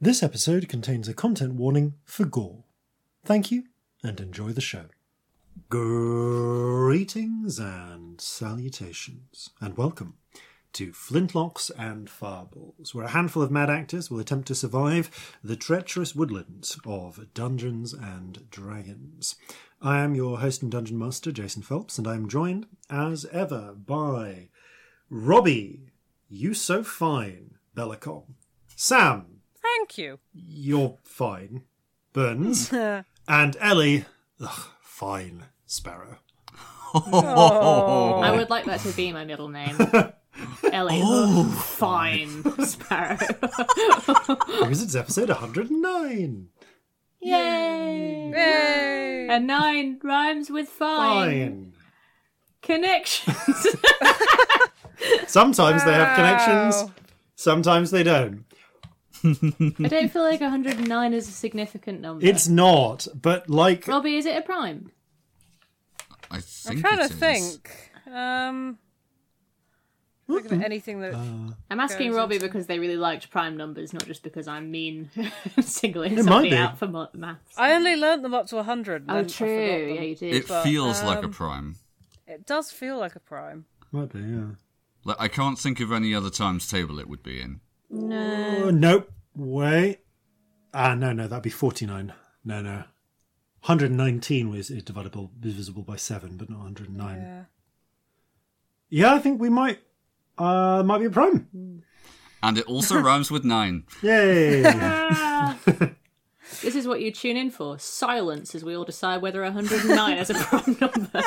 This episode contains a content warning for gore. Thank you and enjoy the show. Greetings and salutations, and welcome to Flintlocks and Fireballs, where a handful of mad actors will attempt to survive the treacherous woodlands of Dungeons and Dragons. I am your host and dungeon master, Jason Phelps, and I am joined, as ever, by Robbie, you so fine, Bellicom, Sam, Thank you. you're fine, Burns, and Ellie, ugh, fine, Sparrow. I would like that to be my middle name. Ellie. Oh, Fine. Sparrow. Because it's episode 109. Yay! Yay! And nine rhymes with fine. Fine. Connections. Sometimes they have Wow. connections, sometimes they don't. I don't feel like 109 is a significant number. It's not, but like, Robbie, is it a prime? I I'm think trying to it is. think. Um, looking at anything that. I'm asking Robbie into- because they really liked prime numbers, not just because I'm mean singling It might somebody be. out for mo- maths. I only learnt them up to 100. oh, true. Yeah, you did. It but, feels like a um, prime. It does feel like a prime. might be, yeah. Like I can't think of any other times table it would be in. No. Oh, nope. Wait. Ah, no, no, that'd be 49. No, no. 119 was is divisible, divisible by 7, but not 109. Yeah, Yeah. I think we might. Uh, might be a prime. And it also rhymes with nine. Yay! This is what you tune in for. Silence as we all decide whether 109 is a prime number.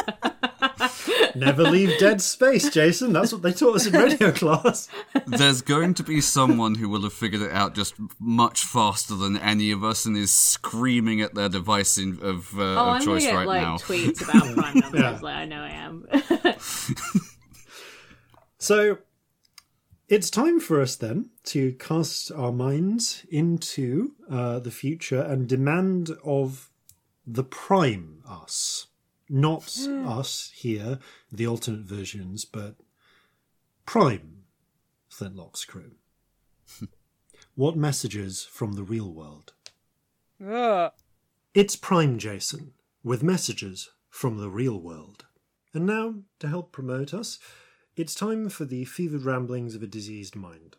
Never leave dead space, Jason. That's what they taught us in radio class. There's going to be someone who will have figured it out just much faster than any of us and is screaming at their device in, of, uh, Oh, of I'm gonna choice get right like now. tweets about prime numbers. Yeah. Like I know I am. So it's time for us then to cast our minds into uh, the future and demand of the prime us. Not us here, the alternate versions, but prime Flintlock's crew. what messages from the real world? Ugh. It's Prime Jason with messages from the real world. And now, to help promote us, it's time for the fevered ramblings of a diseased mind.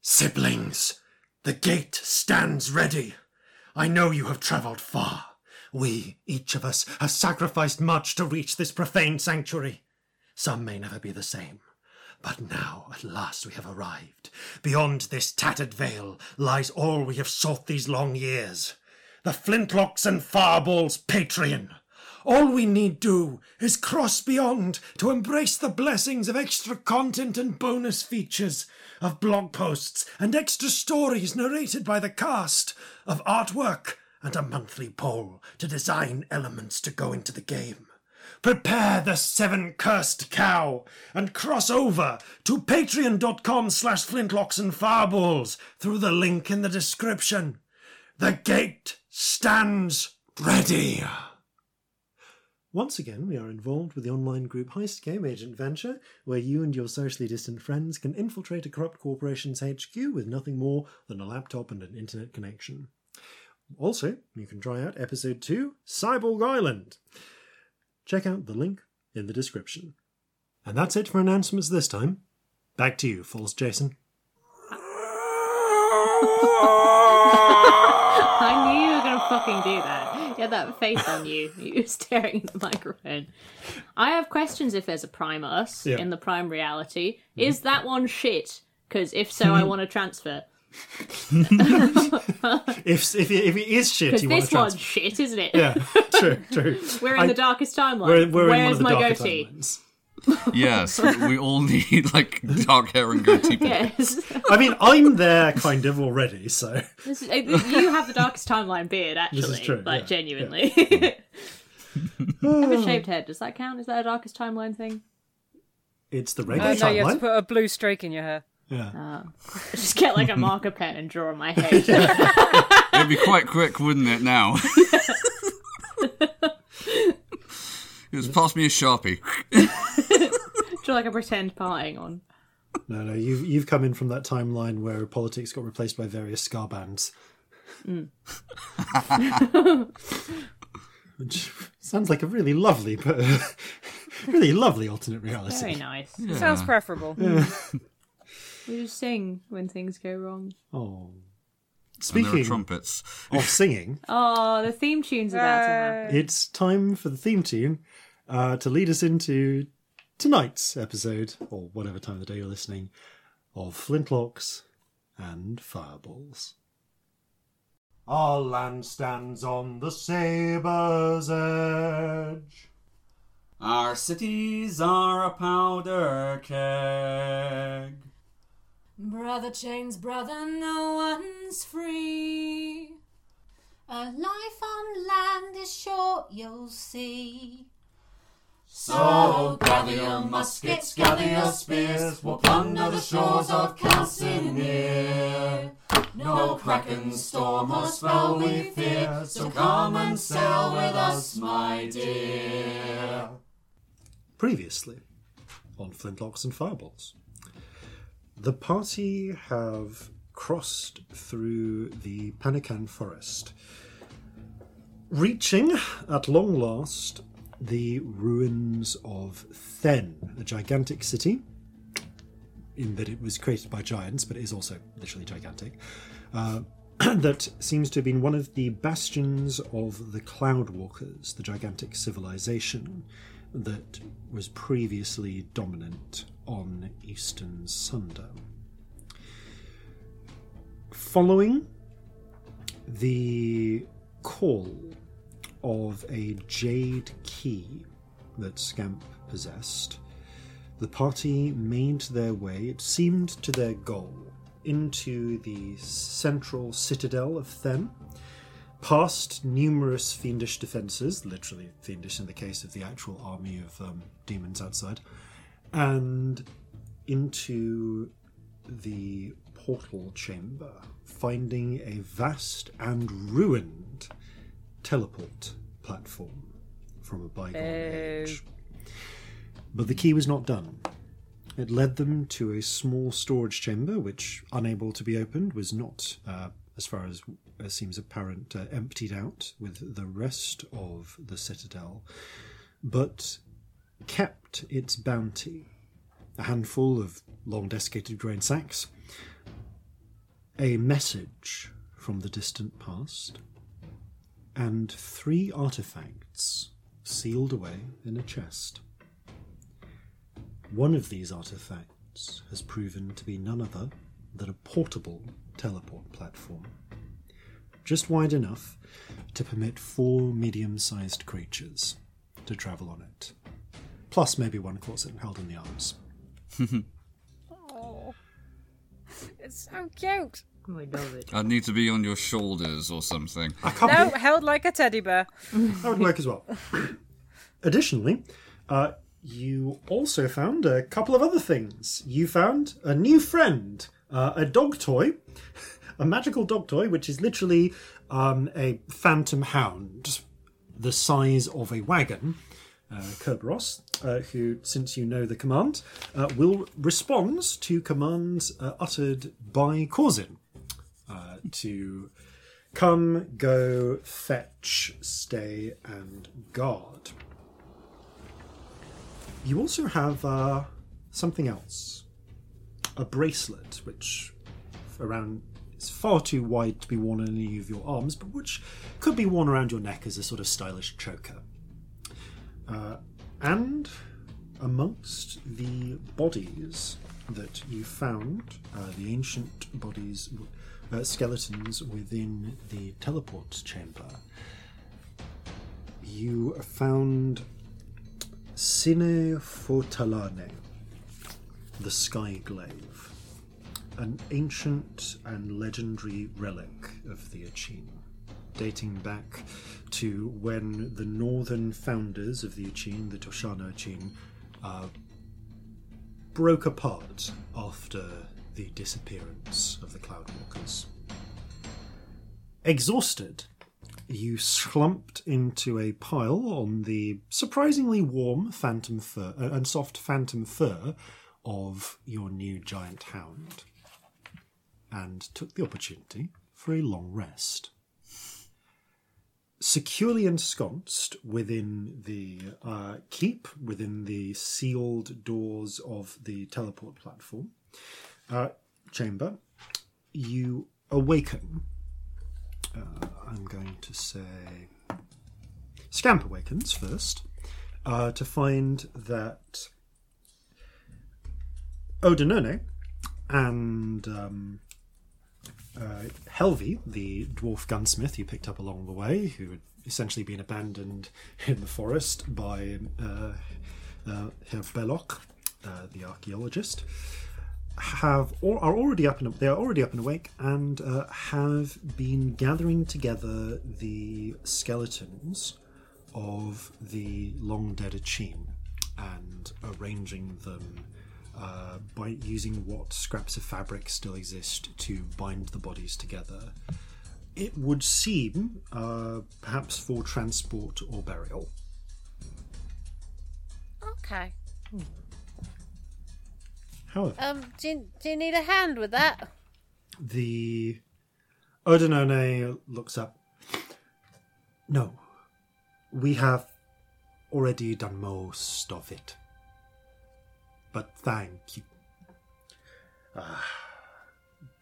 Siblings, the gate stands ready. I know you have travelled far. We, each of us, have sacrificed much to reach this profane sanctuary. Some may never be the same. But now, at last, we have arrived. Beyond this tattered veil lies all we have sought these long years the Flintlocks and Fireballs Patreon. All we need do is cross beyond to embrace the blessings of extra content and bonus features, of blog posts and extra stories narrated by the cast, of artwork and a monthly poll to design elements to go into the game. Prepare the seven cursed cow and cross over to patreon.com slash flintlocks and fireballs through the link in the description. The gate stands ready. Once again, we are involved with the online group Heist Game Agent Venture, where you and your socially distant friends can infiltrate a corrupt corporation's HQ with nothing more than a laptop and an internet connection. Also, you can try out episode 2, Cyborg Island. Check out the link in the description. And that's it for announcements this time. Back to you, False Jason. I knew you were gonna fucking do that. You had that face on you. You were staring at the microphone. I have questions if there's a prime us Yeah. in the prime reality. Mm-hmm. Is that one shit? Because if so, I want to transfer. If if, if it is shit, you want this to one's transfer. shit, isn't it? Yeah, true, true. We're in I- the darkest timeline. We're, we're in one Where's of the my goatee? timelines. Yes, we all need like dark hair and goatee. Yes. I mean, I'm there kind of already, so This is, uh, you have the darkest timeline beard, actually. is true, Like, yeah, genuinely. I have a shaved head. Does that count? Is that a darkest timeline thing? it's the Uh, regular no, you have to put a blue streak in your hair. Yeah. Oh. Just get like a marker pen and draw my head. It'd be quite quick, wouldn't it? Now. Just pass me a sharpie. draw like a pretend parting on. No, no, you've you've come in from that timeline where politics got replaced by various ska bands. Mm. Which sounds like a really lovely, but really lovely alternate reality. Very nice. Sounds preferable. We just sing when things go wrong. Oh, And there are trumpets. of singing, Oh, the theme tune's about to happen. it's time for the theme tune uh, to lead us into tonight's episode, or whatever time of the day you're listening, of Flintlocks and Fireballs. Our land stands on the sabre's edge. Our cities are a powder keg. Brother chains, brother, no one's free. A life on land is short, you'll see. So gather your muskets, gather your spears, we'll plunder the shores of Calcinear. No kraken, storm, or spell we fear, so come and sail with us, my dear. Previously on Flintlocks and Fireballs, the party have crossed through the Panican forest, reaching at long last the ruins of Then, a gigantic city. In that it was created by giants, but it is also literally gigantic. Uh, that seems to have been one of the bastions of the Cloudwalkers, the gigantic civilization that was previously dominant on Eastern Sundown. Following the call of a jade key that Scamp possessed, the party made their way, it seemed to their goal, into the central citadel of Them, past numerous fiendish defences, literally fiendish in the case of the actual army of um, demons outside, and into the portal chamber, finding a vast and ruined teleport platform from a bygone age. But the key was not done. It led them to a small storage chamber, which, unable to be opened, was not, uh, as far as, as seems apparent, uh, emptied out with the rest of the citadel, but kept its bounty. A handful of long desiccated grain sacks, a message from the distant past, and three artifacts sealed away in a chest. One of these artifacts has proven to be none other than a portable teleport platform, just wide enough to permit four medium sized creatures to travel on it, plus maybe one corset held in the arms. Oh, it's so cute. Oh, I love it. I'd need to be on your shoulders or something. I can't No, believe- held like a teddy bear. That would work as well. Additionally, uh, you also found a couple of other things. You found a new friend, uh, a dog toy, a magical dog toy, which is literally um, a phantom hound, the size of a wagon. Uh, Kerberos, uh, who, since you know the command, uh, will respond to commands uh, uttered by Corzin uh, to come, go, fetch, stay, and guard. You also have uh, something else a bracelet, which around is far too wide to be worn on any of your arms, but which could be worn around your neck as a sort of stylish choker. Uh, and amongst the bodies that you found, uh, the ancient bodies, uh, skeletons within the teleport chamber, you found Sine Fortalane, the Sky Glaive, an ancient and legendary relic of the Achene, dating back to when the northern founders of the Achene, the Toshana Achene, uh, broke apart after the disappearance of the Cloudwalkers. Exhausted, you slumped into a pile on the surprisingly warm phantom fur uh, and soft phantom fur of your new giant hound and took the opportunity for a long rest. Securely ensconced within the uh, keep, within the sealed doors of the teleport platform uh, chamber, you awaken. Uh, I'm going to say. Scamp awakens first uh, to find that Odinone and um, uh, Helvi, the dwarf gunsmith you picked up along the way, who had essentially been abandoned in the forest by uh, uh, Herr Belloc, uh, the archaeologist, have or are already up and they are already up and awake and uh, have been gathering together the skeletons of the long dead Achene and arranging them uh, by using what scraps of fabric still exist to bind the bodies together. It would seem, uh, perhaps for transport or burial. Okay. However, Um, do you, do you need a hand with that? the Odinone looks up. No, we have already done most of it. But thank you. Ah,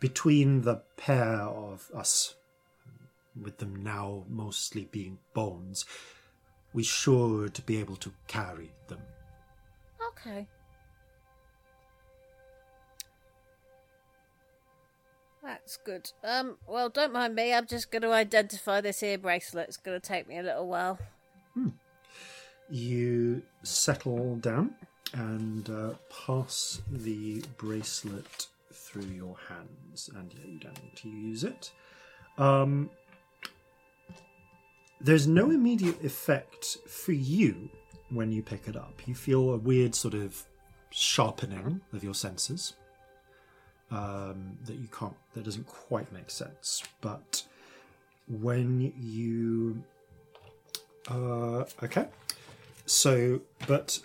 between the pair of us, with them now mostly being bones, we should be able to carry them. Okay. That's good. Um, well, don't mind me. I'm just going to identify this here bracelet. It's going to take me a little while. Hmm. You settle down and uh, pass the bracelet through your hands, and yeah, you don't need to use it. Um, there's no immediate effect for you when you pick it up. You feel a weird sort of sharpening of your senses um, that you can't, that doesn't quite make sense. But when you, uh, okay, so, but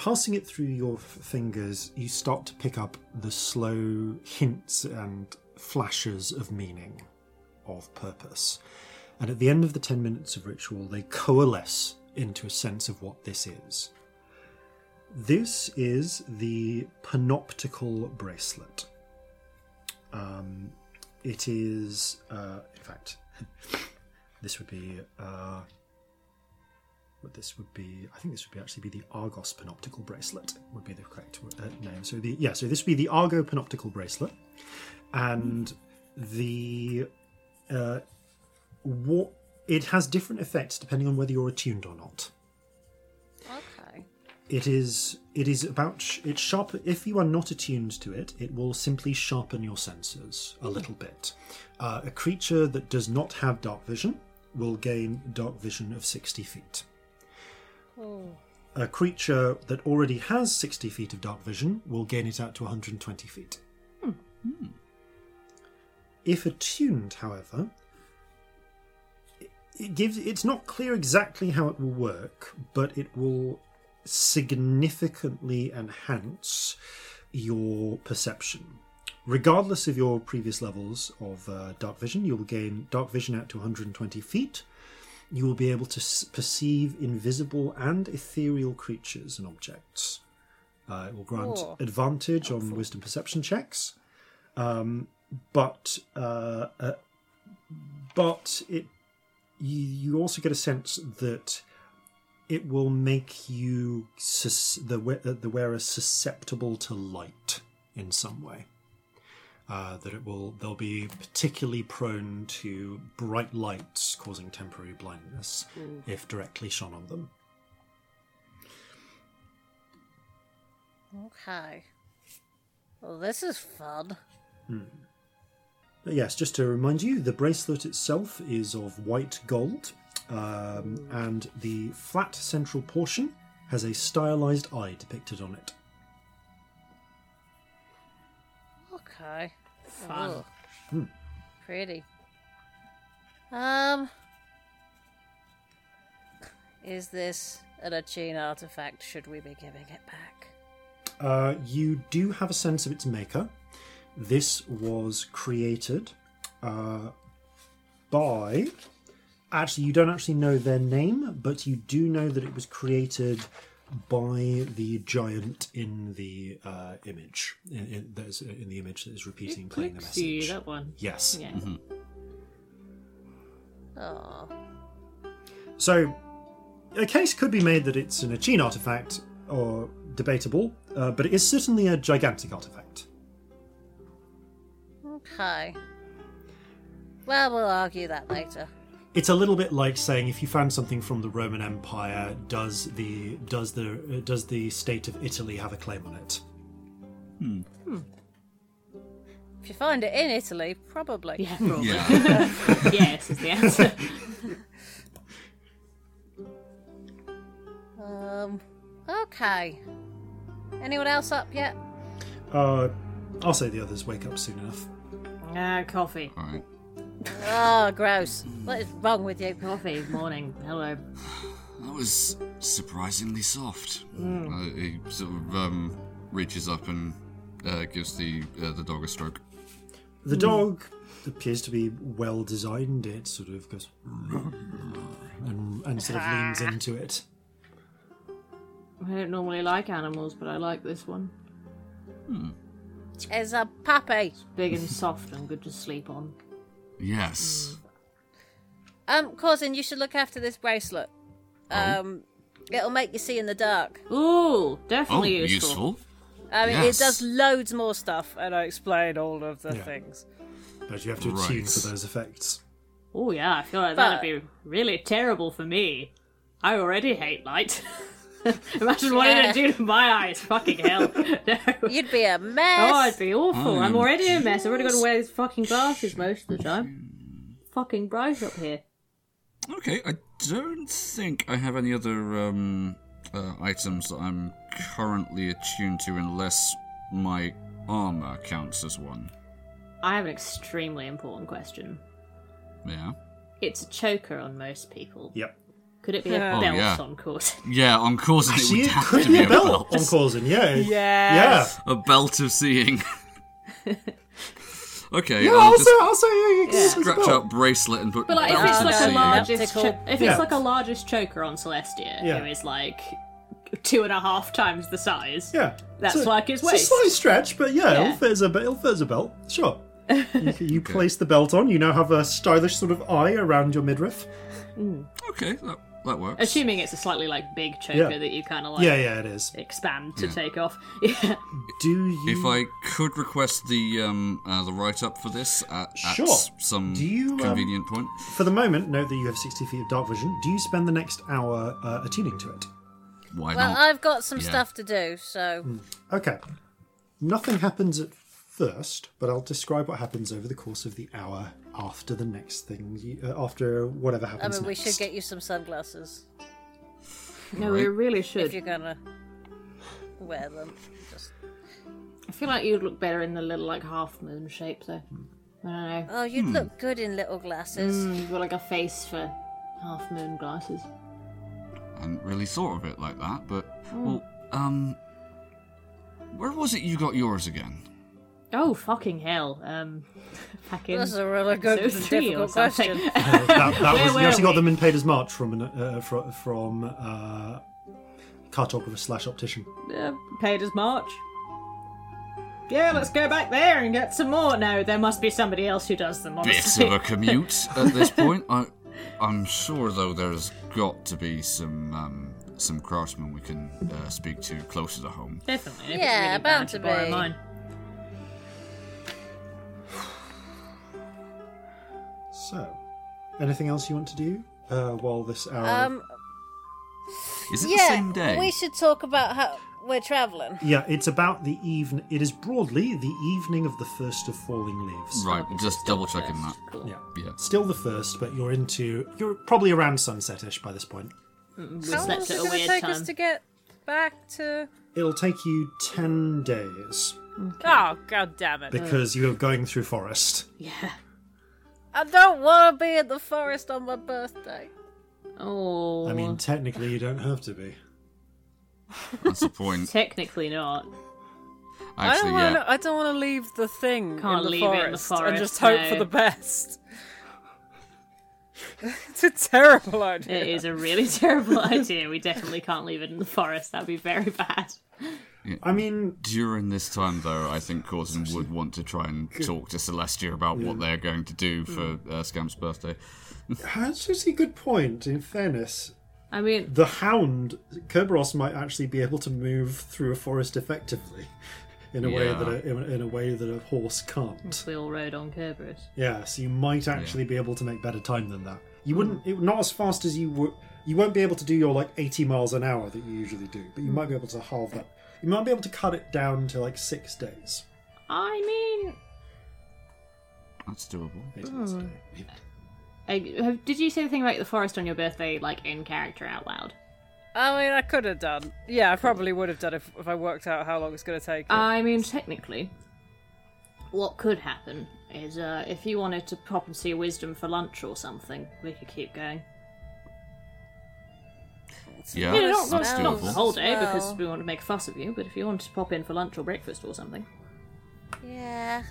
passing it through your fingers, you start to pick up the slow hints and flashes of meaning, of purpose. And at the end of the 10 minutes of ritual, they coalesce into a sense of what this is. This is the panoptical bracelet. Um, it is, uh, in fact, this would be. Uh, but this would be I think this would be actually be the Argos panoptical bracelet would be the correct uh, name. So the yeah, so this would be the Argo panoptical bracelet, and the uh, what it has different effects depending on whether you're attuned or not. Okay. It is it is about sh- it's sharp. If you are not attuned to it, it will simply sharpen your senses a little bit. Uh, a creature that does not have dark vision will gain dark vision of sixty feet. A creature that already has 60 feet of dark vision will gain it out to 120 feet. If attuned, however, it gives it's not clear exactly how it will work, but it will significantly enhance your perception. Regardless of your previous levels of uh, dark vision, you will gain dark vision out to 120 feet. You will be able to perceive invisible and ethereal creatures and objects. Uh, it will grant Oh, advantage on wisdom perception checks, um, but uh, uh, but it you, you also get a sense that it will make you sus- the the wearer susceptible to light in some way. Uh, that it will they'll be particularly prone to bright lights causing temporary blindness if directly shone on them. Okay. Well, this is fun. But yes, just to remind you, the bracelet itself is of white gold, um, and the flat central portion has a stylized eye depicted on it. Okay. Fun. Ugh. Pretty. Um. Is this an Achene artifact? Should we be giving it back? Uh, you do have a sense of its maker. This was created uh, by. Actually, you don't actually know their name, but you do know that it was created by the giant in the uh, image. In, in, that is in the image that is repeating, playing the Clixie, message. that one. Yes. Yeah. Oh. So, a case could be made that it's an Achene artifact, or debatable, uh, but it is certainly a gigantic artifact. Okay. Well, we'll argue that later. It's a little bit like saying if you found something from the Roman Empire, does the does the uh, does the state of Italy have a claim on it? If you find it in Italy, probably. Yeah, probably. Yeah. yes is the answer. Um. Okay. Anyone else up yet? Uh, I'll say the others wake up soon enough. Ah, coffee. All right. Oh, gross. What is wrong with you? Coffee, morning. Hello. That was surprisingly soft. Uh, he sort of um, reaches up and uh, gives the uh, the dog a stroke. The dog appears to be well designed. It sort of goes and, and sort of leans into it. I don't normally like animals, but I like this one. Hmm. It's a puppy. It's Big and soft and good to sleep on. Yes. Um, Cousin, you should look after this bracelet. Oh. Um, it'll make you see in the dark. Ooh, Oh, definitely useful. useful. I mean, Yes. it does loads more stuff, and I explain all of the Yeah. things. But you have to attune Right. for those effects. Oh yeah, I feel like But- that'd be really terrible for me. I already hate light. Imagine what it'd do to my eyes. Fucking hell. No. You'd be a mess. Oh, it'd be awful. I'm Mm. already a mess. I've already got to wear these fucking glasses most of the time. Fucking bright up here. Okay, I don't think I have any other um, uh, items that I'm currently attuned to, unless my armor counts as one. I have an extremely important question. Yeah. It's a choker on most people. Yep. Could it be a oh, belt Oh, yeah. on course? Yeah, on Corzin it would have to be be a belt on belt. Corzin, yeah. Yes. Yeah. A belt of seeing. okay, Yeah, I'll I'll just say, I'll say, yeah, it's, it's scratch belt. out bracelet and put But like, if it's of like a largest, cho- if Yeah. it's like a largest choker on Celestia, Yeah. who is like two and a half times the size. Yeah. That's It's like his It's waist. a slight stretch, but yeah, Yeah. it'll fit as a, it'll fit as a belt. Sure. you, you place the belt on, you now have a stylish sort of eye around your midriff. Hmm. Okay, that, that works. Assuming it's a slightly like big choker Yeah. that you kind of like Yeah, yeah, it is. expand to Yeah. take off. Yeah. Do you. If I could request the um, uh, the write up for this at, at some Do you, um, convenient point. For the moment, note that you have 60 feet of dark vision. Do you spend the next hour uh, attuning to it? Why Well, not? I've got some Yeah. stuff to do, so Okay. Nothing happens at first, but I'll describe what happens over the course of the hour after the next thing, you, uh, after whatever happens. I happens mean, we next. should get you some sunglasses No, we Right. really if you're gonna wear them. Just... I feel like you'd look better in the little like half moon shape though. I don't know. Oh, you'd look good in little glasses. Mm, you've got like a face for half moon glasses. I hadn't really thought of it like that, but Hmm. well, um, where was it you got yours again? Oh fucking hell! Um, back in That's a really good episode and three or difficult question. Uh, that, that was, you actually got them in Pater's March from an, uh, from, from uh, cartographer slash optician. uh, Pater's March. Yeah, let's go back there and get some more. No, there must be somebody else who does them. Bit of a commute at this point. I, I'm sure though there's got to be some um, some craftsmen we can uh, speak to closer to home. Definitely. Yeah, it's really bound bad to be. So, anything else you want to do uh, while this hour? Um, Is it the yeah, same day? we should talk about how we're traveling. yeah, it's about the even. It is broadly the evening of the first of falling leaves. Right, just double checking that. Cool. Yeah. Yeah. Still the first, but you're into. You're probably around sunsetish by this point. We How long slept is it a going to take time. us to get back to? It'll take you ten days Oh god damn it! because you are going through forest. Yeah. I don't want to be in the forest on my birthday. Oh. I mean, technically, you don't have to be. That's the point. technically not. I don't want yeah. to. I don't want to leave the thing Can't in the, leave it forest in the forest, and just hope for the best. it's a terrible idea. It is a really terrible idea. We definitely can't leave it in the forest. That'd be very bad. I mean, During this time, though, I think Corzin would want to try and talk to Celestia about what they're going to do mm. for uh, Scamp's birthday. that's just a good point. In fairness, I mean, the hound Kerberos might actually be able to move through a forest effectively, in a way that a, in, a- in a way that a horse can't. we all rode on Kerberos. Yeah, so you might actually be able to make better time than that. You hmm. wouldn't, it, not as fast as you would. You won't be able to do your like eighty miles an hour that you usually do, but you hmm. might be able to halve that. You might be able to cut it down to like six days. I mean, That's doable. Maybe that's uh, have- did you say the thing about the forest on your birthday, like in character out loud? I mean, I could have done. Yeah, I probably would have done if, if I worked out how long it's going to take. I mean, technically, what could happen is uh, if you wanted to pop and see Wisdom for lunch or something, we could keep going. Yeah, You know, not, that's not, not the whole day because we want to make a fuss of you, but if you want to pop in for lunch or breakfast or something. yeah.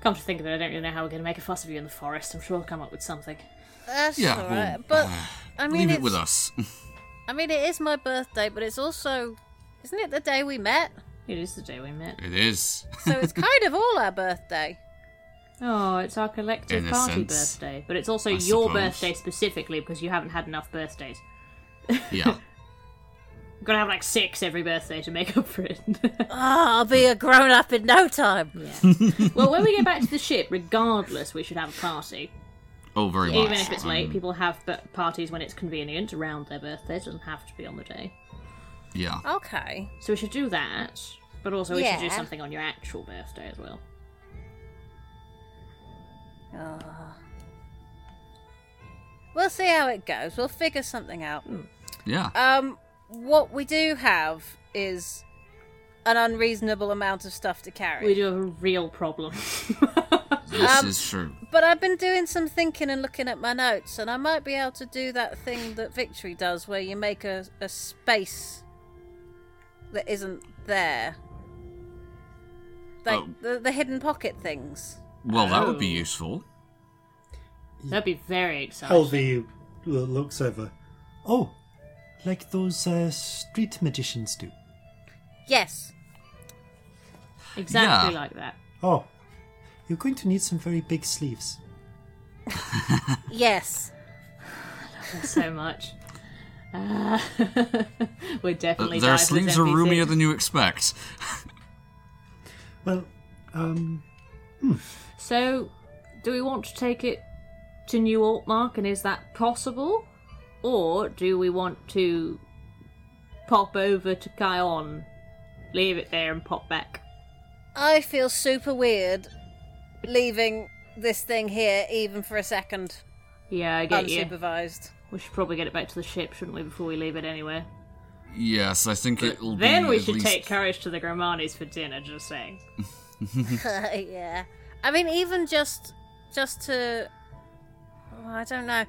Come to think of it, I don't really know how we're going to make a fuss of you in the forest. I'm sure we'll come up with something. That's Yeah, all well, right. But uh, I mean, Leave it with us. I mean, it is my birthday, but it's also, isn't it the day we met? It is the day we met. it is. So it's kind of all our birthday. Oh, it's our collective In party sense, birthday, but it's also I your suppose. birthday specifically because you haven't had enough birthdays. Yeah. You've gonna have like six every birthday to make up for it. Ah, I'll be a grown up in no time. Yeah. well, when we get back to the ship, regardless, we should have a party. Oh, very much. Even if it's late, Um, people have b- parties when it's convenient around their birthdays. It doesn't have to be on the day. Yeah. Okay. So we should do that, but also we should do Yeah. something on your actual birthday as well. We'll see how it goes. We'll figure something out. Yeah. Um, what we do have is an unreasonable amount of stuff to carry. We do have a real problem. this um, is true. But I've been doing some thinking and looking at my notes, and I might be able to do that thing that Victory does where you make a, a space that isn't there. Like Oh. the, the hidden pocket things. Well, that would be Oh. useful. That'd be very exciting. Helvi looks over. Oh, like those uh, street magicians do. Yes. Exactly Yeah. like that. Oh, you're going to need some very big sleeves. Yes. I love them so much. Uh, we're Uh, definitely their dive sleeves are NPC. roomier than you expect. Well, um, So, do we want to take it to New Altmark, and is that possible? Or do we want to pop over to Kion, leave it there, and pop back? I feel super weird leaving this thing here even for a second Yeah, I get you. unsupervised. We should probably get it back to the ship, shouldn't we, before we leave it anyway? yes, I think it'll be. Then we at should least... take Courage to the Gramanis for dinner, just saying. yeah. I mean, even just just to, oh, I don't know,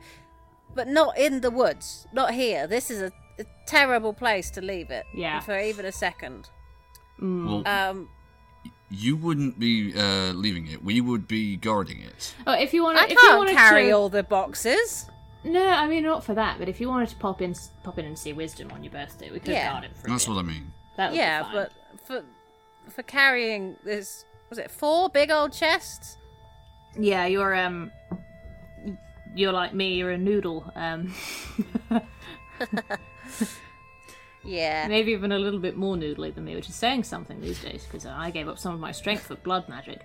but not in the woods, not here. This is a, a terrible place to leave it. Yeah. For even a second. Well, Um, you wouldn't be uh, leaving it. We would be guarding it. Oh, if you want I if can't wanted carry to... all the boxes. No, I mean not for that. But if you wanted to pop in, pop in and see Wisdom on your birthday, we could Yeah. guard it for That's bit. what I mean. That yeah, but for for carrying this, was it four big old chests? Yeah, you're um you're like me, you're a noodle. Um Yeah. maybe even a little bit more noodly than me, which is saying something these days because I gave up some of my strength for blood magic.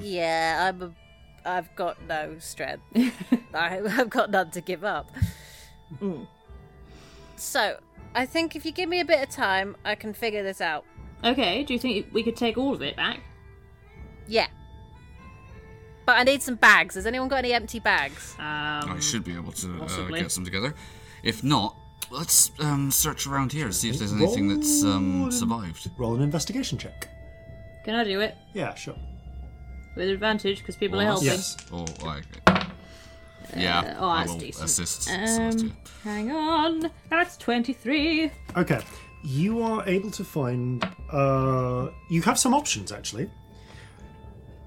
Yeah, I'm a, I've got no strength. I, I've got none to give up. So, I think if you give me a bit of time, I can figure this out. Okay, do you think we could take all of it back? Yeah. But I need some bags. Has anyone got any empty bags? Um, I should be able to uh, get some together. If not, let's um, search around here and see if there's anything that's um, Roll. survived. roll an investigation check. Can I do it Yeah, sure. with advantage because people Well, are helping? Yes. Oh, I, yeah. oh, I that's will decent. assist Um, hang on, that's twenty-three. Okay. you are able to find. Uh, you have some options actually.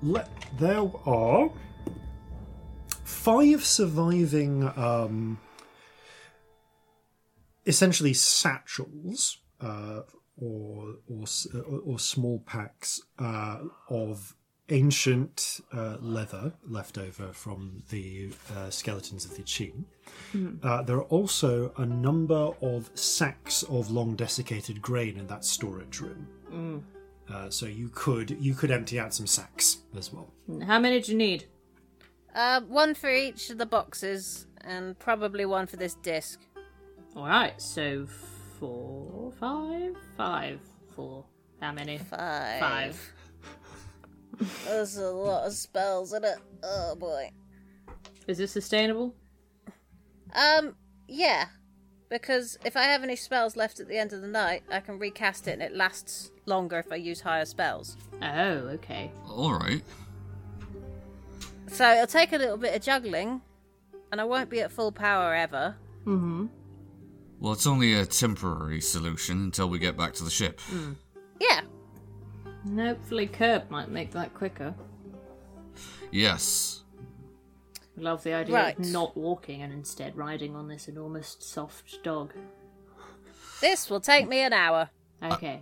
Le- there are five surviving, um, essentially satchels, uh, or or or, or small packs uh, of ancient uh, leather left over from the uh, skeletons of the Qin. Uh, there are also a number of sacks of long desiccated grain in that storage room. Uh, so you could you could empty out some sacks as well. How many do you need? Uh, one for each of the boxes, and probably one for this disc. Alright, so four, five, five, four. How many? Five. Five. There's a lot of spells in it. Oh boy. Is this sustainable? Um, yeah. Because if I have any spells left at the end of the night, I can recast it and it lasts longer if I use higher spells. Oh, okay. Alright. So it'll take a little bit of juggling, and I won't be at full power ever. Mm-hmm. Well, it's only a temporary solution until we get back to the ship. Yeah. And hopefully Curb might make that quicker. Yes. I love the idea Right. of not walking and instead riding on this enormous soft dog. This will take me an hour. Okay.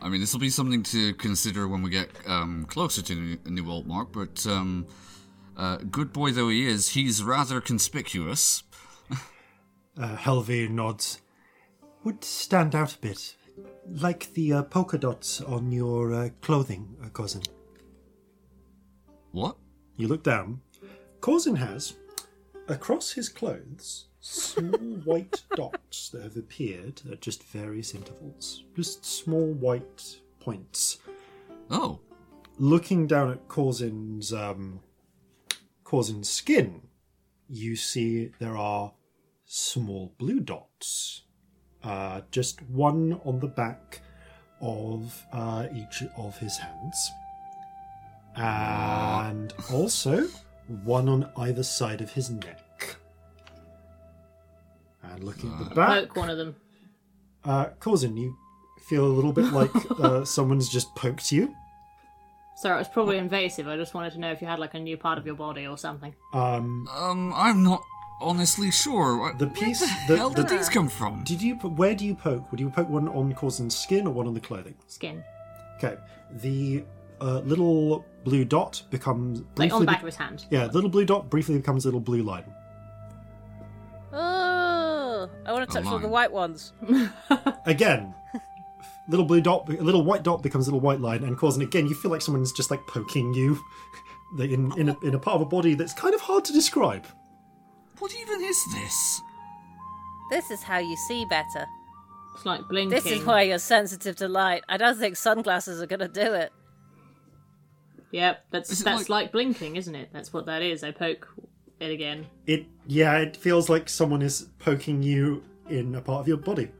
I mean, this will be something to consider when we get um, closer to New, New Altmark, but um, uh, good boy though he is, he's rather conspicuous. Uh, Helvi nods. Would stand out a bit, like the uh, polka dots on your uh, clothing, uh, cousin. What? You look down. Corzin has, across his clothes, small white dots that have appeared at just various intervals. Just small white points. Oh, Looking down at Corzin's um, Corzin's skin, you see there are small blue dots. Uh, just one on the back of uh, each of his hands, and also one on either side of his neck. And looking at the back, Poke one of them. uh, Corzin, you feel a little bit like uh, someone's just poked you. Sorry, it was probably invasive. I just wanted to know if you had like a new part of your body or something. Um, um, I'm not honestly sure. What- The where piece- the the- hell the- did these come from? Did you? Where do you poke? Would you poke one on Corzin's skin or one on the clothing? Skin. Okay. The uh, little blue dot becomes Like briefly on the back be- of his hand. yeah, little blue dot briefly becomes a little blue line. Oh, I want to touch all the white ones. Again, little blue dot, a little white dot becomes a little white line, and Corzin again, you feel like someone's just like poking you in in a, in a part of a body that's kind of hard to describe. What even is this? This is how you see better. It's like blinking. This is why you're sensitive to light. I don't think sunglasses are going to do it. Yep, that's Is it that's like- like... blinking, isn't it? That's what that is. I poke it again. It yeah, it feels like someone is poking you in a part of your body.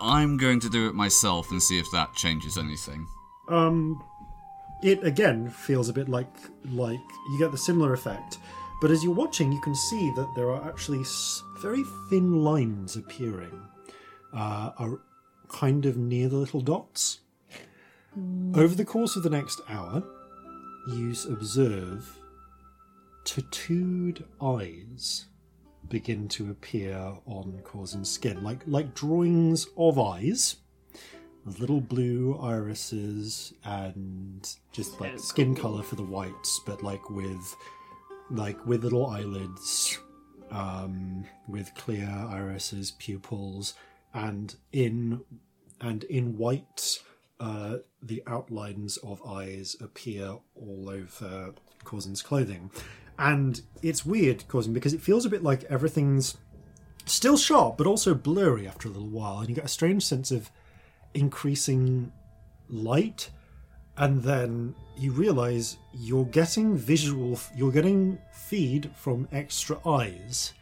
I'm going to do it myself and see if that changes anything. Um, it again feels a bit like like you get the similar effect, but as you're watching, you can see that there are actually very thin lines appearing, uh, are kind of near the little dots. Over the course of the next hour, you s- observe tattooed eyes begin to appear on Corzin's skin, like like drawings of eyes with little blue irises and just like skin color for the whites, but like with like with little eyelids, um, with clear irises, pupils, and in and in white, uh, the outlines of eyes appear all over Corzin's clothing, and it's weird, Corzin, because it feels a bit like everything's still sharp, but also blurry after a little while, and you get a strange sense of increasing light and then you realize you're getting visual you're getting feed from extra eyes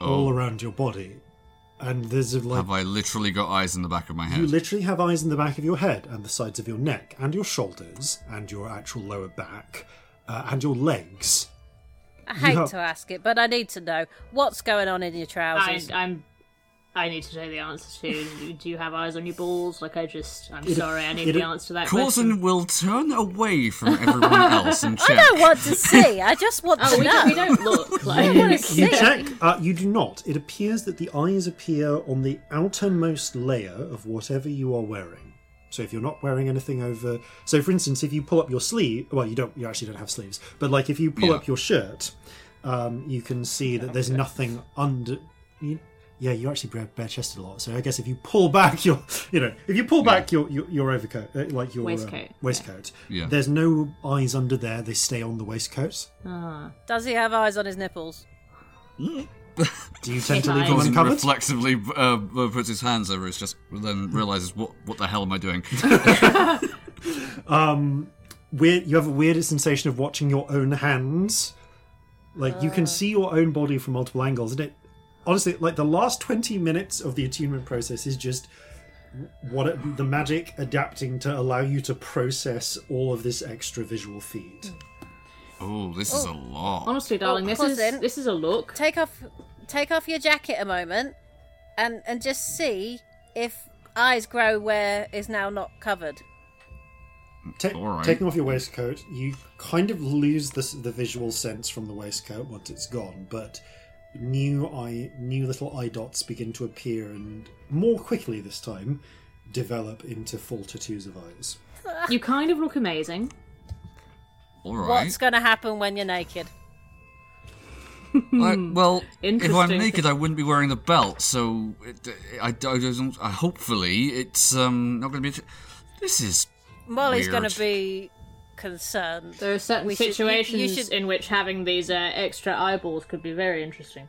all Oh, around your body and there's a, like have I literally got eyes in the back of my head? you literally have eyes in the back of your head and the sides of your neck and your shoulders and your actual lower back uh, and your legs I hate have- to ask it, but I need to know what's going on in your I, trousers. I'm need to know the answer to. Do you have eyes on your balls? Like I just, I'm sorry, I need it- the answer to that question. Corzin will turn away from everyone else and I don't want to see. I just want Oh, to we, know. we don't look like. want to You see. check. Uh, you do not. It appears that the eyes appear on the outermost layer of whatever you are wearing. So if you're not wearing anything over, so for instance, if you pull up your sleeve, well, you don't. You actually don't have sleeves. But like if you pull Yeah. up your shirt, um, you can see that there's nothing under. You, yeah, you actually bare, bare chested a lot. So I guess if you pull back your, you know, if you pull back your, your your overcoat, uh, like your uh, Waistcoat, waistcoat, Yeah. there's no eyes under there. They stay on the waistcoat. Does he have eyes on his nipples? Do you tend to leave them Eyes. Corzin uncovered? reflexively uh, puts his hands over his chest, then realizes what what the hell am I doing? weird you have a weird sensation of watching your own hands like you can see your own body from multiple angles and it honestly like the last 20 minutes of the attunement process is just what it, the magic adapting to allow you to process all of this extra visual feed Oh, this is a lot. Honestly, darling, oh, this is cousin. this is a look. Take off, take off your jacket a moment, and and just see if eyes grow where is now not covered. Ta- All right. taking off your waistcoat you kind of lose the, the visual sense from the waistcoat once it's gone but new eye new little eye dots begin to appear and more quickly this time develop into full tattoos of eyes You kind of look amazing. All right. What's going to happen when you're naked? I, well, if I'm naked, I wouldn't be wearing the belt. So, it, I, I, don't- I, hopefully, it's um not going to be. This is Molly's going to be concerned. There are certain We should- you- situations you should- in which having these uh, extra eyeballs could be very interesting.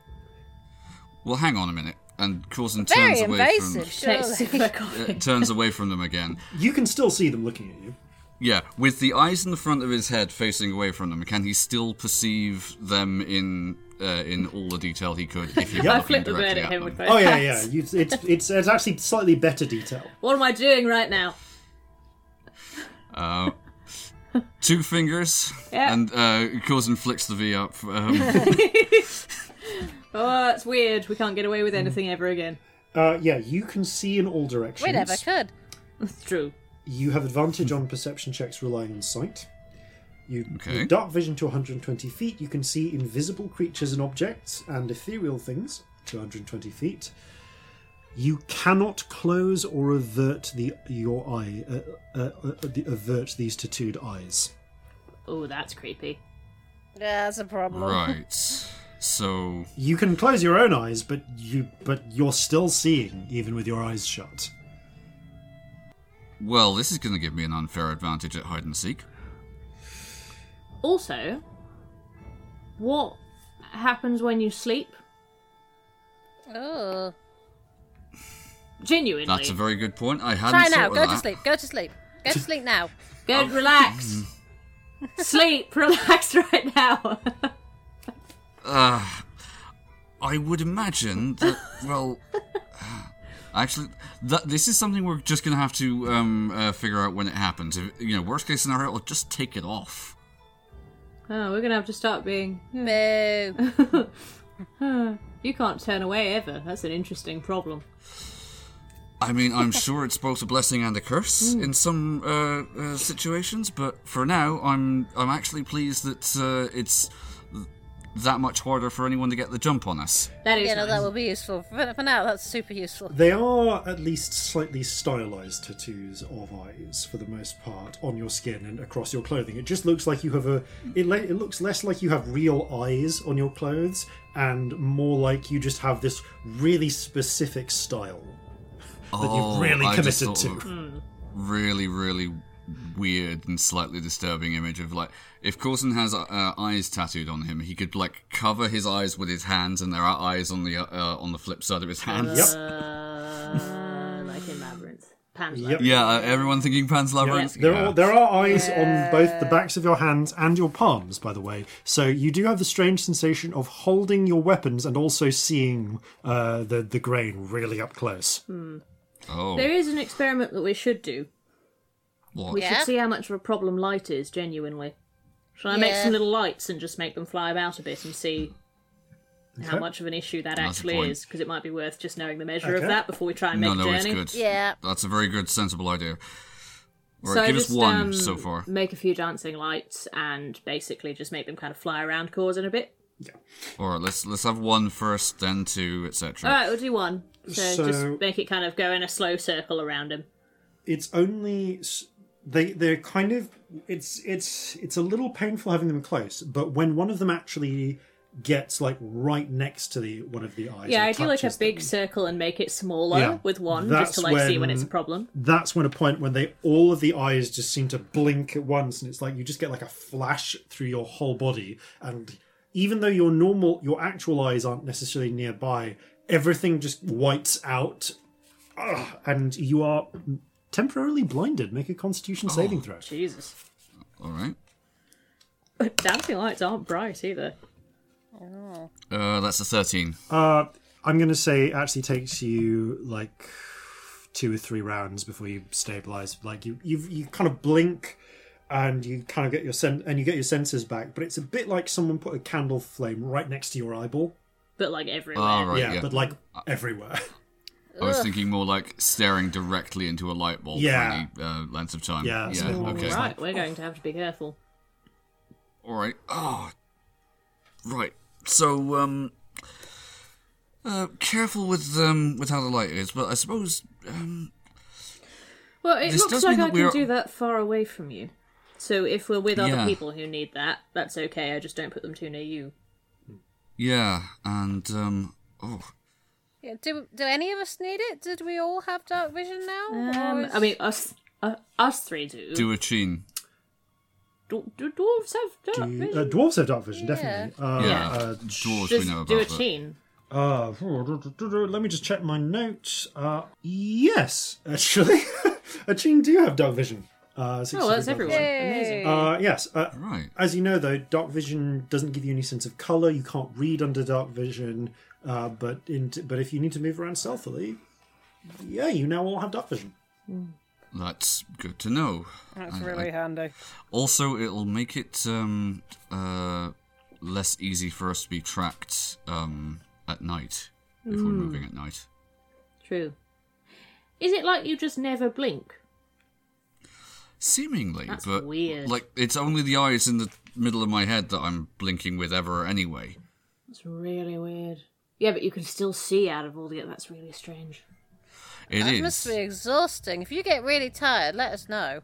well. Hang on a minute, and Corzin Very turns away invasive, Takes surely. a from uh, turns away from them again. You can still see them looking at you. Yeah, with the eyes in the front of his head facing away from them, can he still perceive them in uh, in all the detail he could if he were I looking flipped the bird directly at him with both Oh yeah, yeah. You, it's, it's it's actually slightly better detail. What am I doing right now? Uh, two fingers, Yeah. and uh, Corzin flicks the V up. Um, Oh, it's weird. We can't get away with anything ever again. Uh, yeah, you can see in all directions. We never could. That's true. You have advantage on perception checks relying on sight. You Okay. with dark vision to 120 feet. You can see invisible creatures and objects and ethereal things to 120 feet. You cannot close or avert the your eye, uh, uh, uh, the, avert these tattooed eyes. Oh, that's creepy. Yeah, that's a problem. right. So You can close your own eyes, but you but you're still seeing even with your eyes shut. Well, this is going to give me an unfair advantage at hide and seek. Also, what happens when you sleep? Oh. Genuinely. That's a very good point. I hadn't Try now. Go that. to sleep. Go to sleep. Go to sleep now. Good, relax. Sleep, relax right now. I would imagine that. well, actually, that this is something we're just going to have to um, uh, figure out when it happens. If, you know, worst case scenario, I'll just take it off. oh, we're gonna have to start being. Moo. You can't turn away ever. That's an interesting problem. I mean, I'm sure it's both a blessing and a curse Hmm. in some uh, uh, situations, but for now, I'm I'm actually pleased that uh, it's that much harder for anyone to get the jump on us. That is You know, nice. that will be useful. For, for now, that's super useful. They are at least slightly stylized tattoos of eyes for the most part on your skin and across your clothing. It just looks like you have a. It, le- it looks less like you have real eyes on your clothes and more like you just have this really specific style that Oh, you've really I committed to. of Really, really weird and slightly disturbing image of like if Corzin has uh, eyes tattooed on him, he could like cover his eyes with his hands, and there are eyes on the uh, uh, on the flip side of his hands. Yep. Uh, like in Labyrinth. Pan's Yep. Yeah, uh, everyone thinking Pan's Labyrinth. There yeah. are there are eyes on both the backs of your hands and your palms, by the way. So you do have the strange sensation of holding your weapons and also seeing uh, the the grain really up close. Oh, There is an experiment that we should do. what? We Yeah? should see how much of a problem light is, genuinely. Shall I make Yeah. some little lights and just make them fly about a bit and see how Okay. much of an issue that That's a actually point. is, because it might be worth just knowing the measure Okay. of that before we try and make No, a no, journey. it's good. Yeah. That's a very good, sensible idea. All So give just us one um, so far. make a few dancing lights and basically just make them kind of fly around causing a bit. All right, let's let's have one first, then two, etc. All right, we'll do one. So, So- just make it kind of go in a slow circle around him. it's only they they're kind of it's it's it's a little painful having them close but when one of them actually gets like right next to the one of the eyes Yeah, I do like a big them, circle and make it smaller Yeah, with one, just to like see when when- it's a problem. that's when a point when they all of the eyes just seem to blink at once and it's like you just get like a flash through your whole body and even though your normal your actual eyes aren't necessarily nearby everything just whites out Ugh, and you are temporarily blinded make a constitution saving throw Jesus. All right. Dancing lights aren't bright either. Uh, that's a thirteen. Uh, I'm going to say it actually takes you like two or three rounds before you stabilize. Like you, you, you kind of blink, and you kind of get your sen- and you get your senses back. But it's a bit like someone put a candle flame right next to your eyeball. But like everywhere. All right. yeah, Yeah. but like everywhere. I was thinking more like staring directly into a light bulb Yeah. for any uh, length of time. Yeah, that's Yeah. a Okay. Right, we're going to have to be careful. All right. Oh. Right. So um. Uh, careful with um with how the light is, but I suppose um Well, it looks like I can we're- do that far away from you. So if we're with other Yeah. people who need that, that's okay. I just don't put them too near you. Yeah, and um oh yeah. Do do any of us need it? Did we all have dark vision now? Um, is- I mean, us uh, us three do. do a chin. do, do dwarves have dark You- vision? uh, dwarves have dark vision, definitely. Uh, Yeah. uh, Dwarves Does we know do a about. but- teen. Uh, let me just check my notes. Uh, yes, actually, a Chin do have dark vision. Uh, 60 Oh, that's everyone. vision. Amazing. Uh, yes. Uh, Right. As you know, though, dark vision doesn't give you any sense of color. You can't read under dark vision. Uh, but in but if you need to move around stealthily, yeah, you now all have dark vision. That's good to know. That's I- really I- handy. Also, it'll make it um, uh, less easy for us to be tracked um, at night if we're moving at night. True. Is it like you just never blink? Seemingly, That's but weird. like it's only the eyes in the middle of my head that I'm blinking with ever anyway. It's really weird. Yeah, but you can still see out of all the. That's really strange. It That is. must be exhausting. If you get really tired, let us know.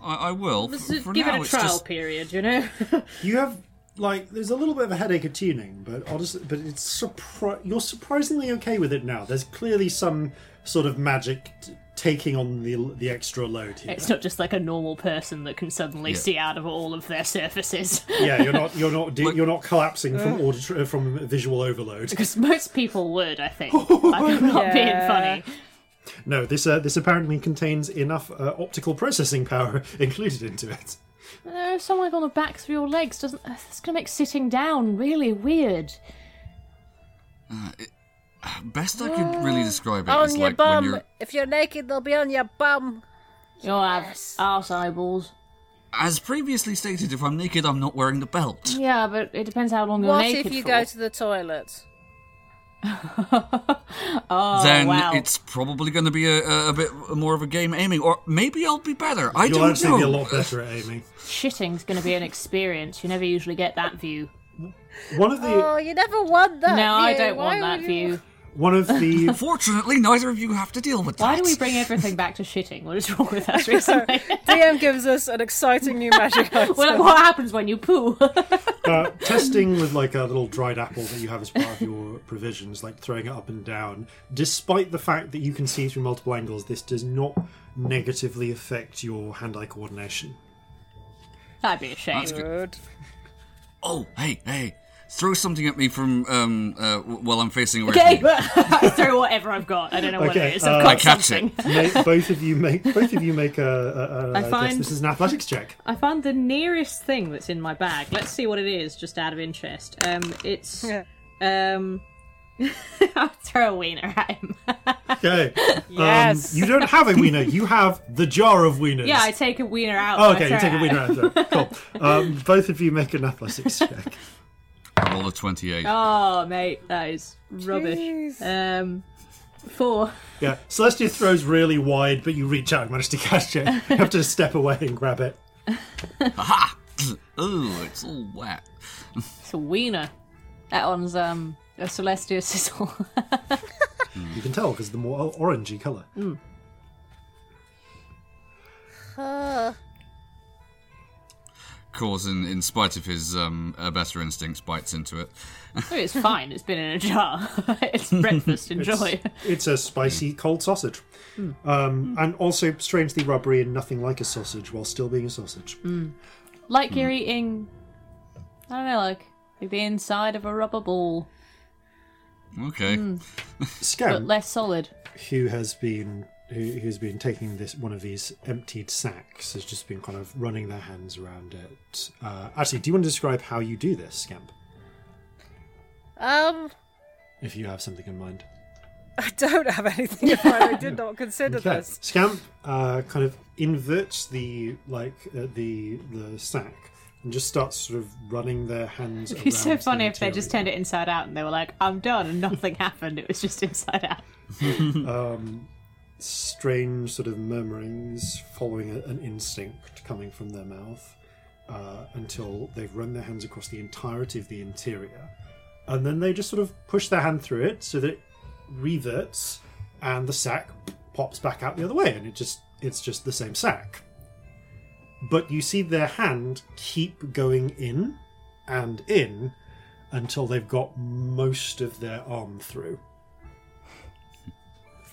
I, I will. Let's For, for give now, it a trial just period, you know. You have like there's a little bit of a headache of tuning, but honestly, but it's surpri- you're surprisingly okay with it now. There's clearly some sort of magic t- taking on the the extra load here. it's not just like a normal person that can suddenly Yeah. see out of all of their surfaces. yeah, you're not you're not de- you're not collapsing from auditory from visual overload. Because most people would, I think. I'm not being funny. No, this uh, this apparently contains enough uh, optical processing power included into it. Uh, something like on the back through your legs doesn't. Uh, it's gonna make sitting down really weird. Best I could really describe it on is your like when you're If you're naked, they'll be on your bum. You'll have Yes. arse eyeballs. as previously stated. If I'm naked, I'm not wearing the belt. Yeah, but it depends how long you're What naked if you for. go to the toilet? oh then wow! it's probably going to be a, a, a bit more of a game aiming, or maybe I'll be better. I You'll don't actually know. be a lot better at aiming. Shitting's gonna be an experience. You never usually get that view. One of the Oh, you never want that. no, I don't Why want that you- view. One of the Fortunately, neither of you have to deal with that. Why do we bring everything back to shitting? What is wrong with us recently? DM gives us an exciting new magic item. what, what happens when you poo? uh, testing with like a little dried apple that you have as part of your provisions, like throwing it up and down. Despite the fact that you can see through multiple angles, this does not negatively affect your hand-eye coordination. That'd be a shame. That's good. Good. Oh, hey, hey! Throw something at me from um uh, while I'm facing away. Okay, From you. throw whatever I've got. I don't know what Okay, it is. uh, I've got I catch something. it. Ma- both of you make both of you make a. a, a I I guess find- this is an athletics check. I found the nearest thing that's in my bag. Let's see what it is, just out of interest. Um, it's Yeah. um. I'll throw a wiener at him. Okay. Yes. Um, you don't have a wiener. You have the jar of wieners. yeah, I take a wiener out. Oh, okay, you take a it wiener out. Cool. Um, both of you make an athletics check. I rolled a 28. Oh, mate, that is rubbish. Um, four. Yeah, Celestia throws really wide, but you reach out and manage to catch it. You have to step away and grab it. Aha! oh, it's all wet. It's a wiener. That one's um a Celestia sizzle. You can tell because the more orangey colour. Uh, Corzin, in spite of his um, uh, better instincts, bites into it. Oh, it's fine. It's been in a jar. it's breakfast. Enjoy. It's a spicy cold sausage. Um, and also strangely rubbery and nothing like a sausage while still being a sausage. like you're eating. I don't know, like, like the inside of a rubber ball, Okay. but less solid. who has been who, who's been taking this one of these emptied sacks, has just been kind of running their hands around it. Uh, actually, do you want to describe how you do this, Scamp? um, If you have something in mind. I don't have anything in mind. I did not consider Okay. this. Scamp uh, kind of inverts the like uh, the the sack and just starts sort of running their hands. It'd be so around the funny if they just turned it inside out and they were like, I'm done, and nothing happened. It was just inside out. um, strange sort of murmurings following a, an instinct coming from their mouth uh, until they've run their hands across the entirety of the interior. And then they just sort of push their hand through it so that it reverts and the sack pops back out the other way and it just it's just the same sack. But you see their hand keep going in and in until they've got most of their arm through.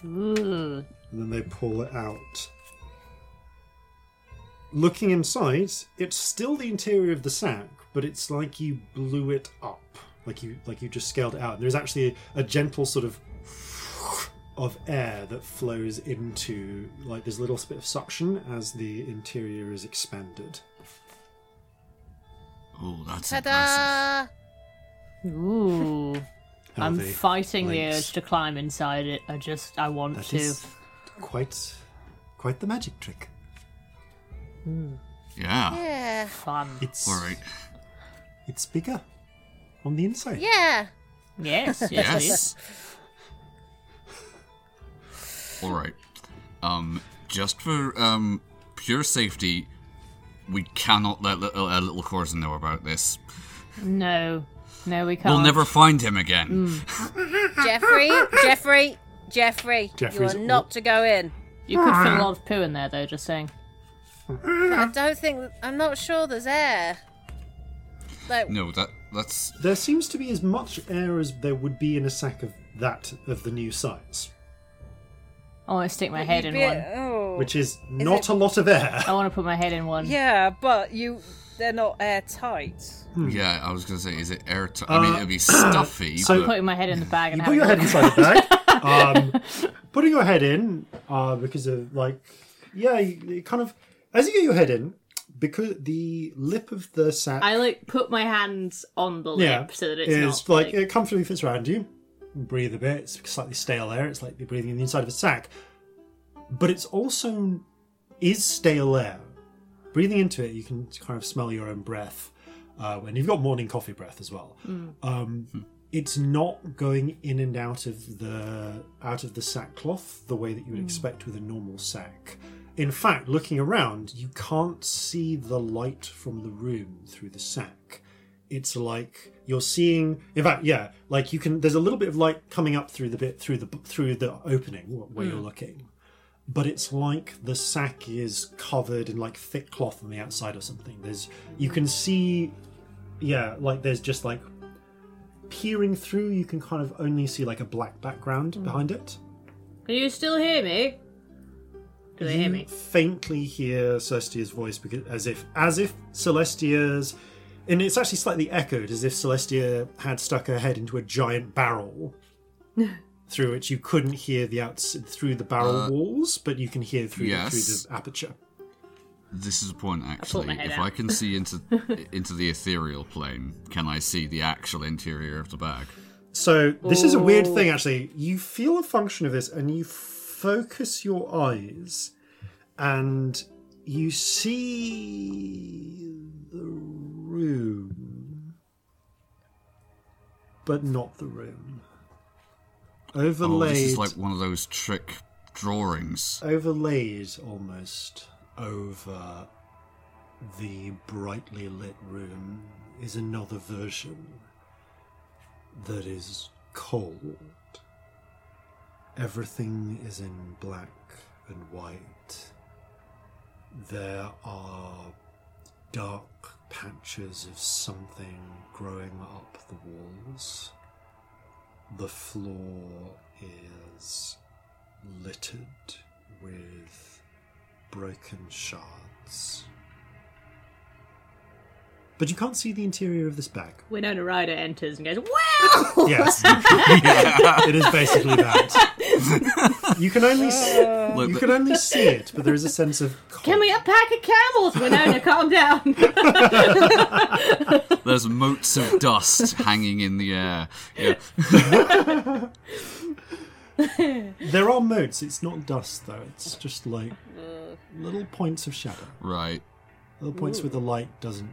Ooh. And then they pull it out. Looking inside, it's still the interior of the sack, but it's like you blew it up, like you like you just scaled it out. There's actually a, a gentle sort of of air that flows into like there's a little bit of suction as the interior is expanded. Oh, that's impressive. Ta-da! Ooh. I'm they fighting the urge to climb inside it. I just, I want That to. is quite quite the magic trick. Yeah. Yeah, Fun. It's All right. it's bigger on the inside. yeah. Yes, yes, yes. Yes. All right. Um, just for um pure safety, we cannot let little, uh, little Corzin know about this. No, no, we can't. We'll never find him again. Mm. Jeffrey, Jeffrey, Jeffrey, Jeffrey's- you are not to go in. You could fit ah. a lot of poo in there, though. Just saying. I don't think. I'm not sure there's air. Like, No, that that's There seems to be as much air as there would be in a sack of that of the new size, I want to stick my head in be- one. oh. which is not it- a lot of air. I want to put my head in one. Yeah, but you. They're not airtight. yeah. I was gonna say, is it airtight? I mean, Uh, it'd be stuffy. so- but Putting my head in the bag and You put having your head inside the bag. um, putting your head in uh, because of like, yeah, you, you kind of as you get your head in because the lip of the sack, I like put my hands on the lip yeah, so that it's is not like it comfortably fits around you. Breathe a bit. It's slightly stale air. It's like you're breathing in the inside of a sack, but it's also is stale air. Breathing into it, you can kind of smell your own breath, uh, and you've got morning coffee breath as well. Um, it's not going in and out of the out of the sackcloth the way that you would expect with a normal sack. In fact, looking around, you can't see the light from the room through the sack. It's like you're seeing. In fact, yeah, like you can. There's a little bit of light coming up through the bit through the through the opening where you're looking, but it's like the sack is covered in like thick cloth on the outside or something. There's you can see, yeah, like there's just like peering through. You can kind of only see like a black background mm. behind it. Can you still hear me? Do they hear You me? faintly hear Celestia's voice because as if as if Celestia's and it's actually slightly echoed as if Celestia had stuck her head into a giant barrel through which you couldn't hear the outs through the barrel uh, walls, but you can hear through, the, yes. through the aperture. This is a point actually. my head If out. I can see into into the ethereal plane, can I see the actual interior of the bag? So this is a weird thing actually. You feel a function of this and you focus your eyes and you see the room. but not the room. Oh, this is like one of those trick drawings. overlaid almost over the brightly lit room is another version that is cold. Everything is in black and white. There are dark patches of something growing up the walls. The floor is littered with broken shards. But you can't see the interior of this bag. Winona Ryder enters and goes, Wow! Yes, it is basically that. You can only see, Look, uh, you the- can only see it, but there is a sense of Can we a pack of camels? Winona, calm down. There's motes of dust hanging in the air. Yeah. There are motes. It's not dust though. It's just like uh. little points of shadow, Right. little points where the light doesn't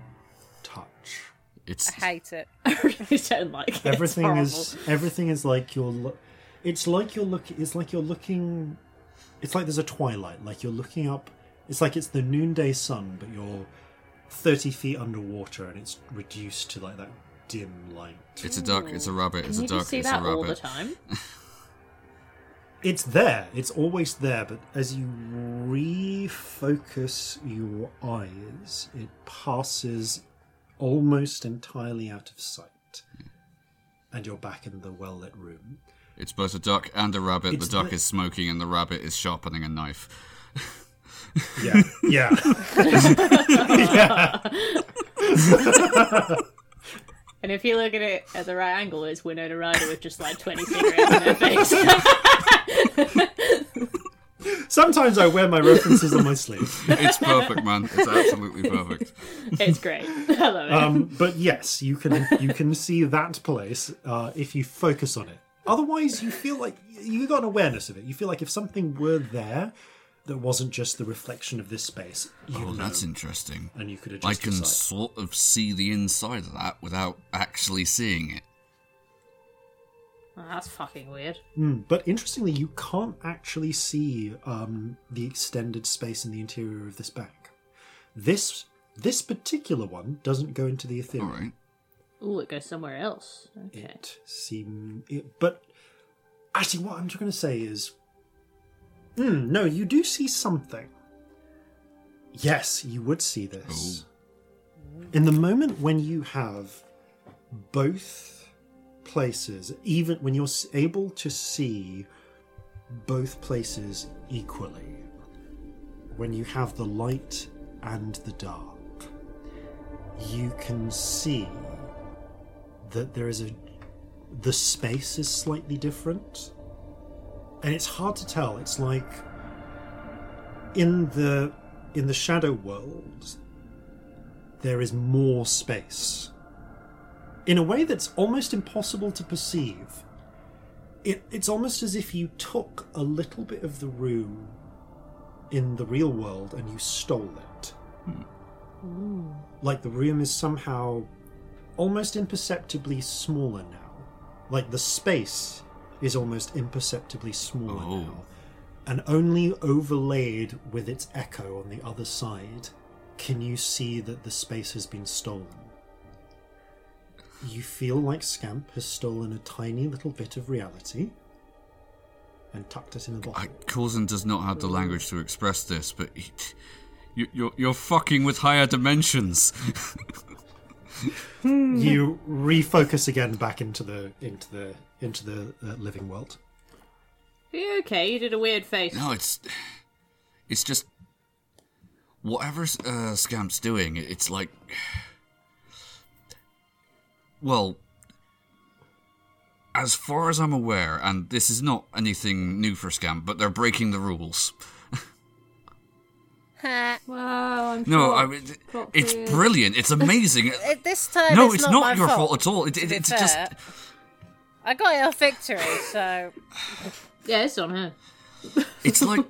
touch. It's I hate it. I really don't like it. Everything it's is everything is like you're. Lo- it's like you're looking. It's like you're looking. It's like there's a twilight. Like you're looking up. It's like it's the noonday sun, but you're thirty feet underwater, and it's reduced to like that dim light. it's a duck. It's a hmm. rabbit. It's Can a you duck. see It's that a all the rabbit. time? It's there. It's always there. But as you refocus your eyes, it passes almost entirely out of sight, and you're back in the well lit room. It's both a duck and a rabbit. It's the duck the- is smoking, and the rabbit is sharpening a knife. Yeah, yeah. yeah. And if you look at it at the right angle, it's Winona Ryder with just like 20 cigarettes in her face. Sometimes I wear my references on my sleeve. It's perfect, man. It's absolutely perfect. it's great. I love it. Um, but yes, you can you can see that place uh, if you focus on it. Otherwise, you feel like you got an awareness of it. You feel like if something were there that wasn't just the reflection of this space, you Oh, know, that's interesting. and you could adjust. I can sort of see the inside of that without actually seeing it. Oh, that's fucking weird. Mm, but interestingly, you can't actually see um, the extended space in the interior of this bag. This this particular one doesn't go into the All ethereal. right. Ooh, it goes somewhere else. Okay. it seem it, but actually what i'm going to say is Hmm, no you do see something yes you would see this in the moment when you have both places even when you're able to see both places equally when you have the light and the dark you can see that there is a the space is slightly different. And it's hard to tell. It's like in the in the shadow world there is more space in a way that's almost impossible to perceive it, it's almost as if you took a little bit of the room in the real world and you stole it hmm. like the room is somehow almost imperceptibly smaller now. Like the space is almost imperceptibly smaller Oh. now. And only overlaid with its echo on the other side can you see that the space has been stolen. You feel like Scamp has stolen a tiny little bit of reality and tucked it in a bottle. I, Corzin does not have the language to express this, but he, you, you're you're fucking with higher dimensions. you refocus again back into the into the into the uh, living world. Are you okay? You did a weird face. no, it's it's just whatever uh, Scamp's doing. It's like, well, as far as I'm aware, and this is not anything new for Scamp, but they're breaking the rules. Wow, I'm No, sure. I mean, it's twist. brilliant. It's amazing. It, this time no, it's, it's not, not, your fault, fault at all. It, it, it's fair. just I got a victory, so Yeah, it's on her. it's like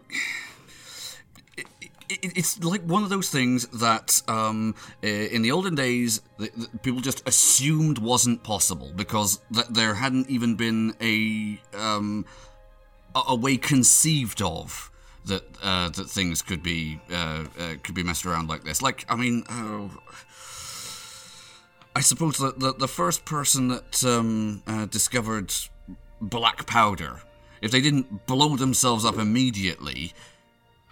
it, it's like one of those things that um, uh, in the olden days the, the people just assumed wasn't possible because th- there hadn't even been a um, a, a way conceived of that uh, that things could be uh, uh, could be messed around like this. Like, I mean, uh, I suppose that the, the first person that um, uh, discovered black powder, if they didn't blow themselves up immediately,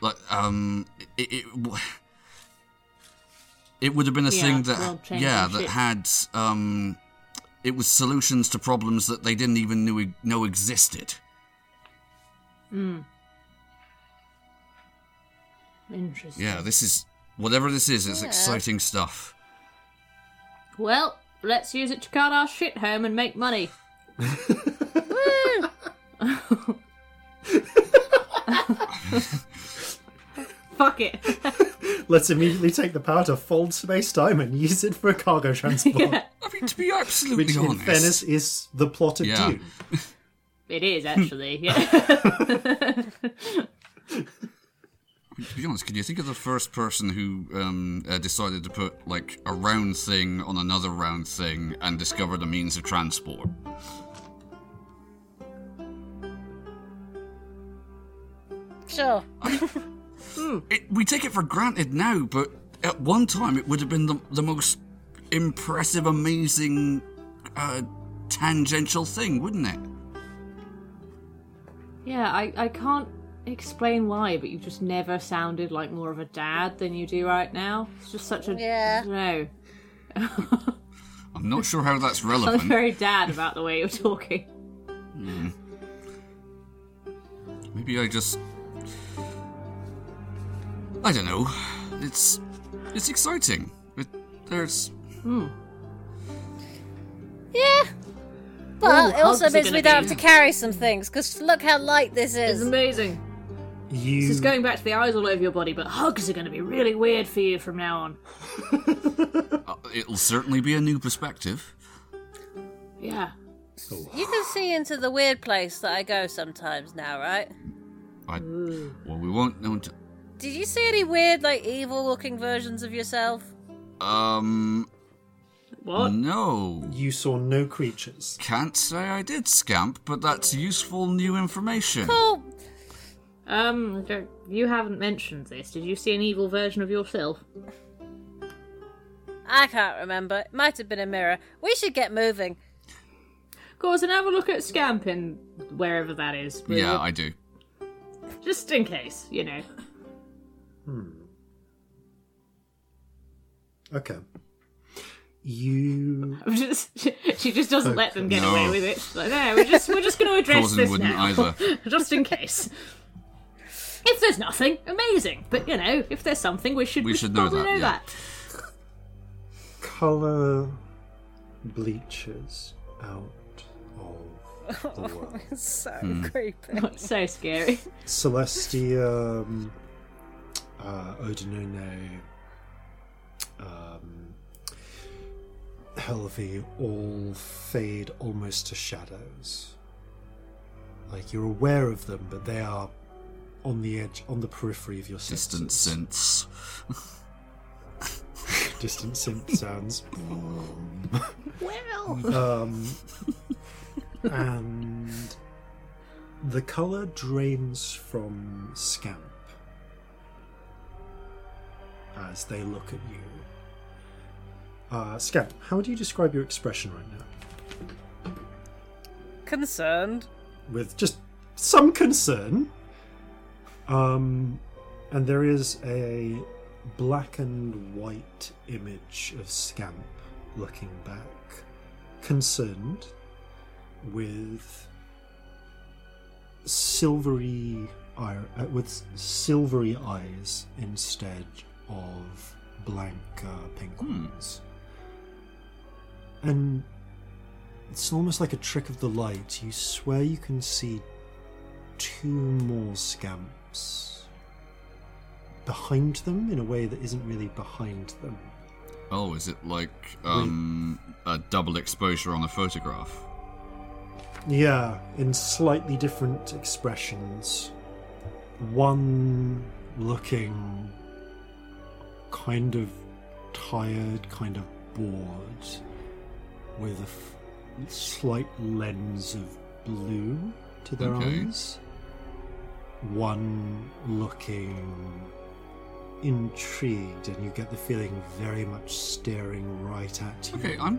like um, it. it it would have been a Yeah, thing that, yeah, that had um, it was solutions to problems that they didn't even knew, know existed. Interesting. Yeah, this is whatever this is. It's Yeah. exciting stuff. Well, let's use it to cart our shit home and make money. Fuck it. Let's immediately take the power to fold space time and use it for a cargo transport. yeah, I mean, to be absolutely Which, in honest, fairness, is the plot of Yeah. Dune. it is actually. Yeah. to be honest, can you think of the first person who um, uh, decided to put like a round thing on another round thing and discovered a means of transport? Sure. It, we take it for granted now, but at one time it would have been the, the most impressive, amazing, uh, tangential thing, wouldn't it? yeah, I, I can't explain why, but you just never sounded like more of a dad than you do right now. It's just such a. Yeah. no. I'm not sure how that's I'm relevant. very dad about the way you're talking. Maybe I just. I don't know. It's it's exciting. It, there's Yeah. But Ooh, it also means we don't be- have to carry some things, because look how light this It's is. amazing. You This is going back to the eyes all over your body, but hugs are going to be really weird for you from now on. uh, it'll certainly be a new perspective. Yeah. You can see into the weird place that I go sometimes now, right? I, well, we won't know. Until, Did you see any weird, like, evil looking versions of yourself? um, What? no. you saw no creatures. Can't say I did, Scamp, but that's useful new information. Oh, Um, you haven't mentioned this. Did you see an evil version of yourself? I can't remember. It might have been a mirror. We should get moving. Go on and have a look at Scampin, wherever that is. will Yeah. I do. Just in case, you know. Okay. You I'm just, she just doesn't let them get No. away with it. She's like, no, we're just we're just going to address Frozen this now, either. just in case. If there's nothing, amazing. But you know, if there's something, we should We should know probably that, yeah. color bleaches out of the world. so Hmm. creepy. so scary. Celestia, um, uh, Odinone, um, Helvi all fade almost to shadows. Like you're aware of them, but they are on the edge, on the periphery of your Distant senses. sense. Distant synth sounds. Well, um, and the color drains from Scamp as they look at you. Uh, Scamp, how would you describe your expression right now? Concerned. With just some concern. Um, and there is a black and white image of Scamp looking back, concerned with silvery eye, uh, with silvery eyes instead of blank uh, pink ones. And it's almost like a trick of the light. You swear you can see two more scamps behind them in a way that isn't really behind them. Oh, is it like um, a double exposure on a photograph? Yeah, in slightly different expressions. One looking kind of tired, kind of bored, with a f- slight lens of blue to their Okay. eyes. One looking intrigued, and you get the feeling very much staring right at you Okay, I'm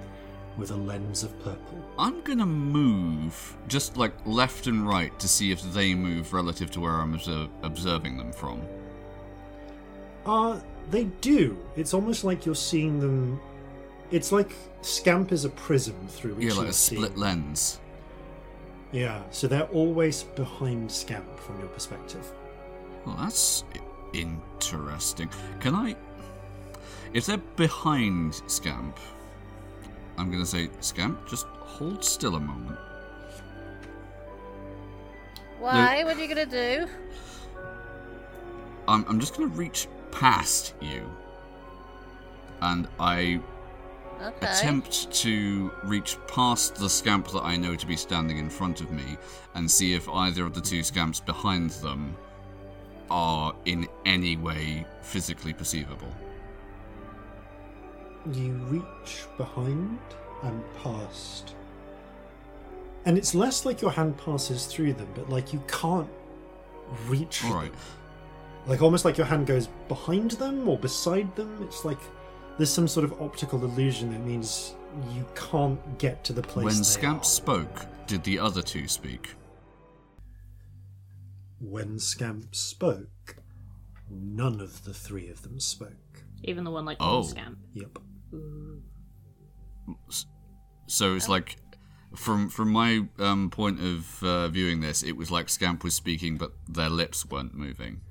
with a lens of purple. I'm gonna move just like left and right to see if they move relative to where I'm obser- observing them from. Uh, they do. It's almost like you're seeing them. It's like Scamp is a prism through which Yeah, like you're like a seeing split lens. Yeah, so they're always behind Scamp from your perspective. Well, that's interesting. Can I? If they're behind Scamp, I'm gonna say, Scamp, just hold still a moment. Why? What are you gonna do? I'm, I'm just gonna reach past you, and I Okay. attempt to reach past the scamp that I know to be standing in front of me and see if either of the two scamps behind them are in any way physically perceivable. You reach behind and past. And it's less like your hand passes through them, but like you can't reach All them. Right. Like almost like your hand goes behind them or beside them. It's like there's some sort of optical illusion that means you can't get to the place. When they Scamp are. spoke, did the other two speak? when Scamp spoke, none of the three of them spoke. Even the one like Oh. Scamp. Yep. So it's like, from from my um, point of uh, viewing this, it was like Scamp was speaking, but their lips weren't moving.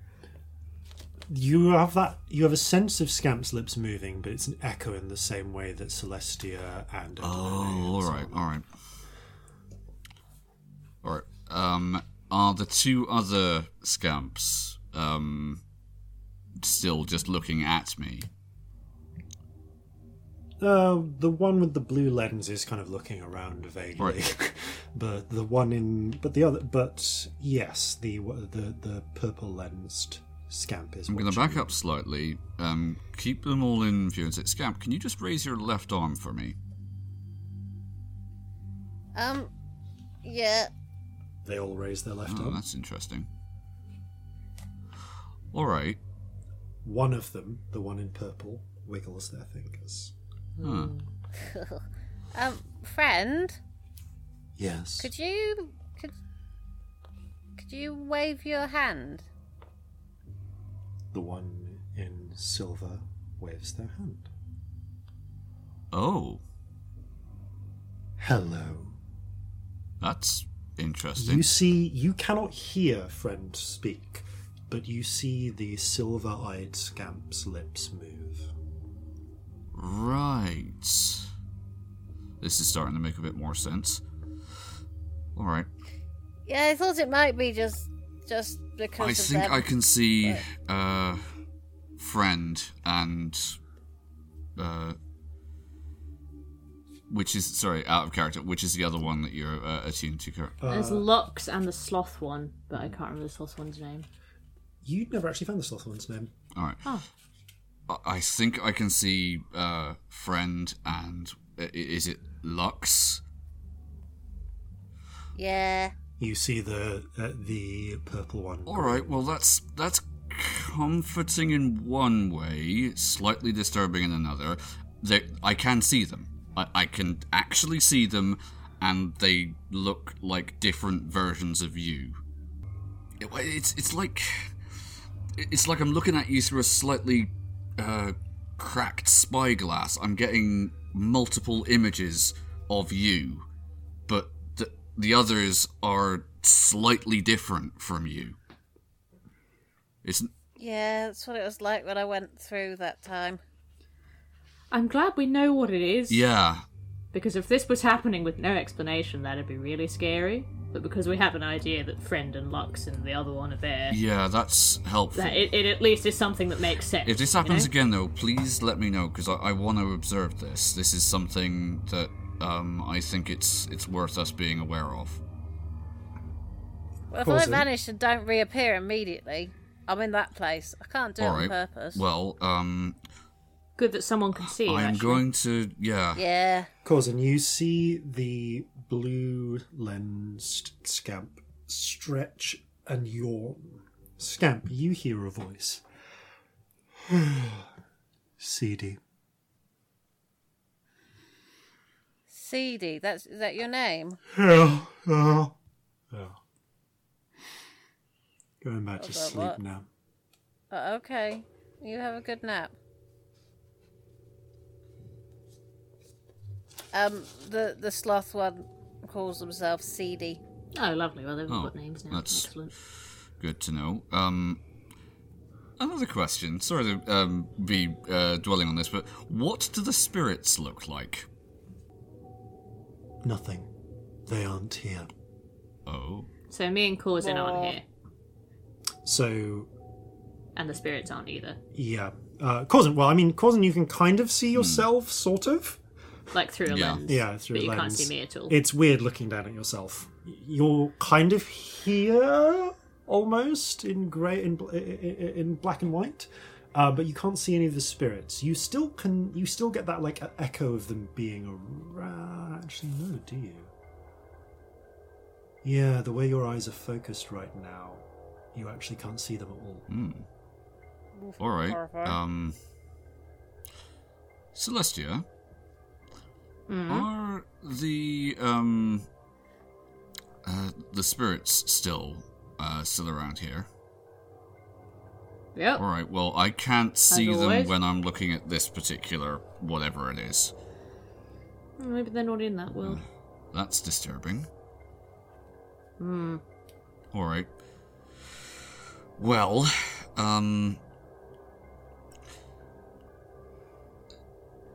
You have that. You have a sense of Scamp's lips moving, but it's an echo in the same way that Celestia and. Oh, all right, all right, all right. Um, are the two other scamps um still just looking at me? Uh, the one with the blue lens is kind of looking around vaguely, Right. but the one in, but the other, but yes, the the the purple lensed Scamp is. I'm going to back you. up slightly. Um, keep them all in view and say, "Scamp, can you just raise your left arm for me?" Um, yeah. They all raise their left Oh, arm. that's interesting. All right. One of them, the one in purple, wiggles their fingers. Huh. Um, friend, Yes. could you could could you wave your hand? The one in silver waves their hand. Oh, Hello. that's interesting. You see, you cannot hear friend speak, but you see the silver eyed scamp's lips move. Right. This is starting to make a bit more sense. All right. Yeah, I thought it might be just just because I of think them. I can see uh, friend and uh, which is sorry out of character. Which is the other one that you're uh, attuned to? Cur- There's Lux and the Sloth one, but I can't remember the Sloth one's name. You'd never actually found the sloth one's name. All right. Oh. I- I think I can see uh, friend and uh, is it Lux? Yeah. You see the uh, the purple one. All right. Well, that's that's comforting in one way, slightly disturbing in another. I can see them. I, I can actually see them, and they look like different versions of you. It- It's it's like it's like I'm looking at you through a slightly uh, cracked spyglass. I'm getting multiple images of you, the the others are slightly different from you. It's Yeah, that's what it was like when I went through that time. I'm glad we know what it is. yeah, Because if this was happening with no explanation, that'd be really scary. But because we have an idea that Friend and Lux and the other one are there, yeah, that's helpful. that it, it at least is something that makes sense. If this you happens know? again, though, please let me know because I, I want to observe this. This is something that um, I think it's it's worth us being aware of. Well, if Pause I it. vanish and don't reappear immediately, I'm in that place. I can't do All it right. on purpose. Well, um, good that someone can see. I am actually. going to. Yeah. Yeah. Corzin, you see the blue lensed scamp stretch and yawn. Scamp, you hear a voice. Seedy. Seedy. That's is that your name? Yeah, yeah, yeah. Going back to About sleep what? now. Uh, okay. You have a good nap. Um, the the sloth one calls himself Seedy. Oh, lovely. Well, they've Oh, got names now. that's- Excellent. Good to know. Um, another question. Sorry to um, be uh, dwelling on this, but what do the spirits look like? Nothing. They aren't here. Oh, So me and Corzin aren't here, So, and the spirits aren't either. yeah. Uh, Corzin, well, I mean, Corzin, you can kind of see yourself, sort of. Like through a Yeah. lens. Yeah, through but a you lens. can't see me at all. It's weird looking down at yourself. You're kind of here, almost in grey, in bl- i- i- in black and white, uh, but you can't see any of the spirits. You still can. You still get that like echo of them being around. Actually, no, do you? Yeah, the way your eyes are focused right now, you actually can't see them at all. all right. Um, Celestia, Mm-hmm. are the um, uh, the spirits still uh, still around here? Yep. All right. Well, I can't see them always. when I'm looking at this particular whatever it is. Maybe they're not in that world. That's disturbing. Hmm. All right. Well, um,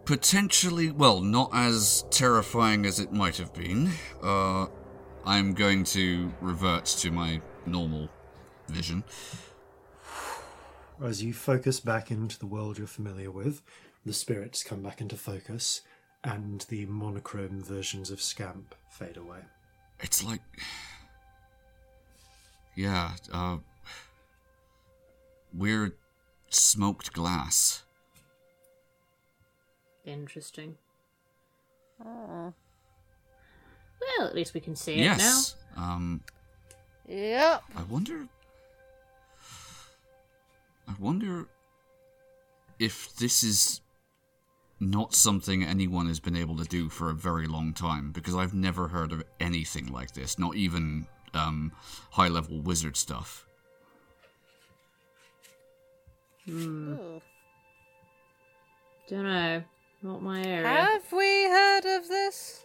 potentially, well, not as terrifying as it might have been. Uh, I'm going to revert to my normal vision. As you focus back into the world you're familiar with, the spirits come back into focus, and the monochrome versions of Scamp fade away. It's like, yeah, uh, weird smoked glass. Interesting. Oh. Well, at least we can see it now. yes. Um, Yep. I wonder. I wonder if this is not something anyone has been able to do for a very long time, because I've never heard of anything like this, not even um, high level wizard stuff. Ooh. now. Don't know. Not my area. Have we heard of this?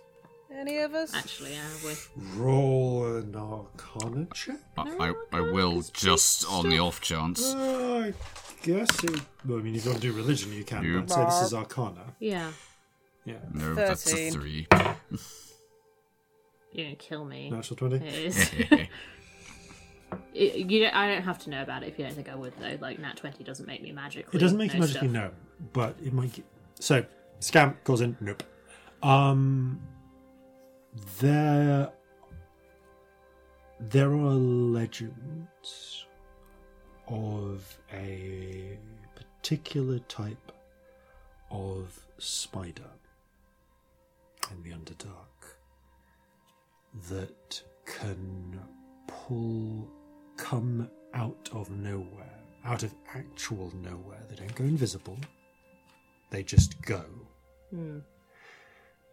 Any of us? Actually, have we? Roll an Arcana check. I, No, I, I no, will just just on the off chance. Uh, I guess it. Well, I mean, if you want to do religion, you can. You- But say this is Arcana. Yeah. Yeah. No, that's a Thirteen. three. You're gonna kill me. Natural 20. It is. It- you don't, I don't have to know about it if you don't think I would, though. Like, Nat 20 doesn't make me magically. It doesn't make you know magically stuff. know, but it might. Get... So, Scamp goes in. Nope. Um, there, there are legends of a particular type of spider in the Underdark that can pull, come out of nowhere, out of actual nowhere. They don't go invisible. They just go. Hmm.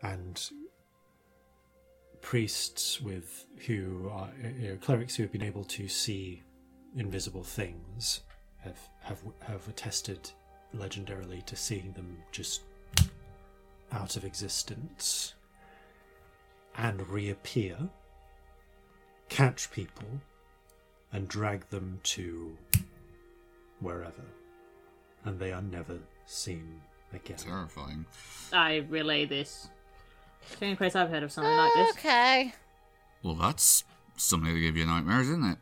And priests with who are you know, clerics who have been able to see invisible things have have have attested legendarily to seeing them just out of existence and reappear, catch people, and drag them to wherever, and they are never seen again. Terrifying. I relay this. It's the only place I've heard of something like this. Okay. Well, that's something to give you nightmares, isn't it?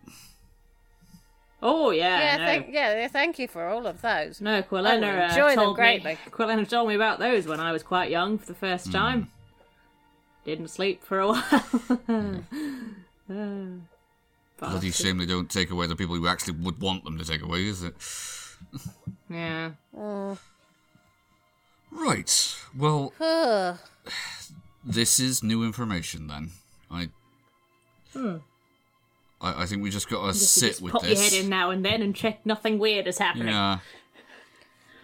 Oh, yeah. Yeah, no. thank, yeah, yeah, thank you for all of those. No, I Quilena will uh, enjoy them told me. greatly. Quilena told me about those when I was quite young for the first time. Didn't sleep for a while. Uh, Bloody shame they don't take away the people who actually would want them to take away, is it? Yeah. Mm. Right. Well, Ugh. This is new information then. I. I, I think we just got to Just, sit just with pop this. your head in now and then and check nothing weird is happening. Yeah.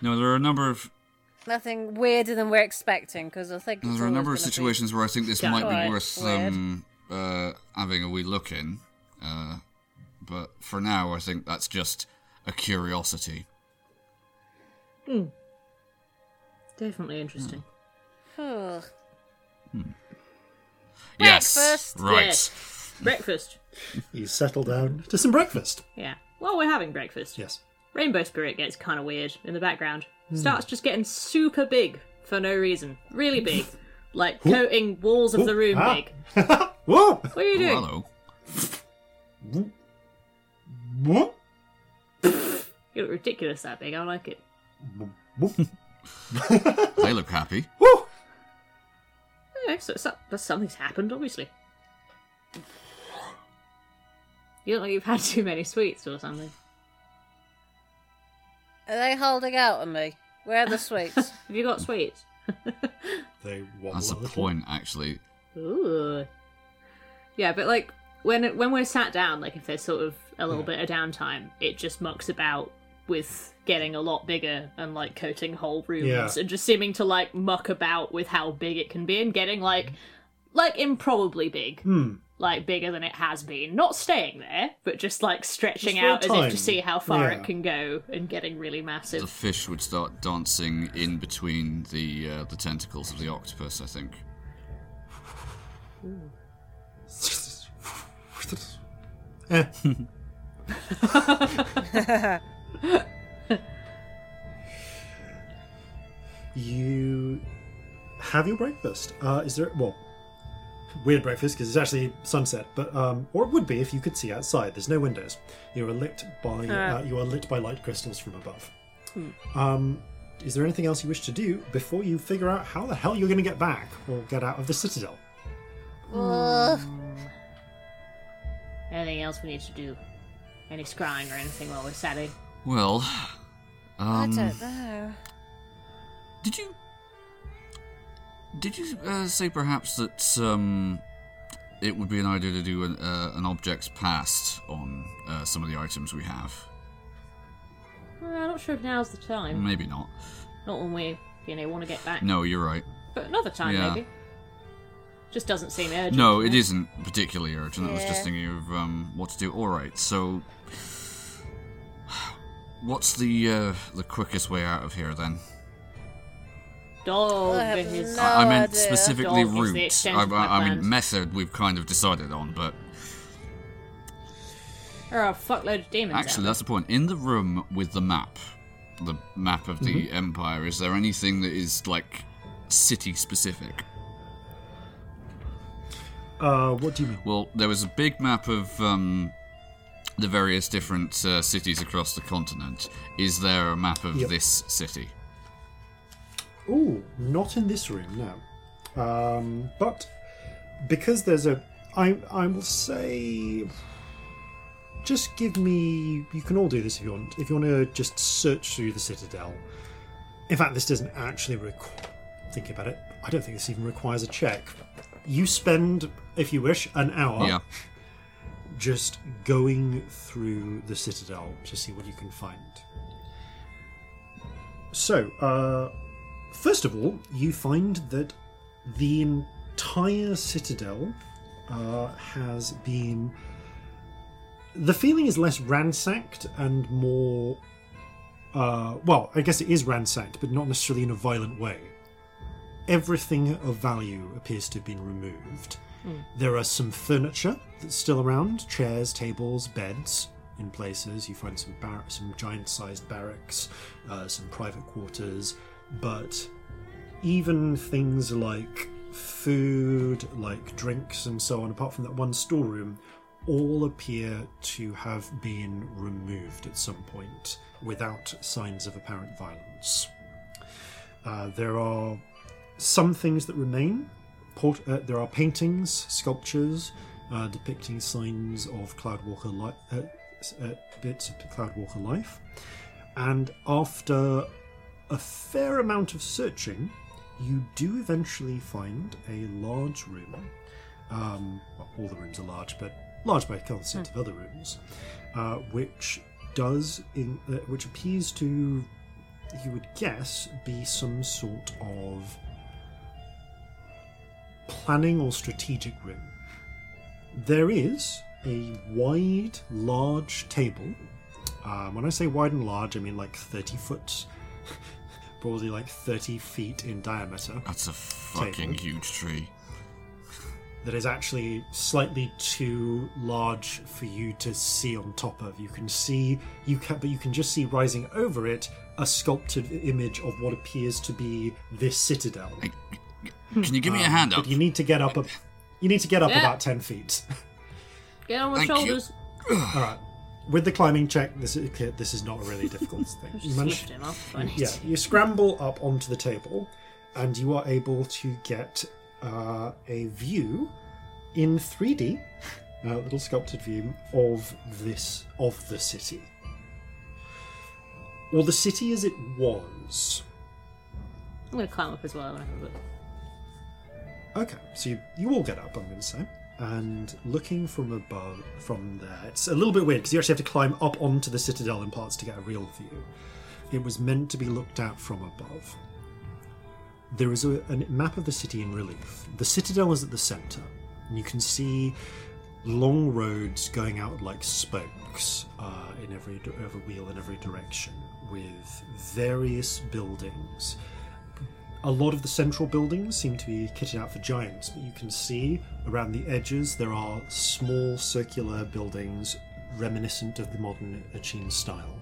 No, there are a number of Nothing weirder than we're expecting because I think it's there are a number of always be- situations where I think this Yeah. might be Alright, worth weird. um, uh, having a wee look in. Uh, but for now, I think that's just a curiosity. Definitely interesting. Ugh. Yes. Breakfast. Right. Yes. Breakfast. You settle down to some breakfast. Yeah. Well, we're having breakfast, Yes. Rainbow Spirit gets kind of weird in the background. Starts just getting super big for no reason. Really big. Like coating walls of the room ah. big. Whoa! What are you Oh, doing? hello. What? You look ridiculous that big. I like it. They look happy. Woo! Yeah, so, so, but something's happened, obviously. You look like you've had too many sweets or something. Are they holding out on me? Where are the sweets? Have you got sweets? They That's a a point, actually. Ooh. Yeah, but like when when we're sat down, like if there's sort of a little Yeah. bit of downtime, it just mucks about with getting a lot bigger and like coating whole rooms Yeah. and just seeming to like muck about with how big it can be and getting like like improbably big. Hmm. Like bigger than it has been. Not staying there, but just like stretching Just for a out as if to see how far Yeah. it can go and getting really massive. The fish would start dancing in between the uh, the tentacles of the octopus. I think. Eh. you have your breakfast. Uh, is there well, weird breakfast because it's actually sunset, but um, or it would be if you could see outside. There's no windows. You are lit by uh, you are lit by light crystals from above. Um, is there anything else you wish to do before you figure out how the hell you're going to get back or get out of the citadel? Ugh. Anything else we need to do? Any scrying or anything while we're sitting? Well, I um, don't know. did you did you uh, say perhaps that um, it would be an idea to do an, uh, an objects past on uh, some of the items we have? Uh, I'm not sure if now's the time. Maybe not. Not when we, you know, want to get back. No, you're right. But another time, Yeah. maybe. Just doesn't seem urgent. No, to it me. isn't particularly urgent. I was just thinking of um, what to do. All right, so what's the uh, the quickest way out of here then? Dog I have is. no I I meant idea. specifically Dog is the route. I, I, I mean method. We've kind of decided on, but There are a fuckload of demons. actually, out that's the point. In the room with the map, the map of the empire, is there anything that is like city specific? Uh, what do you mean? Well, there was a big map of um, the various different uh, cities across the continent. Is there a map of Yep. this city? Ooh, not in this room, no. Um, but because there's a, I I will say, just give me. You can all do this if you want. If you want to just search through the citadel. In fact, this doesn't actually require. Think about it. I don't think this even requires a check. You spend, if you wish, an hour Yeah. Just going through the citadel to see what you can find. So, uh, first of all, you find that the entire citadel uh, has been. The feeling is less ransacked and more. Uh, well, I guess it is ransacked, but not necessarily in a violent way. Everything of value appears to have been removed. There are some furniture that's still around chairs, tables, beds in places. You find some, bar- some giant sized barracks, uh, some private quarters, but even things like food, like drinks, and so on, apart from that one storeroom, all appear to have been removed at some point without signs of apparent violence. Uh, there are some things that remain. Port- uh, there are paintings, sculptures uh, depicting signs of Cloudwalker li- uh, uh, bits of Cloudwalker life. And after a fair amount of searching, you do eventually find a large room. Um, well, all the rooms are large, but large by concept of other rooms, uh, which does in uh, which appears to, you would guess, be some sort of planning or strategic room. There is a wide, large table. Um, when I say wide and large, I mean like 30 foot, probably like 30 feet in diameter, That's a fucking Table. huge tree. that is actually slightly too large for you to see on top of. You can see, you can, but you can just see rising over it a sculpted image of what appears to be this citadel. Hey, Hmm. Can you give me a um, hand up? But you need to get up a, you need to get up Yeah. about 10 feet. Get on my Thank you. shoulders. All right. With the climbing check, this is this is not a really difficult thing. You manage, lift him up. if I need yeah, you scramble up onto the table, and you are able to get uh, a view in 3D, a uh, little sculpted view of this of the city, or the city as it was. I'm gonna climb up as well. and have a look. Okay, so you, you all get up, I'm going to say, and looking from above, from there, it's a little bit weird because you actually have to climb up onto the citadel in parts to get a real view. It was meant to be looked at from above. There is a, a map of the city in relief. The citadel is at the centre, and you can see long roads going out like spokes uh, in every every wheel in every direction, with various buildings a lot of the central buildings seem to be kitted out for giants, but you can see around the edges there are small circular buildings reminiscent of the modern Achene style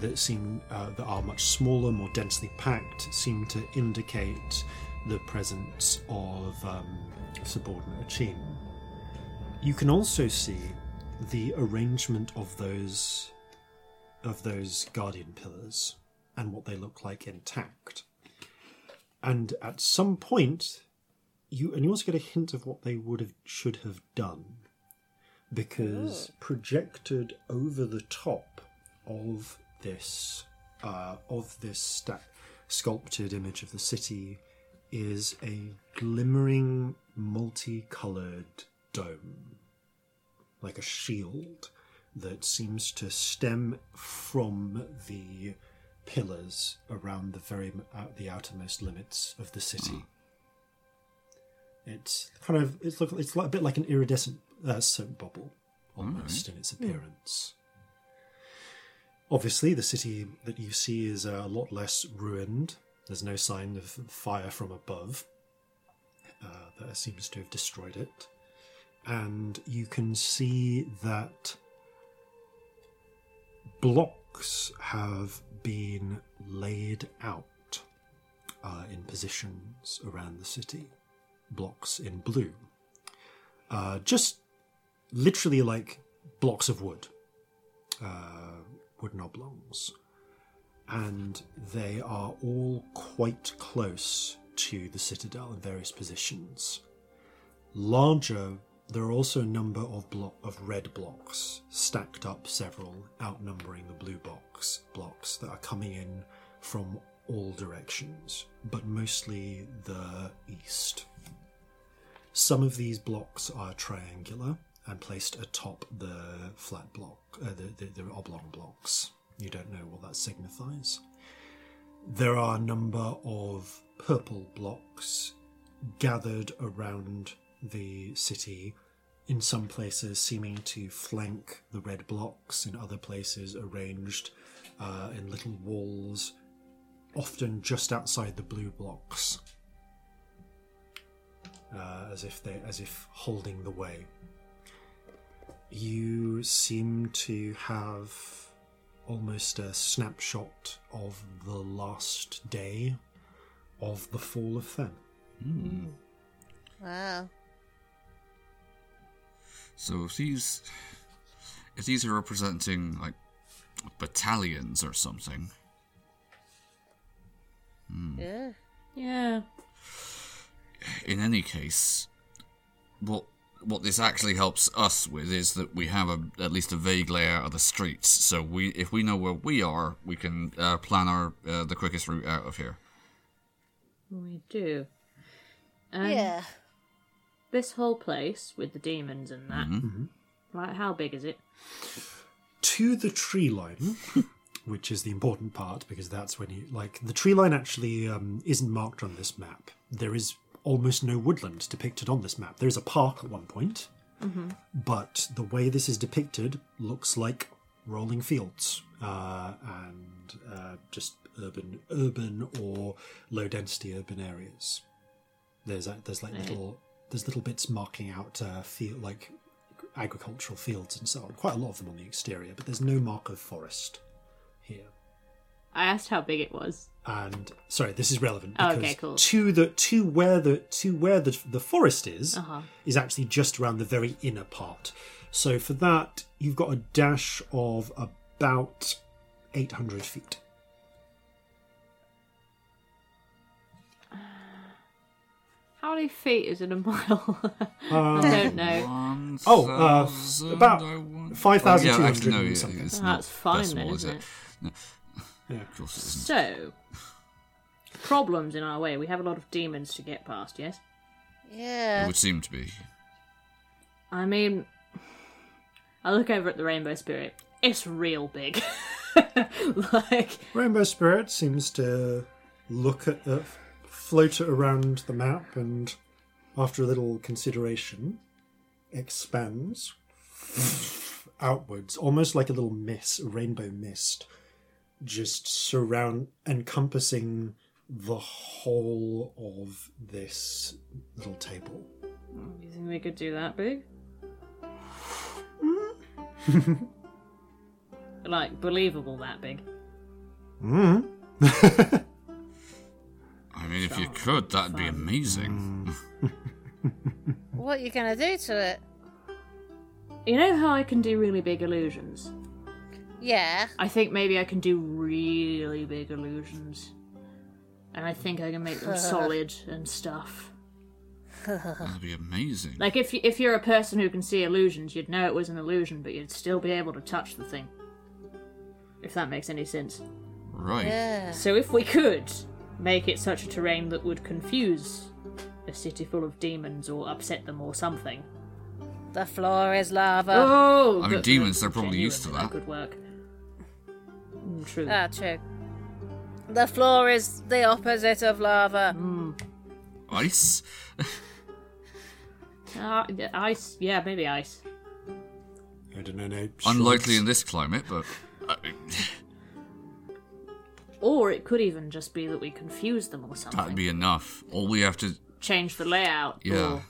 that seem uh, that are much smaller, more densely packed, seem to indicate the presence of um, subordinate Achene. You can also see the arrangement of those of those guardian pillars and what they look like intact and at some point you and you also get a hint of what they would have should have done. Because projected over the top of this uh, of this sta- sculpted image of the city is a glimmering multicolored dome. Like a shield that seems to stem from the pillars around the very uh, the outermost limits of the city. It's kind of it's look it's like a bit like an iridescent uh, soap bubble almost in its appearance. Obviously, the city that you see is a lot less ruined. There's no sign of fire from above uh, that seems to have destroyed it, and you can see that have been laid out uh, in positions around the city. Blocks in blue. Uh, just literally like blocks of wood, uh, wooden oblongs. And they are all quite close to the citadel in various positions. Larger, there are also a number of blo- of red blocks stacked up, several outnumbering the blue box blocks that are coming in from all directions, but mostly the east. Some of these blocks are triangular and placed atop the flat block, uh, the, the, the oblong blocks. You don't know what that signifies. There are a number of purple blocks gathered around the city, in some places seeming to flank the red blocks, in other places arranged uh, in little walls, often just outside the blue blocks, uh, as if they, as if holding the way. You seem to have almost a snapshot of the last day of the fall of Fen. Wow. So if these, if these are representing like battalions or something, Yeah. Yeah. in any case, what what this actually helps us with is that we have a, at least a vague layout of the streets. So we, if we know where we are, we can uh, plan our uh, the quickest route out of here. We do. Um, yeah. This whole place with the demons and that. Like, how big is it? to the tree line, which is the important part because that's when you like the tree line actually um, isn't marked on this map. There is almost no woodland depicted on this map. There is a park at one point, but the way this is depicted looks like rolling fields uh, and uh, just urban, urban or low density urban areas. There's a, there's like little there's little bits marking out uh, field like agricultural fields and so on. Quite a lot of them on the exterior, but there's no mark of forest here. I asked how big it was. And sorry, this is relevant Oh, because okay, cool. to the to where the to where the the forest is Uh-huh. is actually just around the very inner part. So for that, you've got a dash of about eight hundred feet. How many feet is in a mile? Uh, I don't know. One Oh, uh, thousand, about I want- 5,200 Oh, yeah, actually, no, and yeah, something. it's That's not fine decimal, then, is isn't it? it? Yeah. Of course it isn't. So, problems in our way. We have a lot of demons to get past, yes? Yeah. It Yeah. would seem to be. I mean, I look over at the Rainbow Spirit. It's real big. like, Rainbow Spirit seems to look at the float it around the map and after a little consideration expands outwards almost like a little mist a rainbow mist just surround encompassing the whole of this little table you think we could do that big? like, believable that big. mm. I mean, if you could, that'd be amazing. What are you gonna do to it? You know how I can do really big illusions? Yeah. I think maybe I can do really big illusions. And I think I can make them solid and stuff. That'd be amazing. Like if you, if you're a person who can see illusions, you'd know it was an illusion, but you'd still be able to touch the thing. If that makes any sense. Right. Yeah. So if we could make it such a terrain that would confuse a city full of demons or upset them or something. The floor is lava. Oh, I mean, demons, they're probably used to that. could work. Mm, true. Ah, true. The floor is the opposite of lava. Ice? Ah, ice. Yeah, maybe ice. i don't know no Unlikely in this climate, but. Uh, Or it could even just be that we confuse them or something. that'd be enough. All we have to. Change the layout. Yeah. Or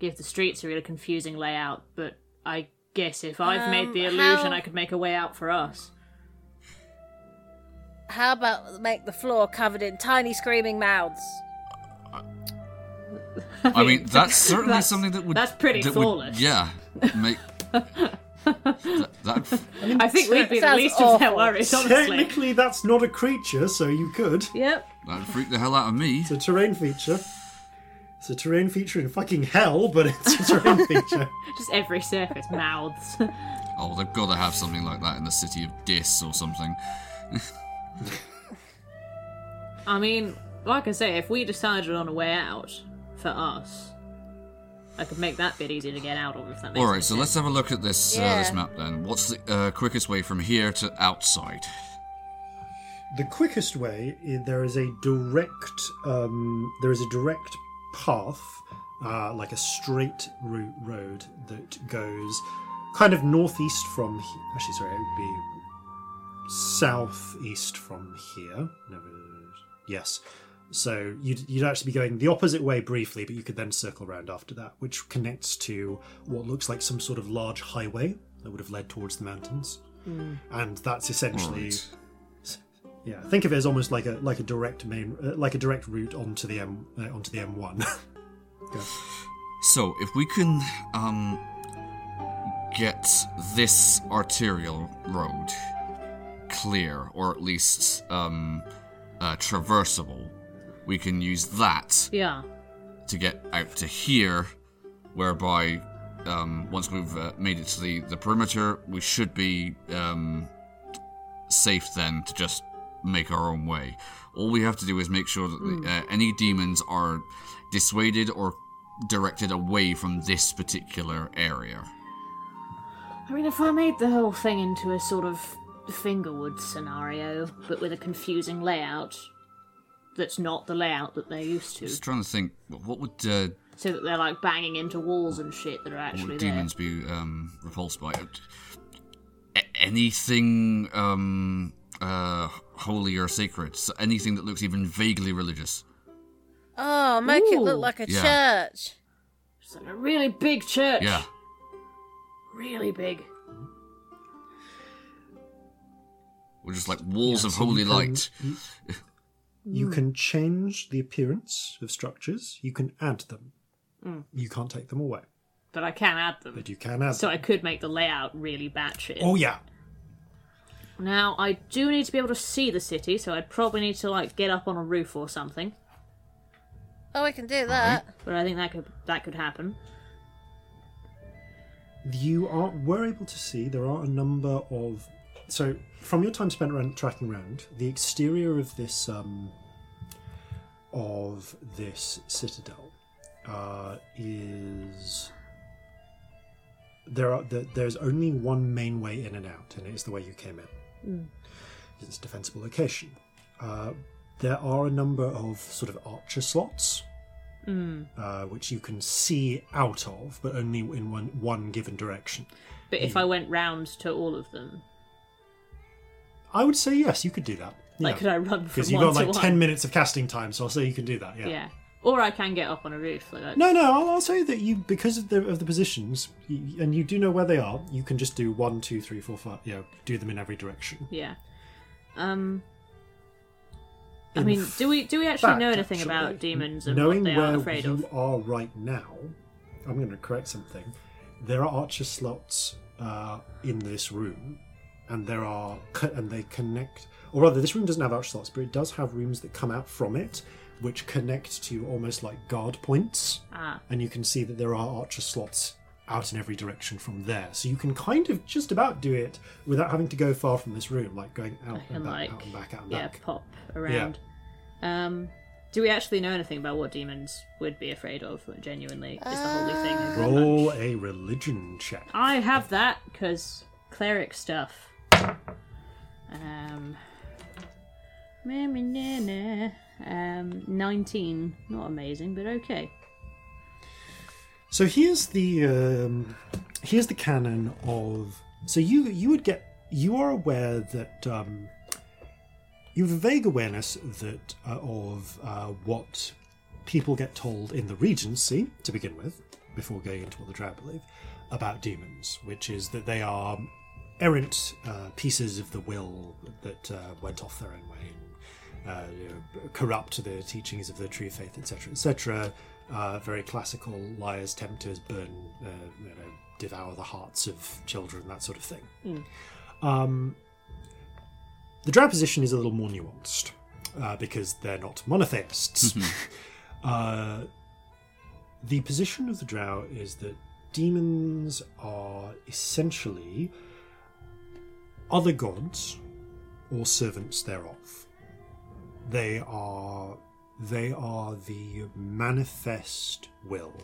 give the streets a really confusing layout. But I guess if I've made the Um, illusion, how- I could make a way out for us. How about make the floor covered in tiny screaming mouths? I mean, that's certainly That's- something that would. that's pretty that would- flawless. yeah. Make. that, that, I think we'd be the Sounds least of their awful. worries, honestly. technically that's not a creature so you could Yep. that'd freak the hell out of me. It's a terrain feature. It's a terrain feature in fucking hell, but it's a terrain feature. Just every surface mouths. Oh, they've got to have something like that in the city of Dis or something. I mean, like I say, if we decided on a way out for us, I could make that bit easier to get out of. If that makes All right, any so sense. let's have a look at this uh, this Yeah. map then. What's the uh, quickest way from here to outside? The quickest way, i- there is a direct, um, there is a direct path, uh, like a straight route road that goes kind of northeast from. He- Actually, sorry, it would be southeast from here. No, yes. So you'd, you'd actually be going the opposite way briefly, but you could then circle around after that, which connects to what looks like some sort of large highway that would have led towards the mountains. And that's essentially Right. yeah, think of it as almost like a like a direct main uh, like a direct route onto the M uh, onto the M1. Go. So, if we can um, get this arterial road clear, or at least um, uh, traversable, we can use that Yeah. to get out to here, whereby um, once we've uh, made it to the, the perimeter, we should be um, safe then to just make our own way. All we have to do is make sure that the, uh, any demons are dissuaded or directed away from this particular area. I mean, if I made the whole thing into a sort of Fingerwood scenario, but with a confusing layout that's not the layout that they're used to, Just trying to think, what would uh, so that they're like banging into walls and shit that are What actually would there. demons be um, repulsed by? A- anything um, uh, holy or sacred? So anything that looks even vaguely religious. Oh, make it look like a Yeah. church. It's like a really big church. Yeah. Really big. Or just like walls Yeah, of so you holy can- light. You, you can change the appearance of structures. You can add them. Hmm. You can't take them away, But I can add them. but you can add So them. I could make the layout really batshit. Oh yeah, Now, I do need to be able to see the city, so I'd probably need to, like, get up on a roof or something. Oh, we can do that. But I think that could that could happen. you are were able to see there are a number of so from your time spent around tracking around the exterior of this um of this citadel uh is there are the, there's only one main way in and out and it is the way you came in. It's a defensible location. Uh, there are a number of sort of archer slots uh, which you can see out of, but only in one one given direction. But if I went round to all of them, I would say yes, you could do that. like, could I run from Because you've one got like to ten one? minutes of casting time, so I'll say you can do that. Yeah. Yeah. Or I can get up on a roof like. No, no, I'll, I'll say that you because of the of the positions, you, and you do know where they are. You can just do one, two, three, four, five. You know, do them in every direction. Yeah. Um. I In mean, do we do we actually fact, know anything actually, about demons and Knowing what they where are afraid you of? are right now, I'm going to correct something. There are archer slots uh, in this room, and there are and they connect. Or rather, this room doesn't have arch slots, but it does have rooms that come out from it, which connect to almost like guard points. Ah, and you can see that there are archer slots out in every direction from there. So you can kind of just about do it without having to go far from this room, like going out and, and back, like out and back, out and yeah, back. pop around. Um, do we actually know anything about what demons would be afraid of? Genuinely, is the holy thing? Roll a religion check. I have that because cleric stuff. Um, um, nineteen. Not amazing, but okay. So here's the um, here's the canon of. So you you would get you are aware that um, you have a vague awareness that uh, of uh, what people get told in the Regency to begin with, before going into what the Drow believe about demons, which is that they are errant uh, pieces of the will that uh, went off their own way and uh, you know, corrupt the teachings of the true faith, etc., etc. Uh, very classical liars, tempters, burn, uh, you know, devour the hearts of children, that sort of thing. Um, the Drow position is a little more nuanced uh, because they're not monotheists. uh, the position of the Drow is that demons are essentially other gods or servants thereof. They are they are the manifest will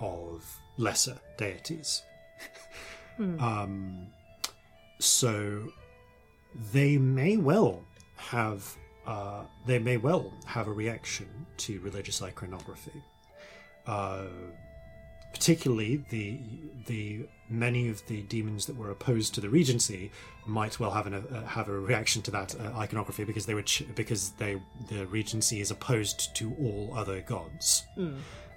of lesser deities. Um, so they may well have uh, they may well have a reaction to religious iconography. Uh, particularly the the many of the demons that were opposed to the regency might well have an, uh, have a reaction to that uh, iconography because they were ch- because they the regency is opposed to all other gods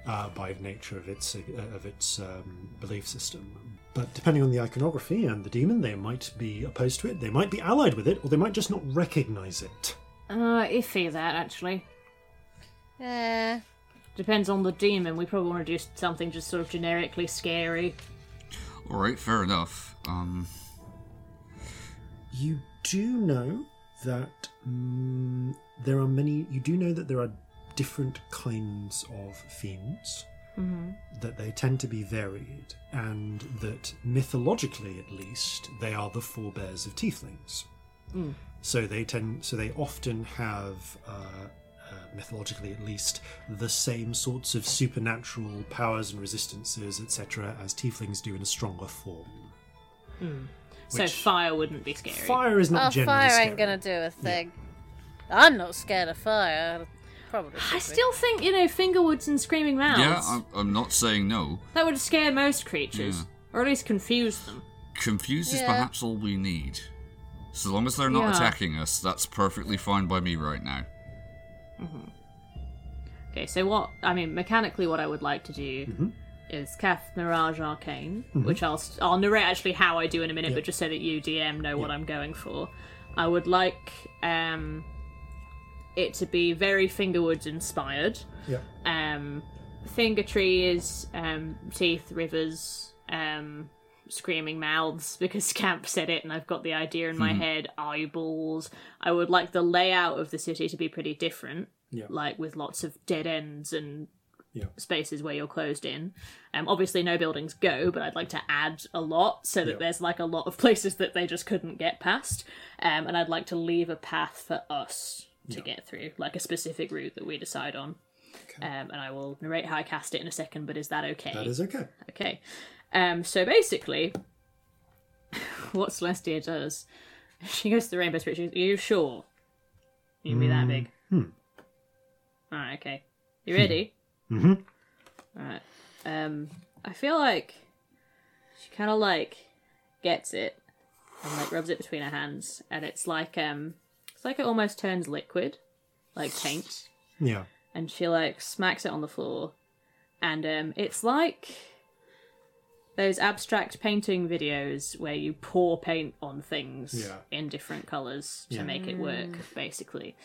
uh, by nature of its uh, of its um, belief system. But depending on the iconography and the demon, they might be opposed to it. They might be allied with it, or they might just not recognize it. Uh, iffy that actually. Yeah. Depends on the demon. We probably want to do something just sort of generically scary. All right, fair enough. Um, You do know that mm, there are many. You do know that there are different kinds of fiends. that they tend to be varied, and that mythologically, at least, they are the forebears of tieflings. So they tend, so they often have, uh, mythologically at least, the same sorts of supernatural powers and resistances, etc., as tieflings do in a stronger form. Hmm. So fire wouldn't be scary. Fire is not Oh, generally fire scary. ain't gonna do a thing. I'm not scared of fire. Probably. I should be. still think, you know, fingerwoods and screaming mouths. Yeah, I'm, I'm not saying no. That would scare most creatures. Yeah. Or at least confuse them. Confused is Yeah. perhaps all we need. So long as they're not Yeah. attacking us, that's perfectly fine by me right now. Okay, so what I mean, mechanically, what I would like to do Mm-hmm. is cast Mirage Arcane, which I'll I'll narrate actually how I do in a minute, but just so that you DM know what I'm going for. I would like um it to be very Fingerwoods inspired. Yeah. Um, finger trees, um, teeth, rivers, um, screaming mouths because Scamp said it and I've got the idea in my head. Eyeballs. I would like the layout of the city to be pretty different, Yeah. like with lots of dead ends and Yeah. spaces where you're closed in. Um, obviously, no buildings go, but I'd like to add a lot so that Yeah. there's like a lot of places that they just couldn't get past. Um, and I'd like to leave a path for us to get through, like a specific route that we decide on. Um, and I will narrate how I cast it in a second, but is that okay? That is okay. Okay. Um, so basically, what Celestia does, she goes to the Rainbow Spirit. She goes, Are you sure? You can be that big. Hmm. Alright, okay. You ready? Mm-hmm. Alright. Um, I feel like she kind of like gets it and like rubs it between her hands, and it's like um, it's like it almost turns liquid, like paint Yeah. and she like smacks it on the floor and um it's like those abstract painting videos where you pour paint on things Yeah. in different colors to Yeah. make it work basically.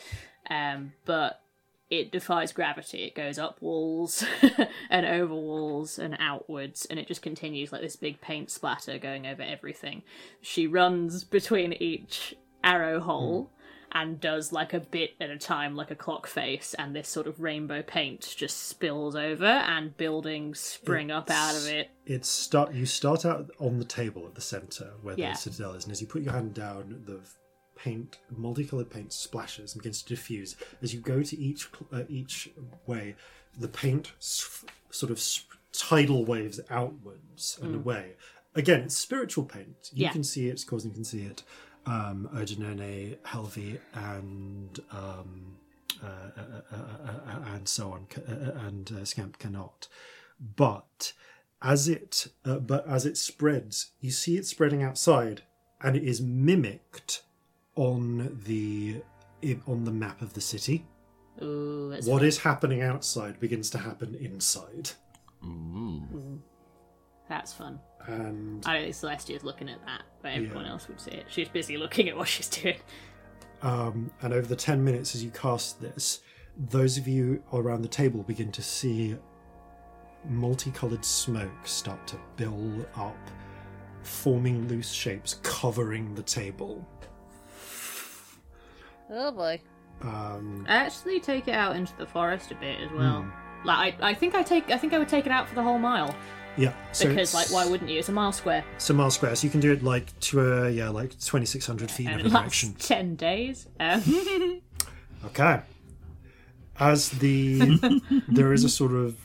Um but it defies gravity. It goes up walls and over walls and outwards and it just continues like this big paint splatter going over everything. She runs between each arrow hole and does like a bit at a time, like a clock face, and this sort of rainbow paint just spills over, and buildings spring up out of it. It's start. You start out on the table at the center where Yeah. the citadel is, and as you put your hand down, the paint, multicolored paint, splashes and begins to diffuse. As you go to each uh, each way, the paint s- sort of s- tidal waves outwards and away. Again, it's spiritual paint. You Yeah. can see it. Corzin can see it. Um, Urgenone, Helvi, and um, uh, uh, uh, uh, uh, and so on, uh, uh, and uh, Scamp cannot. But as it uh, but as it spreads, you see it spreading outside, and it is mimicked on the on the map of the city. Ooh, that's What is happening outside begins to happen inside, Ooh. That's fun. and I don't think Celestia's looking at that, but everyone Yeah. else would see it. She's busy looking at what she's doing. um, and over the ten minutes as you cast this, those of you around the table begin to see multicolored smoke start to build up, forming loose shapes, covering the table. Oh boy. Um, I actually take it out into the forest a bit as well. Hmm. Like I, I think I take, I think I would take it out for the whole mile yeah, so because, like, why wouldn't you? It's a mile square, So mile square, so you can do it like to uh, yeah, like twenty six hundred feet in and every it direction. ten days. Um, Okay. As the there is a sort of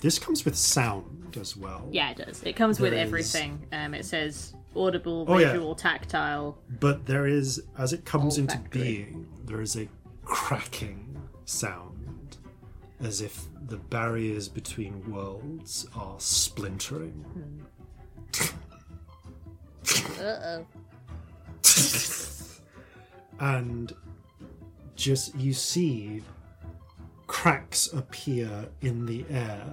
this comes with sound as well. yeah, it does. It comes with There is- everything. Um, it says audible, Oh, yeah. visual, tactile. But there is as it comes into being, there is a cracking sound. As if the barriers between worlds are splintering. Uh oh. and just you see cracks appear in the air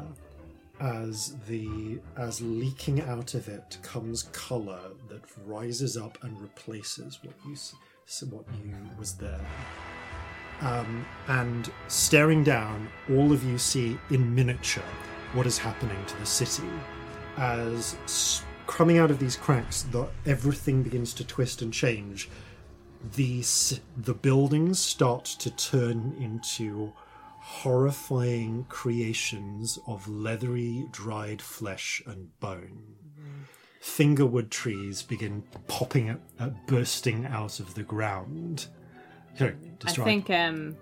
as the as leaking out of it comes color that rises up and replaces what you s- s- what you was there um, and staring down all of you see in miniature what is happening to the city as coming out of these cracks the, everything begins to twist and change the the buildings start to turn into horrifying creations of leathery, dried flesh and bone. Fingerwood trees begin popping uh, bursting out of the ground. Sorry, I think um,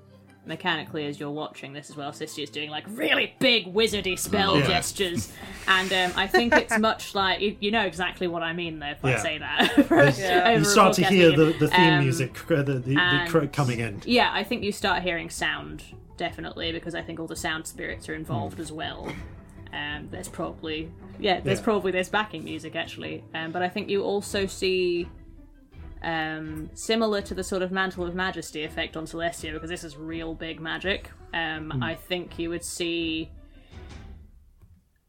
mechanically, as you're watching this as well, Sister is doing like really big wizardy spell Yeah. gestures, and um, I think it's much like you, you know exactly what I mean though if I say that. Over you start to hear the, the theme Um, music, the, the, the coming in. Yeah, I think you start hearing sound definitely because I think all the sound spirits are involved as well. Um, there's probably yeah, there's Yeah. probably there's backing music actually, um, but I think you also see um, similar to the sort of mantle of majesty effect on Celestia because this is real big magic. Um, I think you would see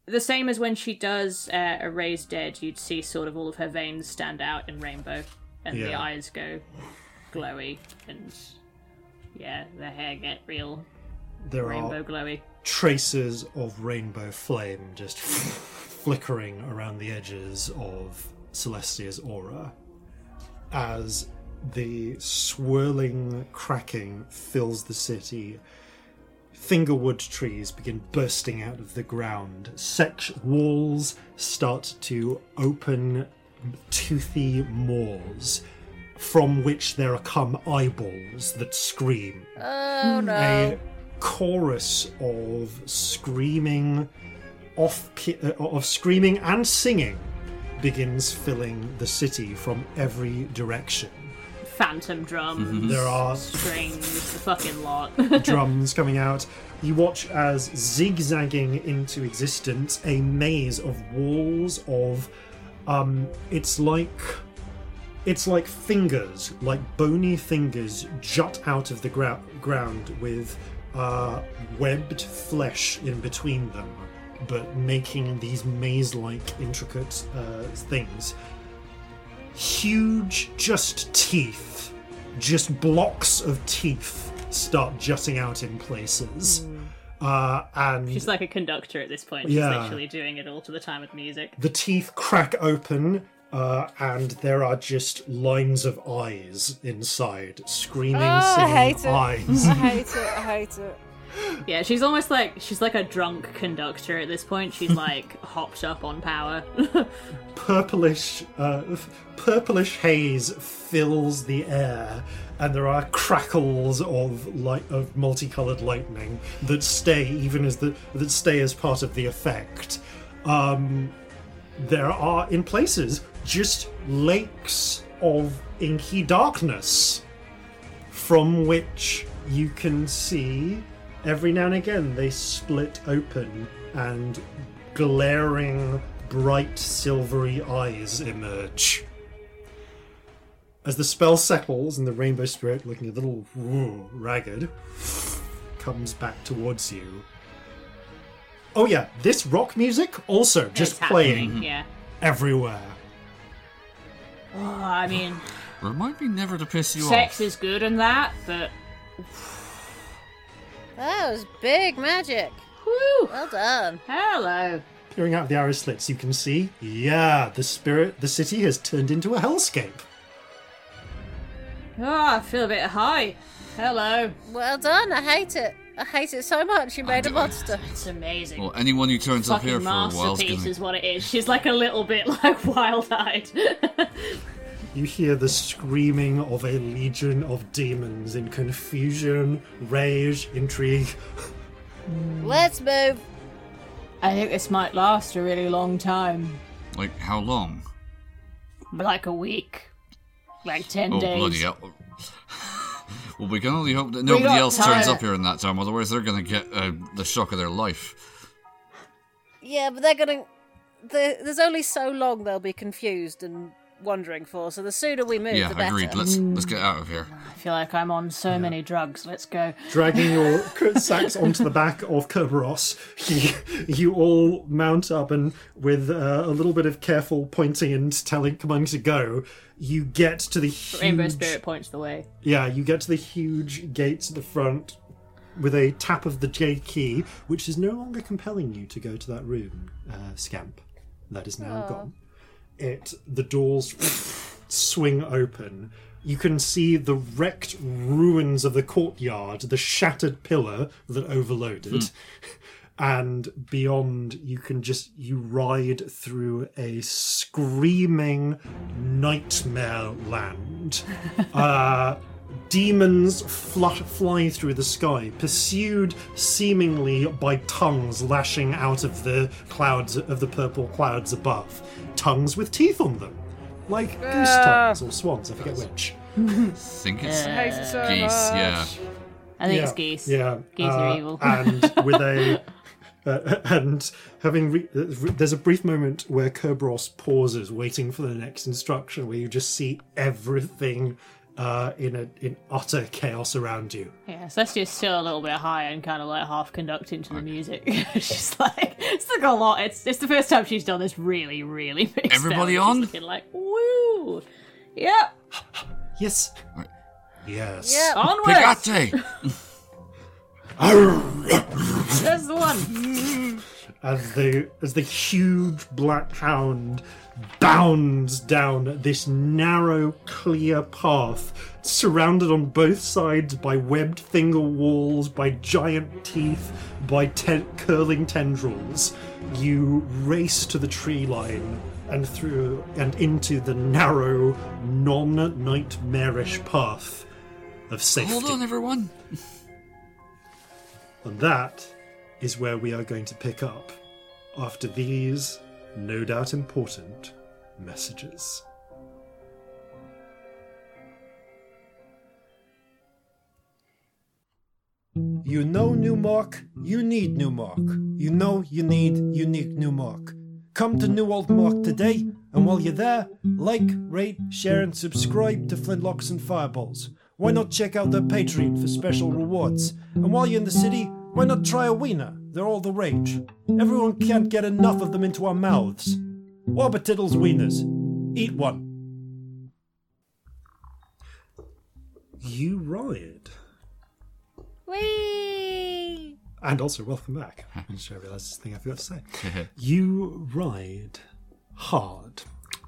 the same as when she does uh, a raised dead. You'd see sort of all of her veins stand out in rainbow, and the eyes go glowy, and yeah, the hair get real There rainbow are glowy. traces of rainbow flame just flickering around the edges of Celestia's aura as the swirling cracking fills the city. Fingerwood trees begin bursting out of the ground. Sec- walls start to open toothy maws from which there come eyeballs that scream Oh no. a chorus of screaming off uh, of screaming and singing begins filling the city from every direction. Phantom drums, there are strings, the fucking lot. drums coming out. You watch as zigzagging into existence a maze of walls of um it's like it's like fingers like bony fingers jut out of the grou- ground with uh webbed flesh in between them but making these maze-like intricate uh, things huge just teeth just blocks of teeth start jutting out in places uh, and She's like a conductor at this point. She's Yeah. literally doing it all to the time of music. the teeth crack open uh, and there are just lines of eyes inside screaming Oh, I singing hate it. eyes I hate it. I hate it. Yeah, she's almost like she's like a drunk conductor at this point. She's like hopped up on power. purplish uh, purplish haze fills the air and there are crackles of light of multicolored lightning that stay even as the that stay as part of the effect um there are in places just lakes of inky darkness from which you can see every now and again they split open and glaring bright silvery eyes emerge. As the spell settles and the rainbow spirit, looking a little woo, ragged, comes back towards you. Oh yeah, this rock music also just It's playing Yeah. everywhere. Oh, I mean, Remind me never to piss you sex off. is good and that, but That was big magic. whew, Well done. hello. Peering out of the arrow slits, you can see, yeah, the spirit, the city has turned into a hellscape. Oh, I feel a bit high. Hello. Well done. I hate it. I hate it so much. You made a do- monster. It's amazing. Well, anyone who turns up here for a while is masterpiece gonna... is what it is. She's like a little bit like wild-eyed. You hear the screaming of a legion of demons in confusion, rage, intrigue. Let's move. I think this might last a really long time, Like, how long? like a week, like ten Oh, days. bloody hell. well, we can only hope that nobody got else turns up here in that time, otherwise they're gonna get uh, the shock of their life. Yeah, but they're gonna. There's only so long they'll be confused and wondering for. So the sooner we move, yeah, the better. agreed. Let's let's get out of here. I feel like I'm on so many drugs. Let's go. Dragging your sacks onto the back of Kerberos, you, you all mount up and, with uh, a little bit of careful pointing and telling, commanding to go, you get to the huge. Rainbow Spirit points the way. Yeah, you get to the huge gates at the front with a tap of the J key, which is no longer compelling you to go to that room, uh, Scamp. That is now gone. It the doors swing open, you can see the wrecked ruins of the courtyard, the shattered pillar that overloaded. And beyond, you can just you ride through a screaming nightmare land. uh, demons fl- fly through the sky, pursued seemingly by tongues lashing out of the clouds of the purple clouds above. Tongues with teeth on them, like goose tongues or swans. I forget which. I think it's hate it so geese. Yeah. I think yeah, it's geese. Yeah, Geese uh, are evil. and with a uh, and having re- uh, there's a brief moment where Kerberos pauses, waiting for the next instruction, where you just see everything uh, in a in utter chaos around you. Yeah, Celestia's still a little bit high and kind of like half conducting to the music. she's like, it's like a lot. It's it's the first time she's done this really, really big. spell, Everybody and she's on? looking like, woo, yep, Yes. Right. Yes. Yep. onwards. Pigate! That's the one. as the as the huge black hound bounds down this narrow, clear path, surrounded on both sides by webbed finger walls, by giant teeth, by ten- curling tendrils. You race to the tree line and through and into the narrow, non-nightmarish path of safety. Hold on, everyone. And that is where we are going to pick up after these, no doubt important, messages. You know Newmark, you need Newmark. You know you need unique Newmark. Come to New Old Mark today, and while you're there, like, rate, share, and subscribe to Flintlocks and Fireballs. Why not check out their Patreon for special rewards? And while you're in the city, why not try a wiener? They're all the rage. Everyone can't get enough of them into our mouths. Orbitiddles wieners. Eat one. You ride. Whee! And also, welcome back. I just realised this thing I forgot to say. you ride hard.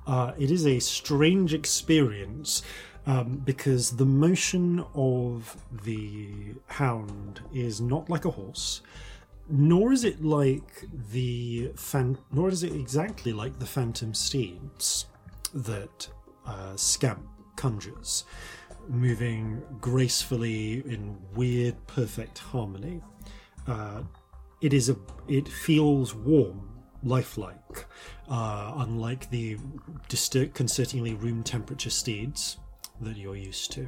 Uh, it is a strange experience um, because the motion of the hound is not like a horse, nor is it like the fan, nor is it exactly like the phantom steeds that uh, Scamp conjures, moving gracefully in weird, perfect harmony. Uh, it is a. It feels warm, lifelike, uh, unlike the disconcertingly room temperature steeds that you're used to.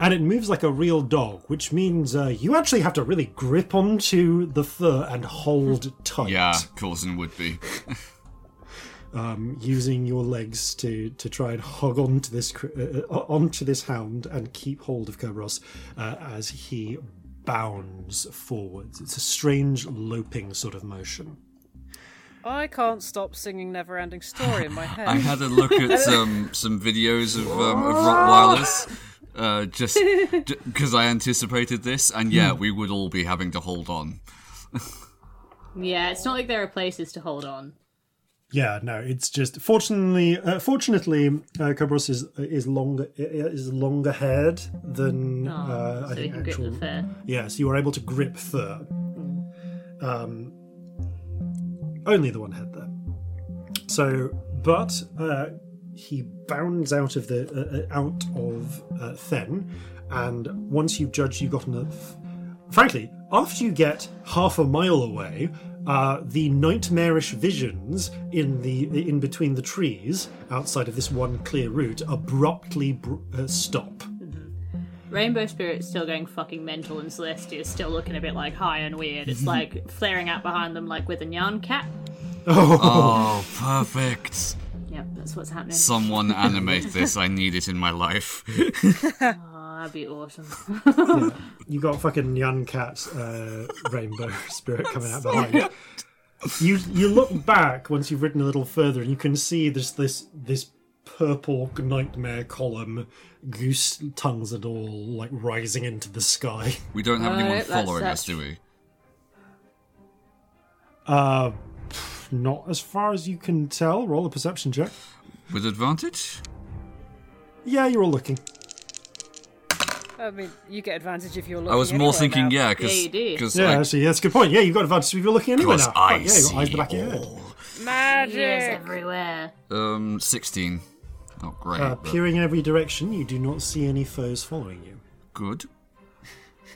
And it moves like a real dog, which means uh, you actually have to really grip onto the fur and hold tight. Yeah, Coulson would be. um, using your legs to to try and hug onto this uh, uh, onto this hound and keep hold of Kerberos uh, as he bounds forwards. It's a strange loping sort of motion. I can't stop singing Neverending Story in my head. I had a look at some some videos of um, of Rottweilers. Uh, just because I anticipated this, and yeah, we would all be having to hold on. Yeah, it's not like there are places to hold on. Yeah, no, it's just fortunately, uh, fortunately, uh, Kerberos is is longer is longer haired than uh, Oh, so I you think can grip actual. the fur. Yeah, so you are able to grip fur. Um, only the one head there. So, but uh, he bounds out of the uh, uh, out of uh, Then, and once you've judged you got enough. Frankly, after you get half a mile away, uh, the nightmarish visions in the in between the trees outside of this one clear route abruptly br- uh, stop. Rainbow Spirit's still going fucking mental, and Celestia's still looking a bit like high and weird. It's like flaring out behind them, like with a Nyan cat. Oh, perfect! Yep, that's what's happening. Someone animate this. I need it in my life. Oh, that'd be awesome. You got fucking Nyan cat uh, rainbow spirit coming out behind. You you look back once you've ridden a little further, and you can see this this this purple nightmare column, goose tongues and all, like rising into the sky. We don't have anyone Right, following us, do we? Uh, pff, not as far as you can tell. Roll a perception check. With advantage? Yeah, you're all looking. I mean, you get advantage if you're looking. I was more thinking, now. yeah, Yeah, because you do. Yeah, actually, that's a good point. Yeah, you've got advantage if you're looking anywhere now. Because I Fuck, yeah, you've got eyes in the back of your head. Magic. Everywhere. Um, sixteen. Not great. Uh, but peering in every direction, you do not see any foes following you. good.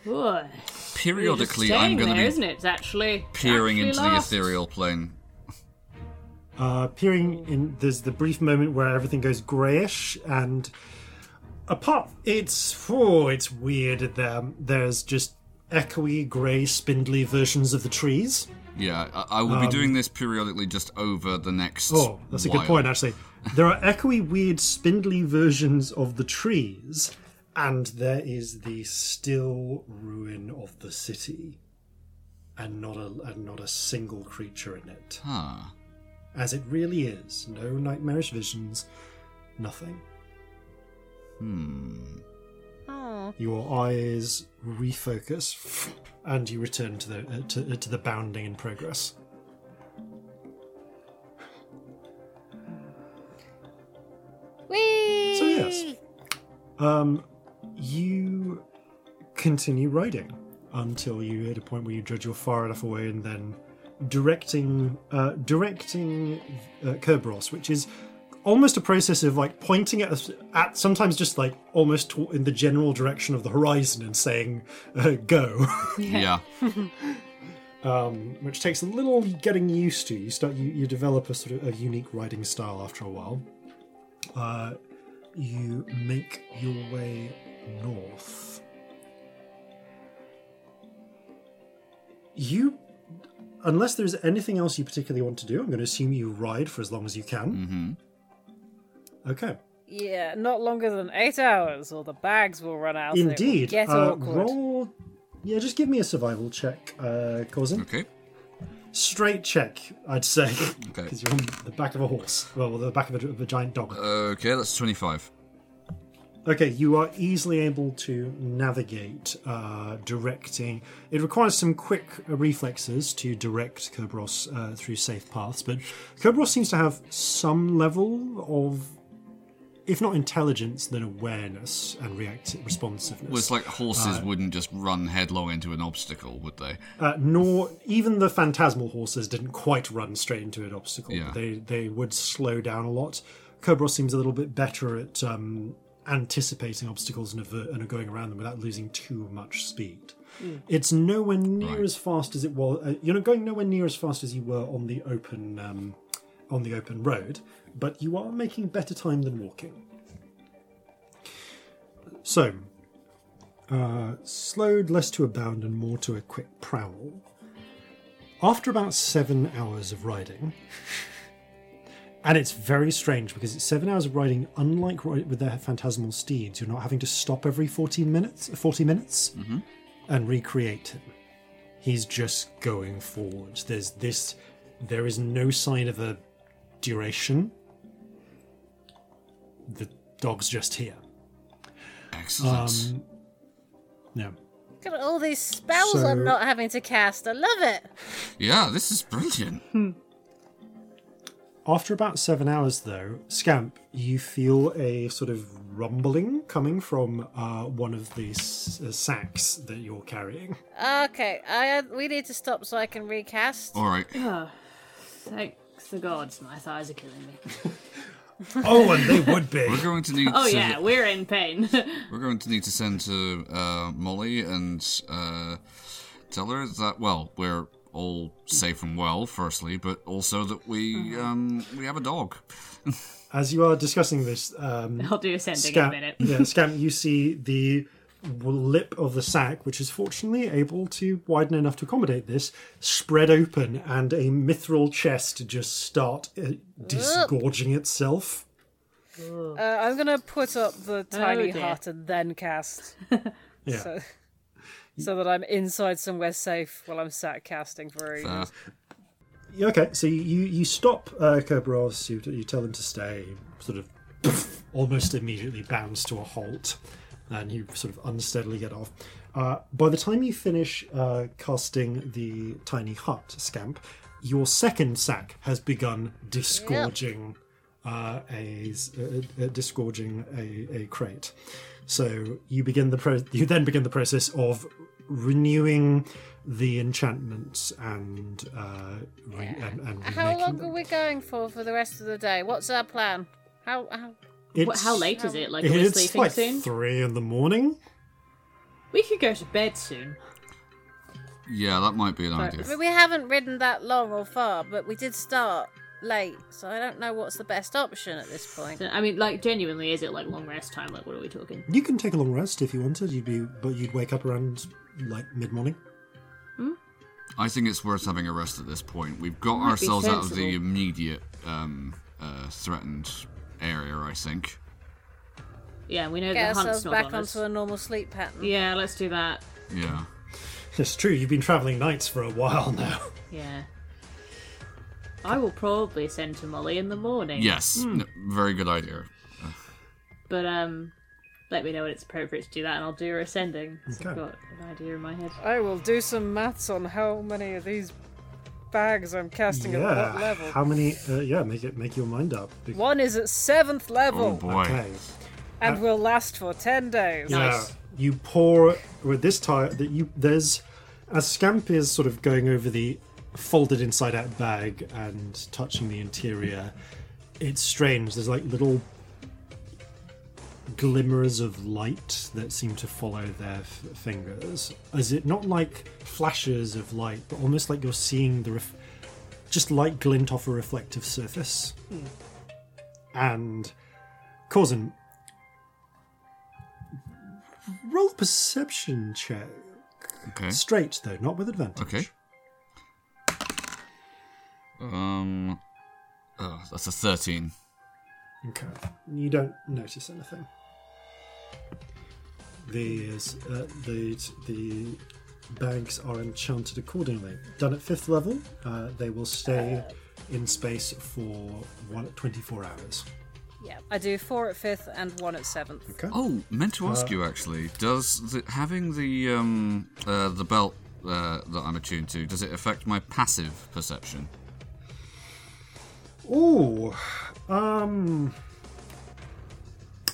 Boy. Periodically, I'm going to be isn't it? It's actually peering actually into lasts. the ethereal plane. Uh, peering in, there's the brief moment where everything goes greyish, and apart, it's oh, it's weird. There, there's just echoey, grey, spindly versions of the trees. Yeah, I, I will be doing this periodically just over the next. Um, Oh, that's a good point, actually. There are echoey, weird, spindly versions of the trees, and there is the still ruin of the city, and not a and not a single creature in it, Huh. As it really is. No nightmarish visions, nothing. Hmm. Oh, Your eyes refocus, and you return to the uh, to, uh, to the bounding in progress. wee. So, yes. Um, you continue riding until you hit a point where you judge you're far enough away, and then directing uh, directing uh, Kerberos, which is almost a process of like pointing at us at sometimes just like almost to- in the general direction of the horizon and saying uh, go. Yeah. um, which takes a little getting used to. You start, you, you develop a sort of a unique riding style after a while. Uh, you make your way north. You, unless there's anything else you particularly want to do, I'm going to assume you ride for as long as you can. Mm-hmm. Okay. Yeah, not longer than eight hours, or the bags will run out. and it will Indeed. Get uh, awkward. roll. Yeah, just give me a survival check, uh, Corzin. Okay. Straight check, I'd say, Okay. because you're on the back of a horse. Well, the back of a, of a giant dog. Okay, that's twenty-five. Okay, you are easily able to navigate uh, directing. It requires some quick uh, reflexes to direct Kerberos uh, through safe paths, but Kerberos seems to have some level of, if not intelligence, then awareness and react responsiveness. Well, it's like horses Uh, wouldn't just run headlong into an obstacle, would they? Uh, nor even the phantasmal horses didn't quite run straight into an obstacle. Yeah. They they would slow down a lot. Kerberos seems a little bit better at um, anticipating obstacles and, aver- and going around them without losing too much speed. It's nowhere near Right. as fast as it was. Uh, you're not going nowhere near as fast as you were on the open um, on the open road, but you are making better time than walking. So, uh, slowed less to a bound and more to a quick prowl. After about seven hours of riding, and it's very strange because it's seven hours of riding. Unlike with their phantasmal steeds, you're not having to stop every fourteen minutes, forty minutes, and recreate him. He's just going forward. There's this. There is no sign of a duration. The dog's just here. Excellent. Um, no. Look at all these spells So- I'm not having to cast. I love it. yeah, this is brilliant. After about seven hours, though, Scamp, you feel a sort of rumbling coming from uh, one of these uh, sacks that you're carrying. Okay, I we need to stop so I can recast. All right. Thanks the gods, my thighs are killing me. Oh, and they would be. We're going to need. Oh to, yeah, we're in pain. We're going to need to send to uh, Molly and uh, tell her that well, we're all safe and well, firstly, but also that we Mm-hmm. um, we have a dog. As you are discussing this, um, I'll do ascending in a minute. yeah, Scamp, you see the lip of the sack, which is fortunately able to widen enough to accommodate this, spread open, and a mithril chest just start uh, disgorging itself. Uh, I'm gonna put up the tiny dear. hut and then cast. Yeah. So, so that I'm inside somewhere safe while I'm sat casting for ages. Uh, Okay, so you you stop uh, Kerberos, you, you tell him to stay, sort of almost immediately bounds to a halt, and you sort of unsteadily get off. Uh, by the time you finish uh, casting the tiny hut, Scamp, your second sack has begun disgorging uh, a, a, a disgorging a, a crate. So you begin the pro- you then begin the process of renewing the enchantments and uh, re- and, and How long them. are we going for for the rest of the day? What's our plan? How how What, how late is it? Like, are we It's sleeping like soon? three in the morning. We could go to bed soon. Yeah, that might be an But- idea. I mean, we haven't ridden that long or far, but we did start late, so I don't know what's the best option at this point. I mean, like, genuinely, is it like long rest time? Like, what are we talking? You can take a long rest if you wanted. You'd be, but you'd wake up around like mid morning. Hmm? I think it's worth having a rest at this point. We've got Might ourselves out of the immediate um, uh, threatened area, I think. Yeah, we know Get the hunt's ourselves not back on us. onto a normal sleep pattern. Yeah, let's do that. Yeah. It's true. You've been traveling nights for a while now. Yeah. I will probably send to Molly in the morning. Yes. Hmm. No, very good idea. But um, let me know when it's appropriate to do that, and I'll do a ascending. 'cause Okay. I've got an idea in my head. I will do some maths on how many of these bags I'm casting at what level. How many? Uh, yeah. Make it. Make your mind up. Be- One is at seventh level. Oh level boy. Okay. and will last for ten days. Yeah. You pour with this tire that you there's as Scamp is sort of going over the folded inside out bag and touching the interior. It's strange. There's like little glimmers of light that seem to follow their f- fingers. Is it not like flashes of light, but almost like you're seeing the ref- just light glint off a reflective surface? Hmm. And Corzin, roll perception check. Okay. Straight though, not with advantage. Okay. Um. Oh, that's a 13. Okay. You don't notice anything. The uh, the the bags are enchanted accordingly. Done at fifth level, uh, they will stay in space for one 24 hours. Yeah, I do four at fifth and one at seventh. Okay. Oh, meant to ask you actually. Does the, having the um uh, the belt uh, that I'm attuned to does it affect my passive perception? Ooh, um,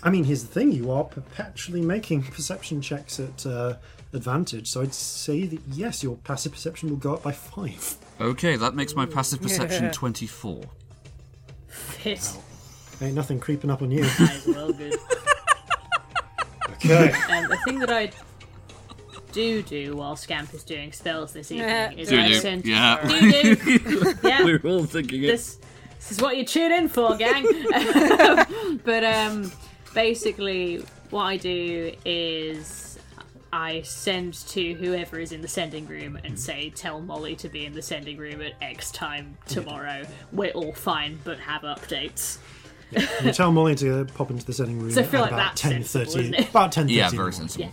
I mean, here's the thing: you are perpetually making perception checks at uh, advantage, so I'd say that yes, your passive perception will go up by five. Okay, that makes my passive perception Yeah. 24. This Ain't nothing creeping up on you. is well good. Okay. Um, the thing that I do do while Scamp is doing spells this evening Yeah, is do I you? send. Yeah. Do do. yeah. We're all thinking it. this this is what you tune in for, gang. but um, basically, what I do is I send to whoever is in the sending room and say, "Tell Molly to be in the sending room at X time tomorrow. We're all fine, but have updates." You tell Molly to pop into the sending room So I feel at like about that's ten sensible, thirty. isn't it? About ten thirty. Yeah, very sensible.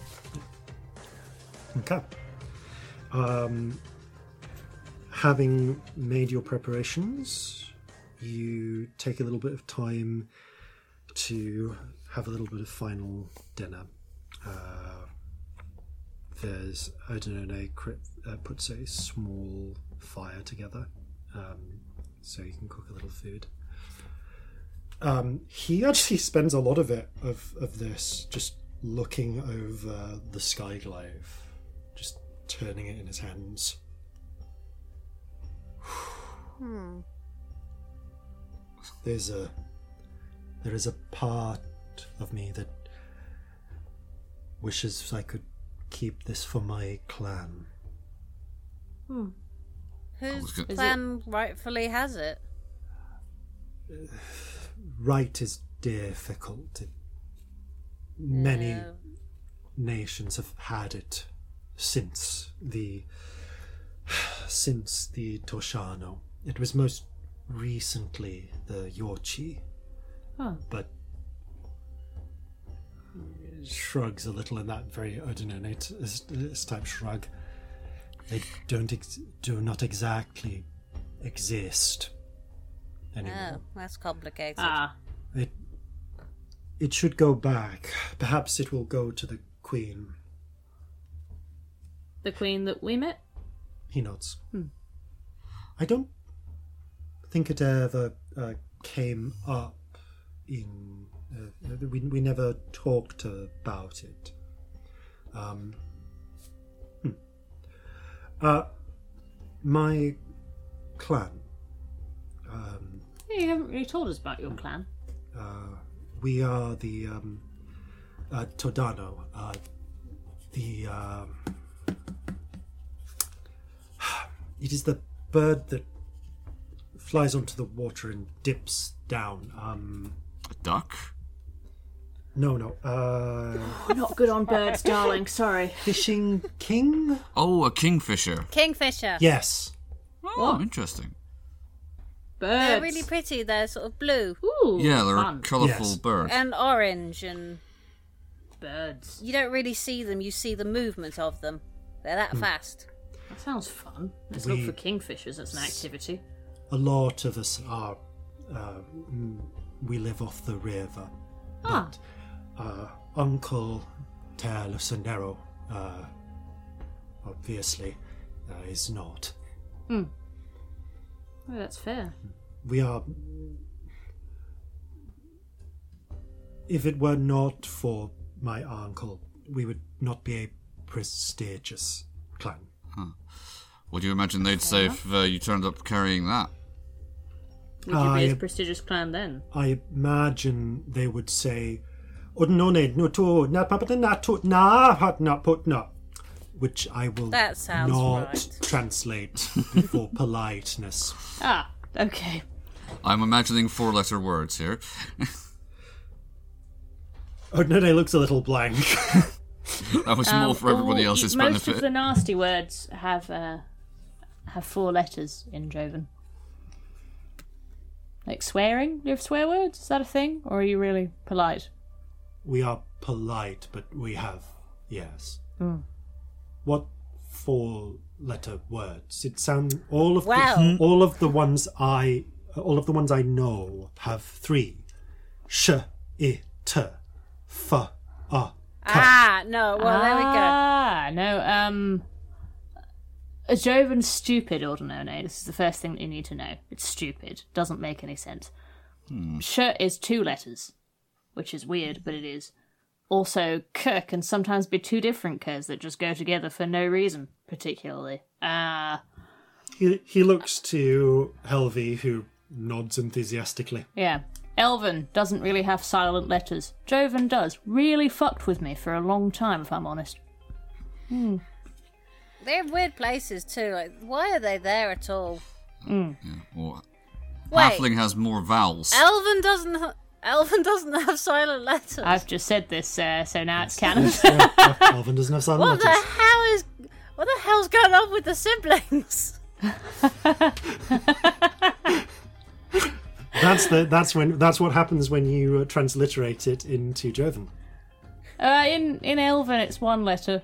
Okay. Um, having made your preparations, you take a little bit of time to have a little bit of final dinner. Uh, there's Odinone uh, puts a small fire together, um, so you can cook a little food. Um, he actually spends a lot of it of, of this just looking over the sky glaive, just turning it in his hands. There's a there is a part of me that wishes I could keep this for my clan. Hmm. Whose gonna- Is clan rightfully has it? Right is difficult. It- many Yeah. nations have had it since the since the Toshano. It was most recently the Yorchi, Oh. but shrugs a little in that very ordinate type shrug. They don't ex- do not exactly exist anymore. Oh, that's complicated. Ah, It it should go back. Perhaps it will go to the queen. the queen that we met. He nods. I don't think it ever uh, came up in. Uh, uh, we we never talked about it. Um. hmm. Uh, my clan. Um, Yeah, you haven't really told us about your clan. uh, we are the um, uh, Todano. Uh, the um, it is the bird that flies onto the water and dips down. Um, A duck? no, no. Uh, We're not good on birds, darling. Sorry. fishing king. Oh, a kingfisher. Kingfisher. Yes. Oh, interesting. Birds. They're really pretty. They're sort of blue Ooh, Yeah, they're fun. a colourful Yes. bird. and orange, and birds. you don't really see them. You see the movement of them. They're that fast. That sounds fun. Let's We- look for kingfishers as an activity. A lot of us are. Uh, mm, we live off the river. Ah. But uh, Uncle Terlucinero, uh, obviously, uh, is not. Oh, that's fair. We are. If it were not for my uncle, we would not be a prestigious clan. What do you imagine they'd say if uh, you turned up carrying that? Would you I- be as prestigious clan then? I imagine they would say, "Odnone no to na papata na to na hat na put na," which I will That sounds not right. translate for politeness. Ah, okay. I'm imagining four letter words here. Odnone looks a little blank. That was more Um, for everybody all- else's most benefit. of the nasty words have uh, have four letters in Joven. Like swearing? Do you have swear words? Is that a thing? Or are you really polite? we are polite, but we have yes. Hmm. What four letter words? It sound all of Wow. the, all of the ones I all of the ones I know have three. Sh i t f a Ah, no. Well, there we go. Ah, no, um. A Joven's stupid, Ordinone. This is the first thing that you need to know. It's stupid. Doesn't make any sense. Sh is two letters, which is weird, but it is. Also, k can sometimes be two different k's that just go together for no reason, particularly. Ah, He, he looks to Helvi, who nods enthusiastically. yeah. Elven doesn't really have silent letters. Joven does. Really fucked with me for a long time, if I'm honest. They're weird places too. Like, why are they there at all? Or Wait, Halfling has more vowels. Elven doesn't. Ha- Elven doesn't have silent letters. I've just said this, uh, so now it's canon. Yeah, Elven doesn't have silent what the hell is? What the hell's going on with the siblings? That's the that's when that's what happens when you uh, transliterate it into Joven. Uh, in in Elven, it's one letter.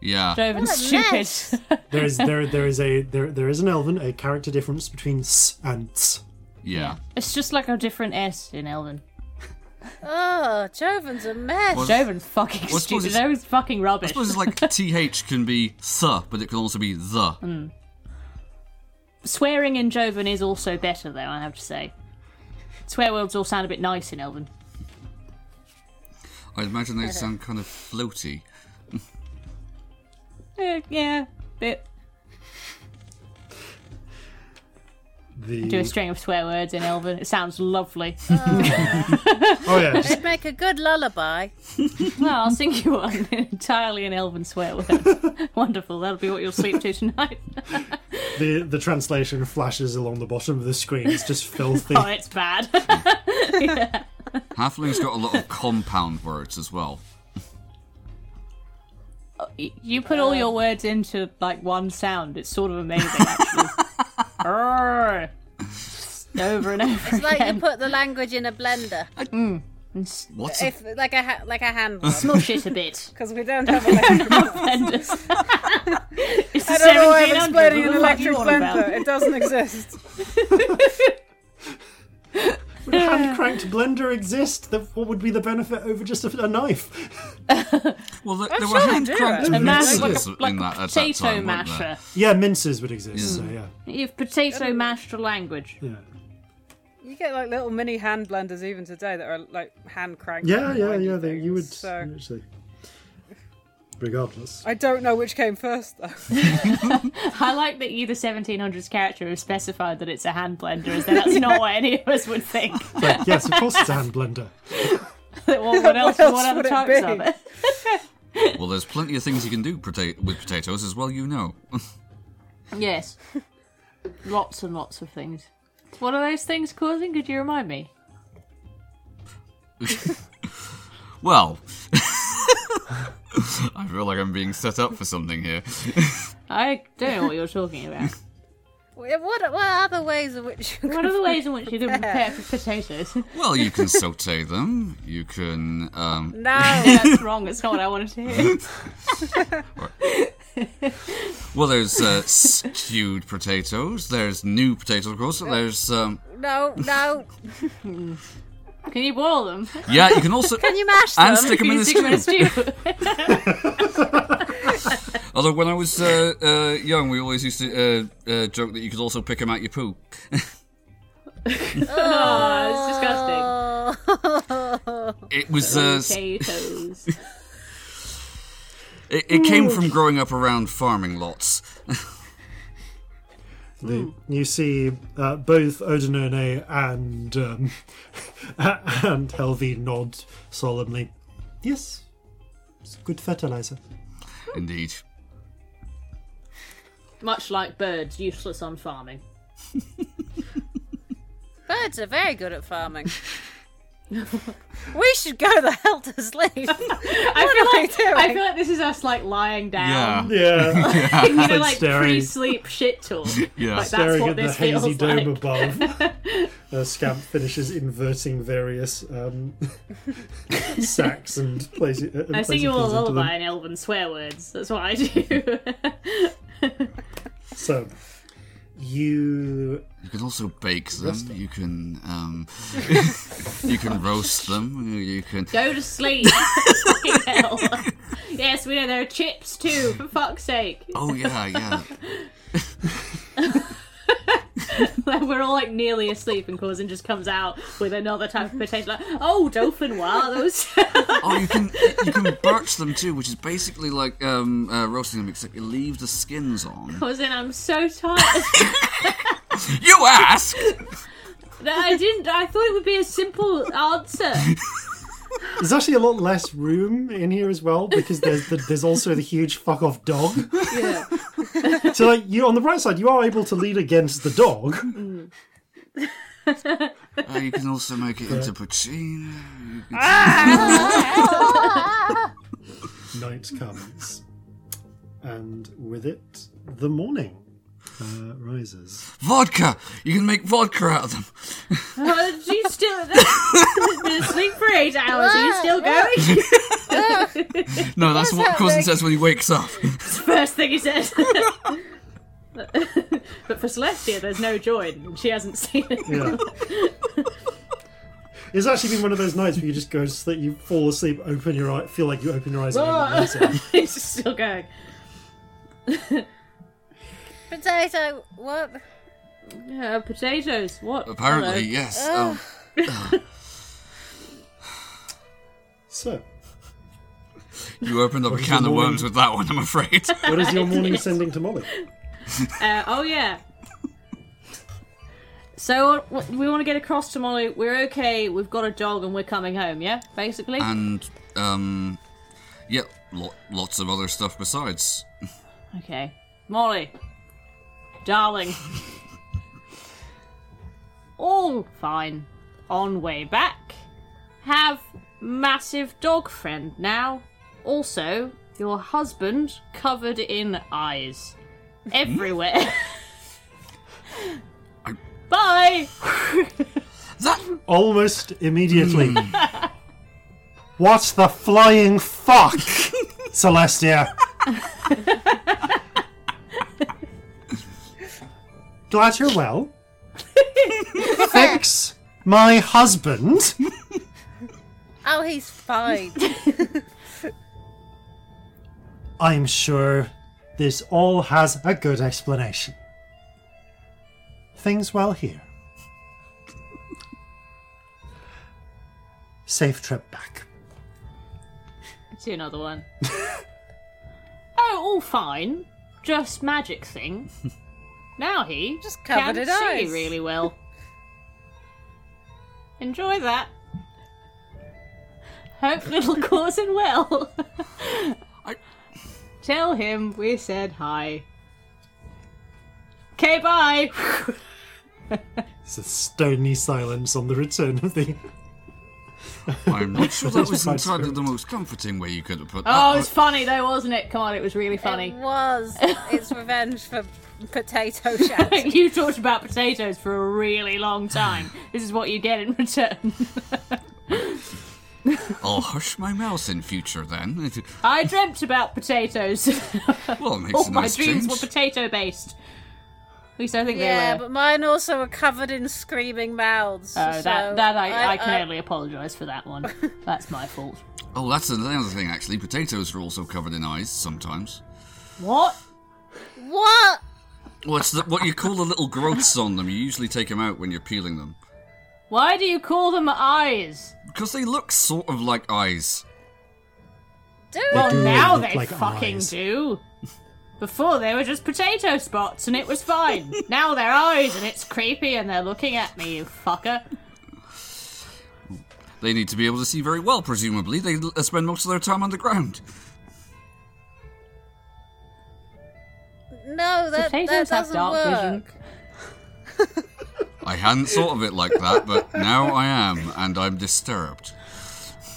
Yeah. Joven's What a stupid. mess. There is there there is a there there is an Elven a character difference between s and ts. Yeah. it's just like a different S in Elven. Oh, Joven's a mess. Well, Joven's fucking Well, I suppose stupid. it's- Joven's fucking rubbish. I rubbish. suppose it's like th can be th, but it can also be the. Mm. Swearing in Joven is also better, though. I have to say. Swear words all sound a bit nice in Elven. I imagine they sound kind of floaty. Eh, yeah, bit. The Do a string of swear words in Elven. It sounds lovely. oh yeah, It'd make a good lullaby. well, I'll sing you one entirely in Elven swear words. Wonderful. That'll be what you'll sleep to tonight. the the translation flashes along the bottom of the screen. It's just filthy. oh, it's bad. Halfling's got a lot of compound words as well. You put all your uh. words into like one sound. It's sort of amazing, actually. Over and over It's like again. you put the language in a blender, hmm. What's a, like a ha- like a hand. Uh. Smush it a bit. Because we don't have electric Blenders. it's the I don't know why I'm 1700s. explaining an What the fuck you electric blender. It doesn't exist. Would a hand cranked blender exist? The, what would be the benefit over just a, a knife? well, there, I'm there were sure they hand cranked right? A mash, like a, like in a that at that potato time, weren't masher. Yeah, minces would exist. So yeah, You've potato mashed a language. yeah. You get like little mini hand blenders even today that are like hand cranked. Yeah, yeah, yeah. They, you would So actually. Regardless. I don't know which came first though. I like that you, the 1700s character, have specified that it's a hand blender, as though that's not what any of us would think. Like, yes, of course it's a hand blender. what, what else? else What other would it types be? of it? Well, there's plenty of things you can do pota- with potatoes as well, you know. Yes. Lots and lots of things. What are those things causing? Could you remind me? well, I feel like I'm being set up for something here. I don't know what you're talking about. What, what other ways in which you What are the ways in which you can prepare for potatoes? Well, you can saute them. You can. Um, No. That's wrong. That's not what I wanted to hear. well, there's uh, stewed potatoes. There's new potatoes, of course. There's. Um, No, no. Can you boil them? yeah, you can also. Can you mash them? and stick them Can in you the stick 'em in stew. a stew? Although when I was uh, uh, young, we always used to uh, uh, joke that you could also pick them out your poo. oh, it's disgusting. It was. Uh, Potatoes. it, it came from growing up around farming lots. The, you see uh, both Odinone and um, and Helvi nod solemnly. Yes, it's good fertilizer. Indeed. Much like birds, useless on farming. Birds are very good at farming. we should go the hell to sleep. I what feel are we like doing? I feel like this is us like lying down. Yeah, You know, like staring. pre-sleep shit talk. Yeah. Like, that's staring what at the this hazy feels dome like. above. uh, Scamp finishes inverting various um, sacks and places. Uh, I sing placing you all a things into lullaby in elven swear words. That's what I do. So, you You can also bake them. You can um, you can roast them. You can. Go to sleep. Yes, we know there are chips too. For fuck's sake. Oh yeah, yeah. Like, We're all like nearly asleep, and Corzin just comes out with another type of potato. Like, oh, dauphinoise. Those. Oh, you can you can birch them too, which is basically like um, uh, roasting them, except you leave the skins on. Corzin, I'm so tired. You ask. No, I didn't. I thought it would be a simple answer. There's actually a lot less room in here as well because there's the, there's also the huge fuck off dog. Yeah. So like you on the right side, you are able to lead against the dog. Uh, you can also make it into poutine. Night comes, and with it, the morning uh, rises. Vodka. You can make vodka out of them. Oh, she's still been asleep for eight hours. Are you still going? No, that's what Corzin says when he wakes up. It's the First thing he says. but for Celestia, there's no joy. and She hasn't seen it. Yeah. It's actually been one of those nights where you just go to sleep, you fall asleep, open your eye, feel like you open your eyes again. and that's it. He's still going. Potato. What? Yeah, potatoes. What? Apparently, Hello. yes. Um, So, you opened up a is can your of morning? worms with that one, I'm afraid. what is your morning sending to Molly? Uh, oh yeah. So w- we want to get across to Molly. We're okay. We've got a dog, and we're coming home. Yeah, basically. and um, yeah, lo- lots of other stuff besides. Okay, Molly, darling. All fine. On way back. Have massive dog friend now. Also, your husband covered in eyes everywhere. I- Bye. That Almost immediately. Hmm. what the flying fuck, Celestia? Glad you're well. Fix my husband. Oh, he's fine. I'm sure this all has a good explanation. Things well here. safe trip back. To another one. oh, all fine. Just magic thing. Now he Just covered can in see eyes. really well. Enjoy that. Hope little Corzin well. I- Tell him we said hi. Okay, bye. It's a stony silence on the return of the. I'm not sure that was entirely script. the most comforting way you could have put that. Oh, that. it was funny though, wasn't it? Come on, it was really funny. It was. It's revenge for potato shanty. you talked about potatoes for a really long time. This is what you get in return. I'll hush my mouth in future then. I dreamt about potatoes. well, it makes All a my dreams change. were potato based. At least I think Yeah, they were. but mine also were covered in screaming mouths. Oh, so that, that I, I, can only apologise for that one. That's my fault. Oh, that's another thing actually. Potatoes are also covered in eyes sometimes. What? What? Well, it's the, what you call the little growths on them. You usually take them out when you're peeling them. Why do you call them eyes? Because they look sort of like eyes. Do Well, do now look they like fucking eyes. do. Before they were just potato spots and it was fine. now they're eyes and it's creepy and they're looking at me, you fucker. They need to be able to see very well, presumably. They l- spend most of their time underground. No, that, that Potatoes have doesn't dark work. vision. I hadn't thought of it like that, but now I am, and I'm disturbed.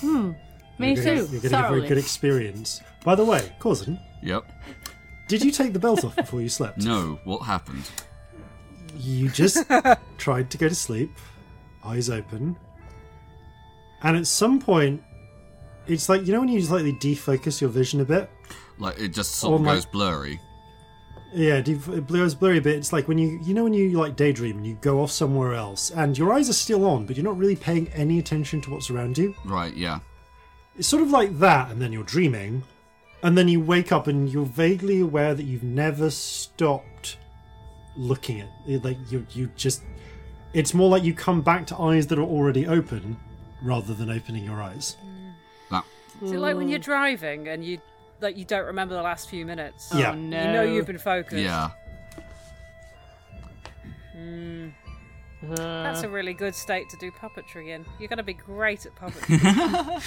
Hmm. Me You're too. gonna, you're gonna get a very good experience. By the way, Corzin, Yep. Did you take the belt off before you slept? No, what happened? You just tried to go to sleep, eyes open, and at some point, it's like you know when you slightly defocus your vision a bit. Like, it just sort Oh of my- goes blurry. Yeah, def- it blurs blurry a bit. It's like when you you know when you like daydream and you go off somewhere else, and your eyes are still on, but you're not really paying any attention to what's around you. Right, yeah. It's sort of like that, and then you're dreaming, and then you wake up and you're vaguely aware that you've never stopped looking at it. Like you, you just. It's more like you come back to eyes that are already open, rather than opening your eyes. That. Is it like when you're driving and you like you don't remember the last few minutes? Yeah. Oh, no. You know you've been focused. Yeah. Hmm. That's a really good state to do puppetry in. You're going to be great at puppetry.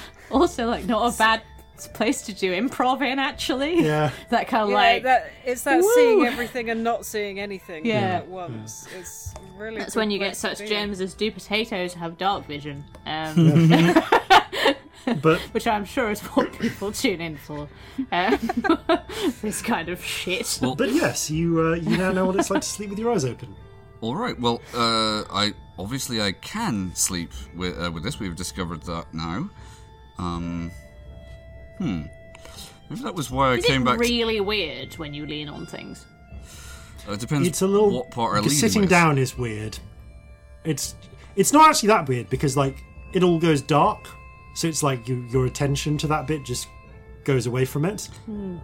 Also, like, not a bad place to do improv in, actually. Yeah. that kind of yeah, like. that, it's that Woo! seeing everything and not seeing anything Yeah. at once. It's really. That's when you get such gems as do potatoes have dark vision, um, But which I'm sure is what people tune in for. Um, this kind of shit. Well, but yes, you uh, you now know what it's like to sleep with your eyes open. all right. Well, uh, I obviously I can sleep with uh, with this. We've discovered that now. Um, hmm. Maybe that was why I Is came it back. really weird when you lean on things? uh, it depends. It's a little what part are because leading sitting with. down is weird. It's it's not actually that weird because like it all goes dark, so it's like you, your attention to that bit just goes away from it.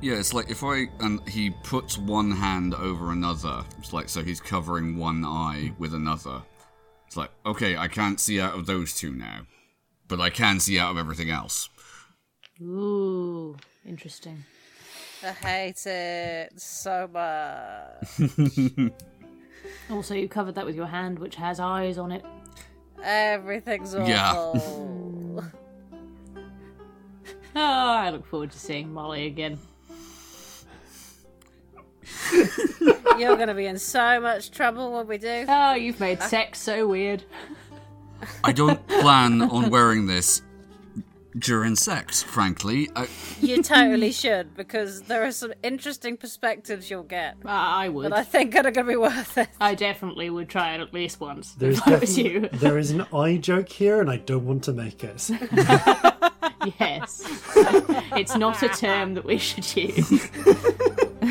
Yeah, it's like if I and he puts one hand over another. It's like so he's covering one eye with another. It's like okay, I can't see out of those two now, but I can see out of everything else. Ooh, interesting. I hate it so much. Also, you covered that with your hand, which has eyes on it. Everything's awful. Yeah. Oh, I look forward to seeing Molly again. You're going to be in so much trouble when we do. Oh, you've made sex so weird. I don't plan on wearing this during sex, frankly. I, You totally should because there are some interesting perspectives you'll get. Uh, I would. But I think are going to be worth it. I definitely would try it at least once. There's if I was you. there is an eye joke here, and I don't want to make it. Yes. it's not a term that we should use.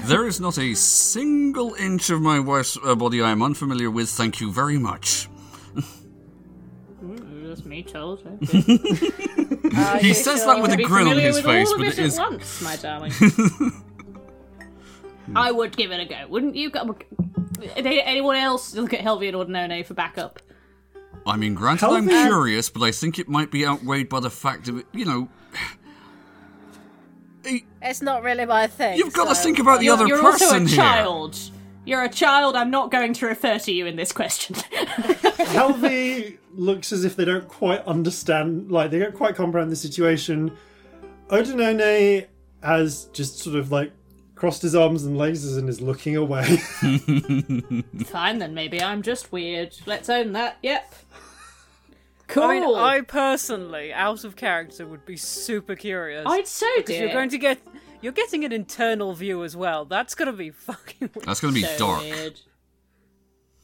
there is not a single inch of my wife's uh, body I am unfamiliar with. Thank you very much. That's me told. Uh, he says that with a grin on his face, but it it is. once, my darling. I would give it a go, wouldn't you? Anyone else look at Helvian or None for backup? I mean, granted, How I'm curious, but I think it might be outweighed by the fact of it. You know, It's not really my thing. you've got to think about the You're, other you're person also a here. child. You're a child. I'm not going to refer to you in this question. Helvi looks as if they don't quite understand, like they don't quite comprehend the situation. Odinone has just sort of like crossed his arms and legs and is looking away. Fine then, maybe I'm just weird. Let's own that. Yep. Cool. I mean, I personally, out of character, would be super curious. I'd so because you're do. going to get, you're getting an internal view as well. That's gonna be fucking. Weird. That's going to be so dark. weird.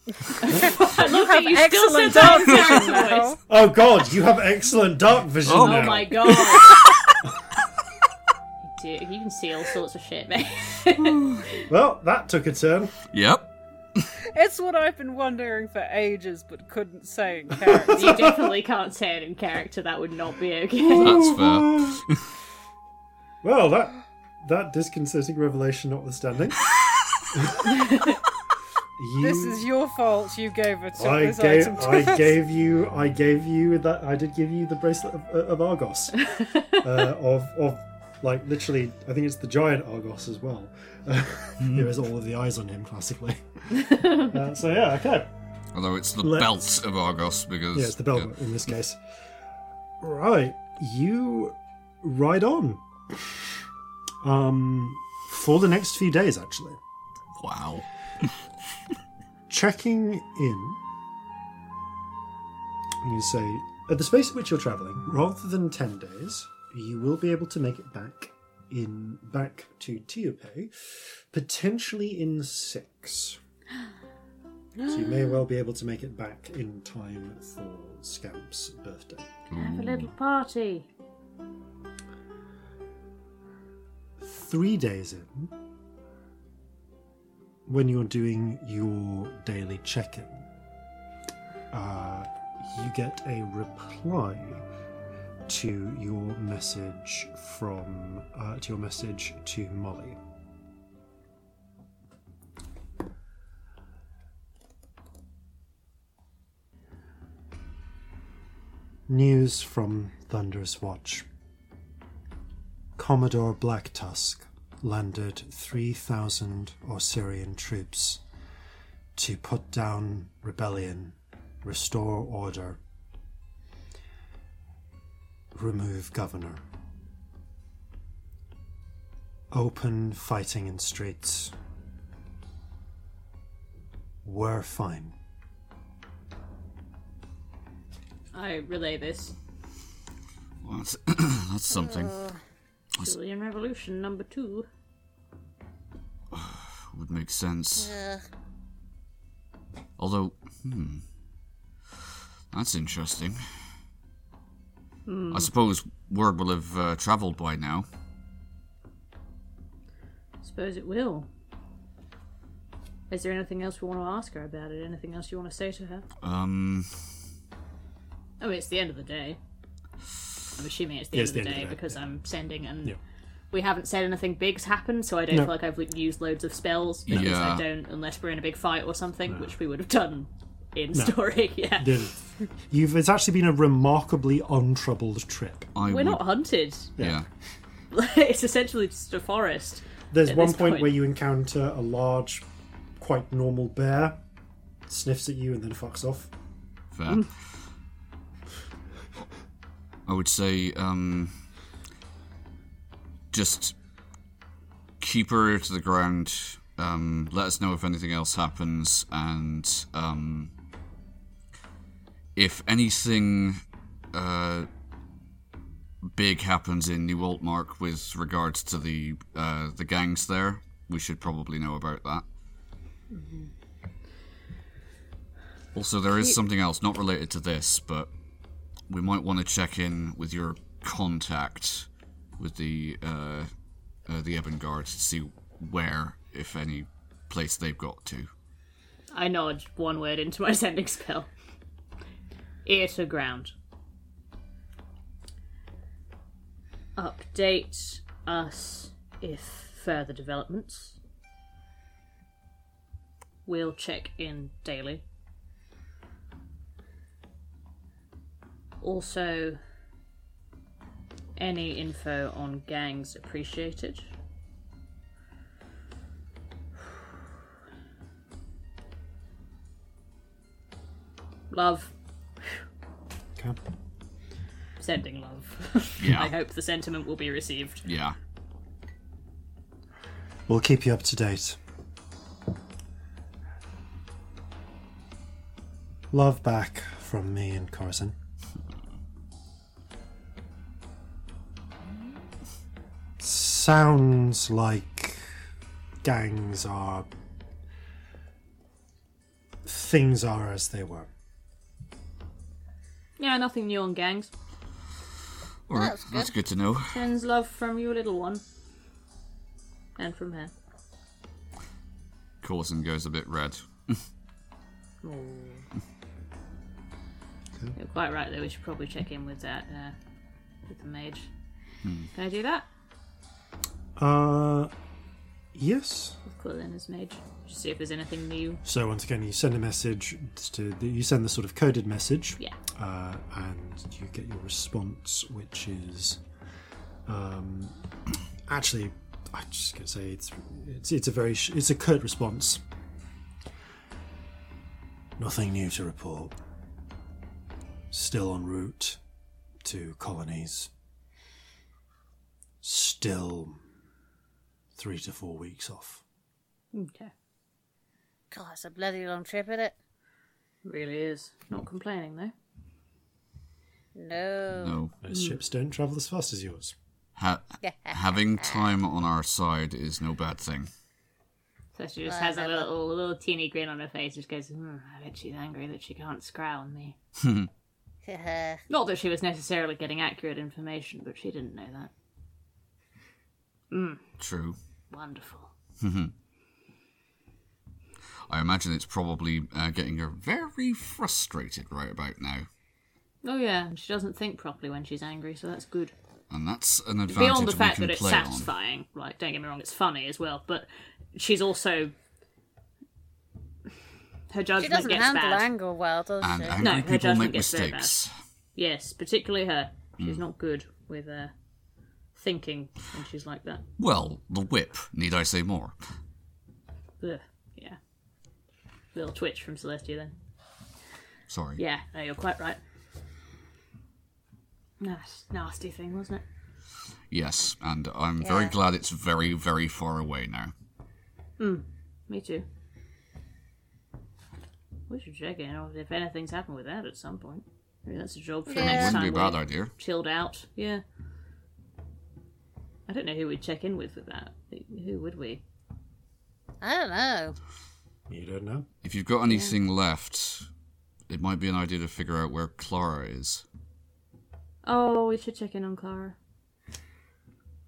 I love you still excellent said dark vision now. oh god, you have excellent dark vision Oh now. Oh my god. you, do, you can see all sorts of shit, mate. Well, that took a turn. Yep. It's what I've been wondering for ages, but couldn't say in character. you definitely can't say it in character. That would not be okay. That's fair. Well, that that disconcerting revelation notwithstanding. you, this is your fault. You gave it to I gave item to I us. gave you I gave you that I did give you the bracelet of, of Argus uh, of of like literally I think it's the giant Argus as well. There is all of the eyes on him classically. uh, so yeah, okay. Although it's the Let's- belt of Argus because Yeah, it's the belt in this case. Right, you ride on. Um, for the next few days, actually. Wow. checking in, you say, at the space at which you're travelling, rather than 10 days, you will be able to make it back in back to Tiope, potentially in six. So you may well be able to make it back in time for Scamp's birthday. Have a little party. Three days in, when you're doing your daily check-in, uh, you get a reply to your message from uh, to your message to Molly. News from Thunderous Watch. Commodore Black Tusk landed 3,000 Osirian troops to put down rebellion, restore order, remove governor. Open fighting in streets. We're fine. I relay this. Well, that's, that's something. Uh, Julian Revolution number two. Would make sense. Ugh. Although, hmm. That's interesting. I suppose word will have uh, travelled by now. Suppose it will. Is there anything else we want to ask her about it? Anything else you want to say to her? Um, I mean, it's the end of the day. I'm assuming it's the, Yeah, end, it's of the day, because I'm sending and Yeah. we haven't said anything big's happened, so I don't No. feel like I've used loads of spells because Yeah. I don't unless we're in a big fight or something, which we would have done in story. yeah, You've it's actually been a remarkably untroubled trip. I we're would, not hunted. Yeah. it's essentially just a forest. There's one point, point. where you encounter a large, quite normal bear, sniffs at you and then fucks off. Fair. Mm. I would say, um, just keep her to the ground. Um, let us know if anything else happens, and um, if anything uh, big happens in New Altmark with regards to the uh, the gangs there, we should probably know about that. Also, there is something else not related to this, but we might want to check in with your contact with the uh, uh, the Ebon Guard to see where, if any, place they've got to. I nod one word into my sending spell. Ear to ground. Update us if further developments. We'll check in daily. Also, any info on gangs appreciated. Love. Okay. Sending love. Yeah. I hope the sentiment will be received. Yeah. We'll keep you up to date. Love back from me and Corzin. Sounds like gangs are. Things are as they were. Yeah, nothing new on gangs. All right. that's That's, good. good to know. Sends love from your little one. And from her. Corzin goes a bit red. You're quite right, though. We should probably check in with that, uh, with the mage. Can I do that? Uh. Yes. With Quillen as mage. Just see if there's anything new. So once again, you send a message to the, you send the sort of coded message, Yeah. uh, and you get your response, which is um, actually, I just gonna say it's it's it's a very sh- it's a curt response. Nothing new to report. Still en route to colonies. Still three to four weeks off. Okay. God, it's a bloody long trip, isn't it? Really is. Not complaining, though. No. No. Those ships don't travel as fast as yours. Ha- having time on our side is no bad thing. So she just has a little, little teeny grin on her face. Just goes, hmm, I bet she's angry that she can't scrowl me. Not that she was necessarily getting accurate information, but she didn't know that. True. Wonderful. I imagine it's probably uh, getting her very frustrated right about now. Oh yeah, she doesn't think properly when she's angry, so that's good. And that's an advantage Beyond the we fact can that it's play on. satisfying, like don't get me wrong, it's funny as well, but she's also her She judgment doesn't gets handle bad. anger well, does And she? angry No, her people judgment make gets very mistakes. Yes, particularly her. She's Hmm. not good with uh, thinking when she's like that. Well, the whip, need I say more? Ugh, yeah. Little twitch from Celestia then. Sorry. Yeah, no, you're quite right. Nice, nasty thing, wasn't it? Yes, and I'm very glad it's very, very far away now. Hmm, me too. We should check in if anything's happened with that at some point. Maybe that's a job for Yeah. next Wouldn't be a bad idea. Chilled out, yeah. I don't know who we'd check in with with that. Who would we? I don't know. You don't know. If you've got anything left, it might be an idea to figure out where Clara is. Oh, we should check in on Clara.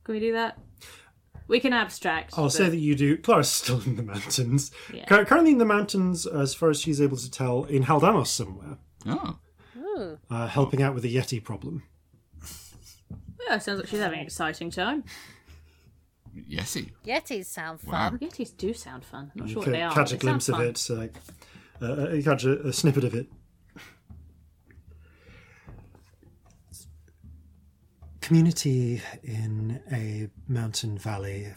Can we do that? We can abstract. I'll but- say that you do. Clara's still in the mountains. Yeah. Currently in the mountains, as far as she's able to tell, in Haldanos somewhere, Oh, Ooh. uh, helping out with the Yeti problem. Yeah, sounds like she's having an exciting time. Yeti. Yetis sound Wow. fun. Yetis do sound fun. I'm not You sure what they are. catch a glimpse of fun. it, uh, uh, you catch a, a snippet of it. Community in a mountain valley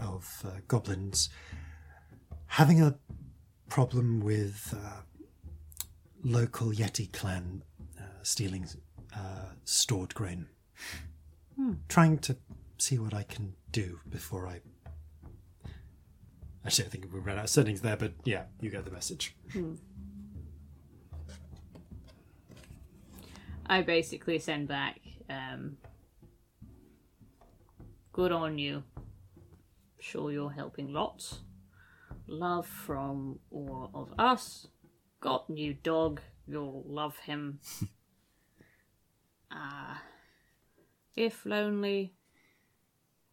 of uh, goblins having a problem with uh, local Yeti clan uh, stealing uh, stored grain. Trying to see what I can do before I Actually, I think we ran out of settings there, but yeah, you get the message. I basically send back, um, good on you. Sure you're helping lots. Love from all of us. Got new dog. You'll love him. Ah. if lonely,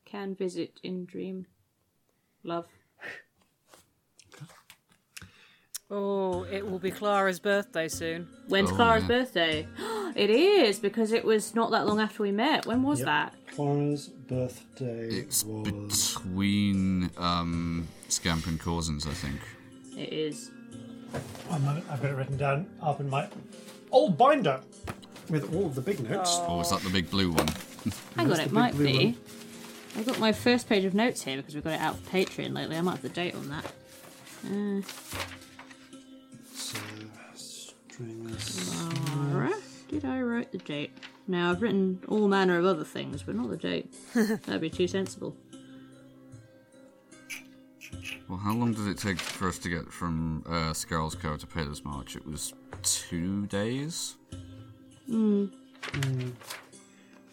can visit in dream. Love. Oh, it will be Clara's birthday soon. When's Oh, Clara's yeah. birthday? it is, because it was not that long after we met. When was Yep. that? Clara's birthday It's was. between um, Scamp and Corzin's, I think. It is. One moment, I've got it written down up in my old binder. with all of the big notes. Oh, is that the big blue one? Hang on, it might be. one. I've got my first page of notes here because we've got it out for Patreon lately. I might have the date on that. Uh, So, Laura, did I write the date? Now I've written all manner of other things, but not the date. That'd be too sensible. Well, how long did it take for us to get from uh, Scarl's Cove to Pater's March? It was two days?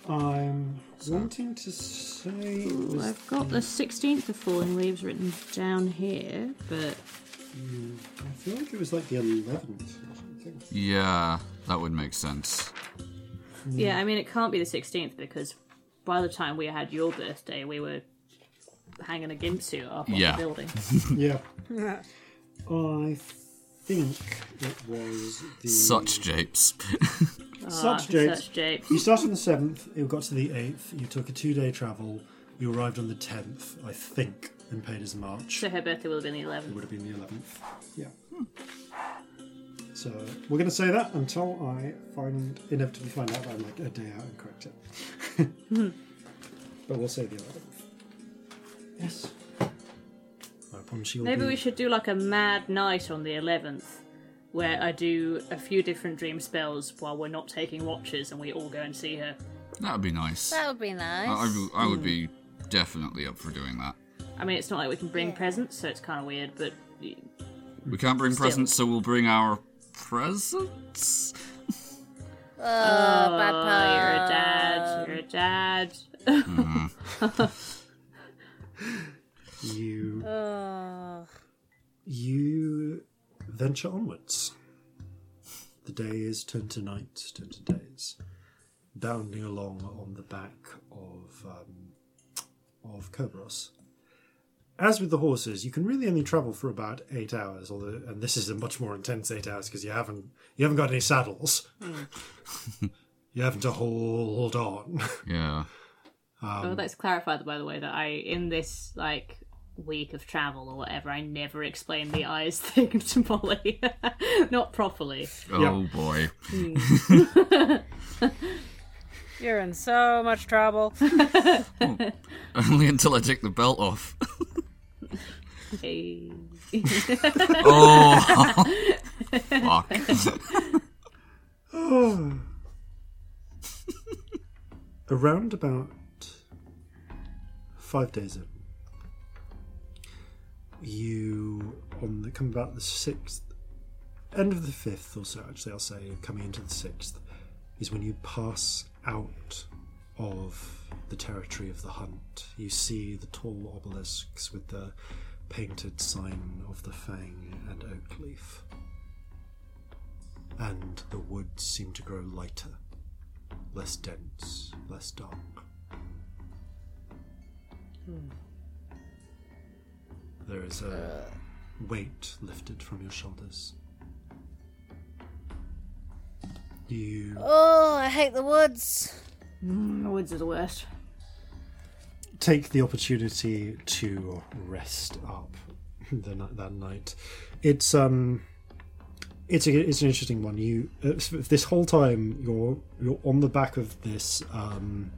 I'm wanting to say. it I've got the 16th of Falling Leaves written down here, but hmm, I feel like it was like the 11th or something. Yeah, that would make sense. Hmm. yeah, I mean it can't be the 16th because by the time we had your birthday, we were hanging a gimp suit up on Yeah. the building. Yeah. I think it was the. Such japes. Ah, Such japes. Such japes. You started on the 7th, you got to the 8th, you took a two day travel, you arrived on the 10th, I think, in Pater's March. So her birthday will have been the It 11th. would have been the 11th. Yeah. So we're going to say that until I find inevitably find out that I'm like a day out and correct it. but we'll say the 11th. Yes. Promise you'll Maybe be... we should do like a mad night on the 11th where I do a few different dream spells while we're not taking watches and we all go and see her. that would be nice. That would be nice. I, I would- I would hmm. be definitely up for doing that. I mean, it's not like we can bring presents, so it's kind of weird, but We can't bring Still. presents, so we'll bring our presents? oh, bad Oh, pun. you're a dad. You're a dad. Mm-hmm. You, Oh. you venture onwards. The days turn to nights, turn to days, bounding along on the back of um, of Kerberos. As with the horses, you can really only travel for about eight hours. Although, and this is a much more intense eight hours because you haven't you haven't got any saddles. you having to hold on. Yeah. oh, let's clarify, by the way, that I, in this, like, week of travel or whatever, I never explained the eyes thing to Molly. not properly. Oh boy. Hmm. You're in so much trouble. Only until I take the belt off. Hey. oh. Fuck. Around about five days in, you on the come about the sixth, end of the fifth or so. Actually, I'll say coming into the sixth is when you pass out of the territory of the hunt. You see the tall obelisks with the painted sign of the fang and oak leaf, and the woods seem to grow lighter less dense, less dark. Hmm. There is a weight lifted from your shoulders. You Oh, I hate the woods. The woods are the worst. take the opportunity to rest up the, ni- that night. It's um, it's a, it's an interesting one. You uh, this whole time you're you're on the back of this. Um,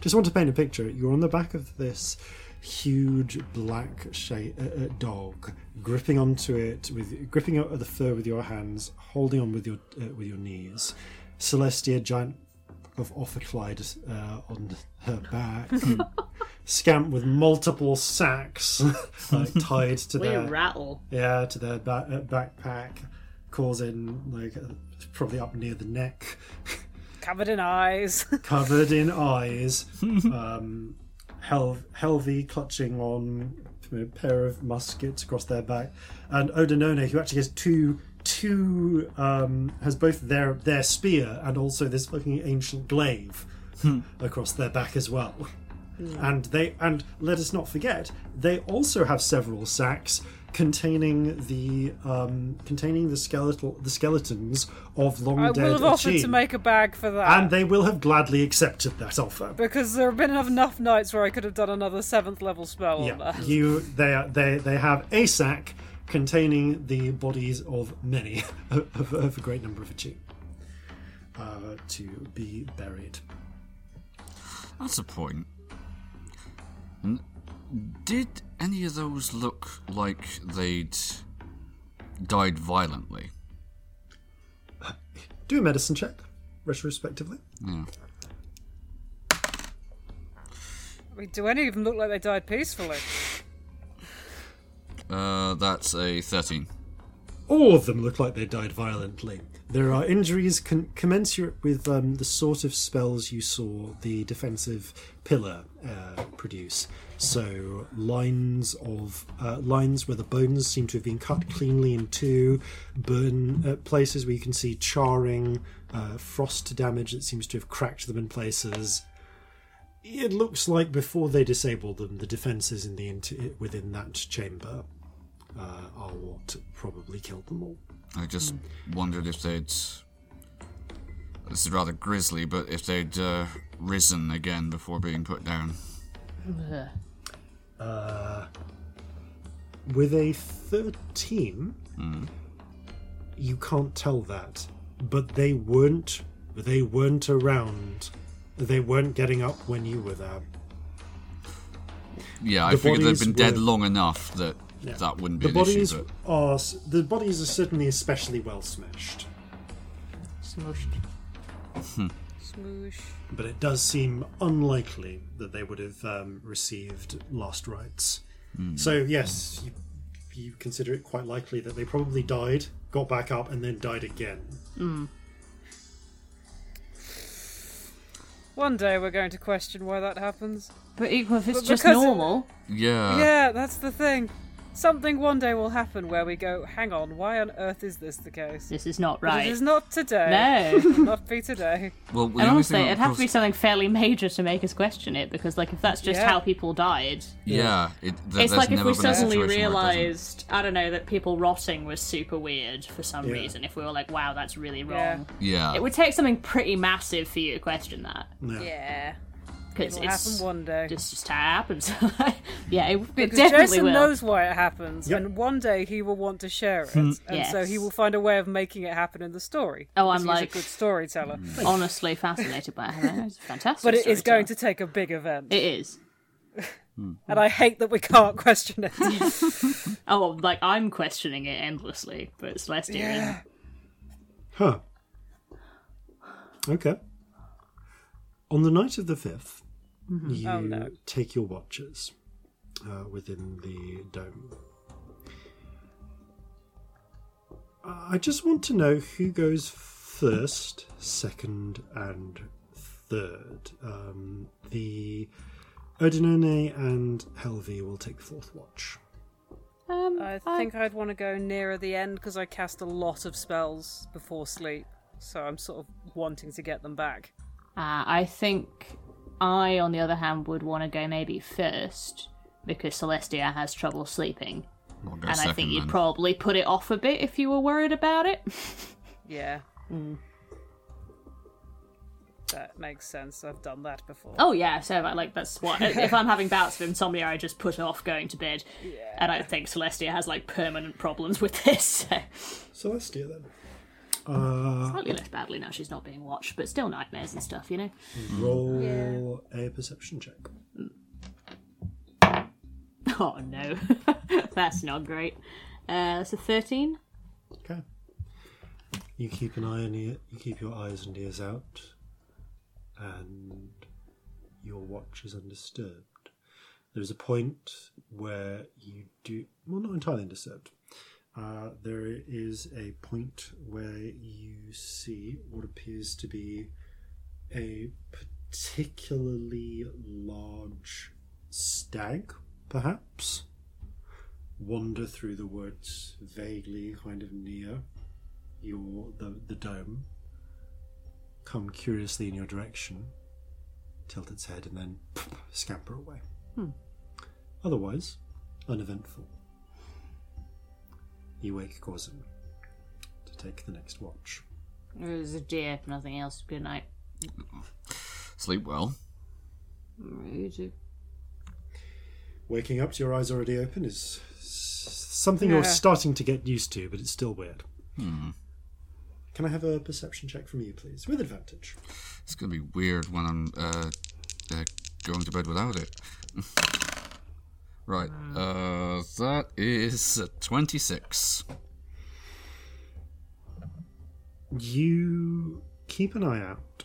just want to paint a picture. You're on the back of this huge black shape, uh, uh, dog, gripping onto it with gripping out at the fur with your hands, holding on with your uh, with your knees. Celestia, giant of Ophiclide, uh, on her back. Scamp with multiple sacks like tied to We their rattle. yeah to their ba- uh, backpack, causing like uh, probably up near the neck, Covered in eyes. covered in eyes. um, Hel- Helvi clutching on a pair of muskets across their back, and Odinone who actually has two two um, has both their their spear and also this fucking ancient glaive across their back as well. And they and let us not forget they also have several sacks containing the um, containing the skeletal the skeletons of long I dead will have offered Achieve. to make a bag for that. and they will have gladly accepted that offer. because there have been enough nights where I could have done another seventh level spell on Yeah, that. you they are, they they have a sack containing the bodies of many of, of a great number of achieve. uh, to be buried. That's a point. Did any of those look like they'd died violently? Do a medicine check, retrospectively. Yeah. I mean, do any of them look like they died peacefully? Uh, that's a 13. All of them look like they died violently. There are injuries con- commensurate with um, the sort of spells you saw the defensive pillar uh, produce. So lines of uh, lines where the bones seem to have been cut cleanly in two, burn uh, places where you can see charring, uh, frost damage that seems to have cracked them in places. It looks like before they disabled them, the defenses in the inter- within that chamber uh, are what probably killed them all. I just wondered if they'd. This is rather grisly, but if they'd uh, risen again before being put down. Uh, with a 13, you can't tell that. But they weren't. They weren't around. They weren't getting up when you were there. Yeah, I The figured they'd bodies been dead were- long enough that that wouldn't be The an bodies issue. are. The bodies are certainly especially well smashed. Smushed. Smoosh. But it does seem unlikely that they would have um, received last rites. So yes, you, you consider it quite likely that they probably died, got back up, and then died again. One day we're going to question why that happens. But equal if it's But just because it- normal. Yeah. yeah, that's the thing. Something one day will happen where we go, hang on, why on earth is this the case? This is not But right. It is not today. No. Will not be today. Well, the And honestly, it'd have to be something fairly major to make us question it, because like if that's just Yeah. how people died, Yeah, it, th- it's there's like if we suddenly situation where it doesn't. realised, I don't know, that people rotting was super weird for some Yeah. reason. If we were like, wow, that's really Yeah. wrong, Yeah. it would take something pretty massive for you to question that, Yeah. Yeah. because It'll it's happen one day. just just how it happens. yeah, it, it Because definitely Jason will. knows why it happens, Yep. and one day he will want to share it, hmm. and so he will find a way of making it happen in the story. Oh, I'm he's like- a good storyteller. Hmm. Honestly, fascinated by it. It's fantastic. But it is going to take a big event, It is. Hmm. and I hate that we can't question it. Oh, like I'm questioning it endlessly, but it's Celestia Yeah. Huh. Okay. On the night of the 5th, you Oh, no. take your watches uh, within the dome. I just want to know who goes first, second, and third. Um, the Odinone and Helvi will take the fourth watch. Um, I think I'd want to go nearer the end because I cast a lot of spells before sleep, so I'm sort of wanting to get them back. Uh, I think I, on the other hand, would want to go maybe first because Celestia has trouble sleeping, I'll go and I think you'd then. probably put it off a bit if you were worried about it. Yeah. Mm. That makes sense. I've done that before. oh yeah, so like, like that's what if I'm having bouts of insomnia, I just put off going to bed, and I think Celestia has like permanent problems with this. So. Celestia, then. Uh, Slightly less badly now she's not being watched, but still nightmares and stuff, you know. roll a perception check. Oh no, that's not great. Uh, that's a thirteen. Okay. You keep an eye on ear, you keep your eyes and ears out, and your watch is undisturbed. There's a point where you do well, not entirely undisturbed. Uh, there is a point where you see what appears to be a particularly large stag, perhaps, wander through the woods, vaguely kind of near your the, the dome, come curiously in your direction, tilt its head, and then scamper away. Otherwise, uneventful. You wake Corzin to take the next watch. It was a deer, nothing else. Good night. Sleep well. You too. Waking up to your eyes already open is s- something you're Yeah. starting to get used to, but it's still weird. can I have a perception check from you, please, with advantage? It's gonna be weird when I'm uh, uh, going to bed without it. right, uh, that is uh, 26. You keep an eye out,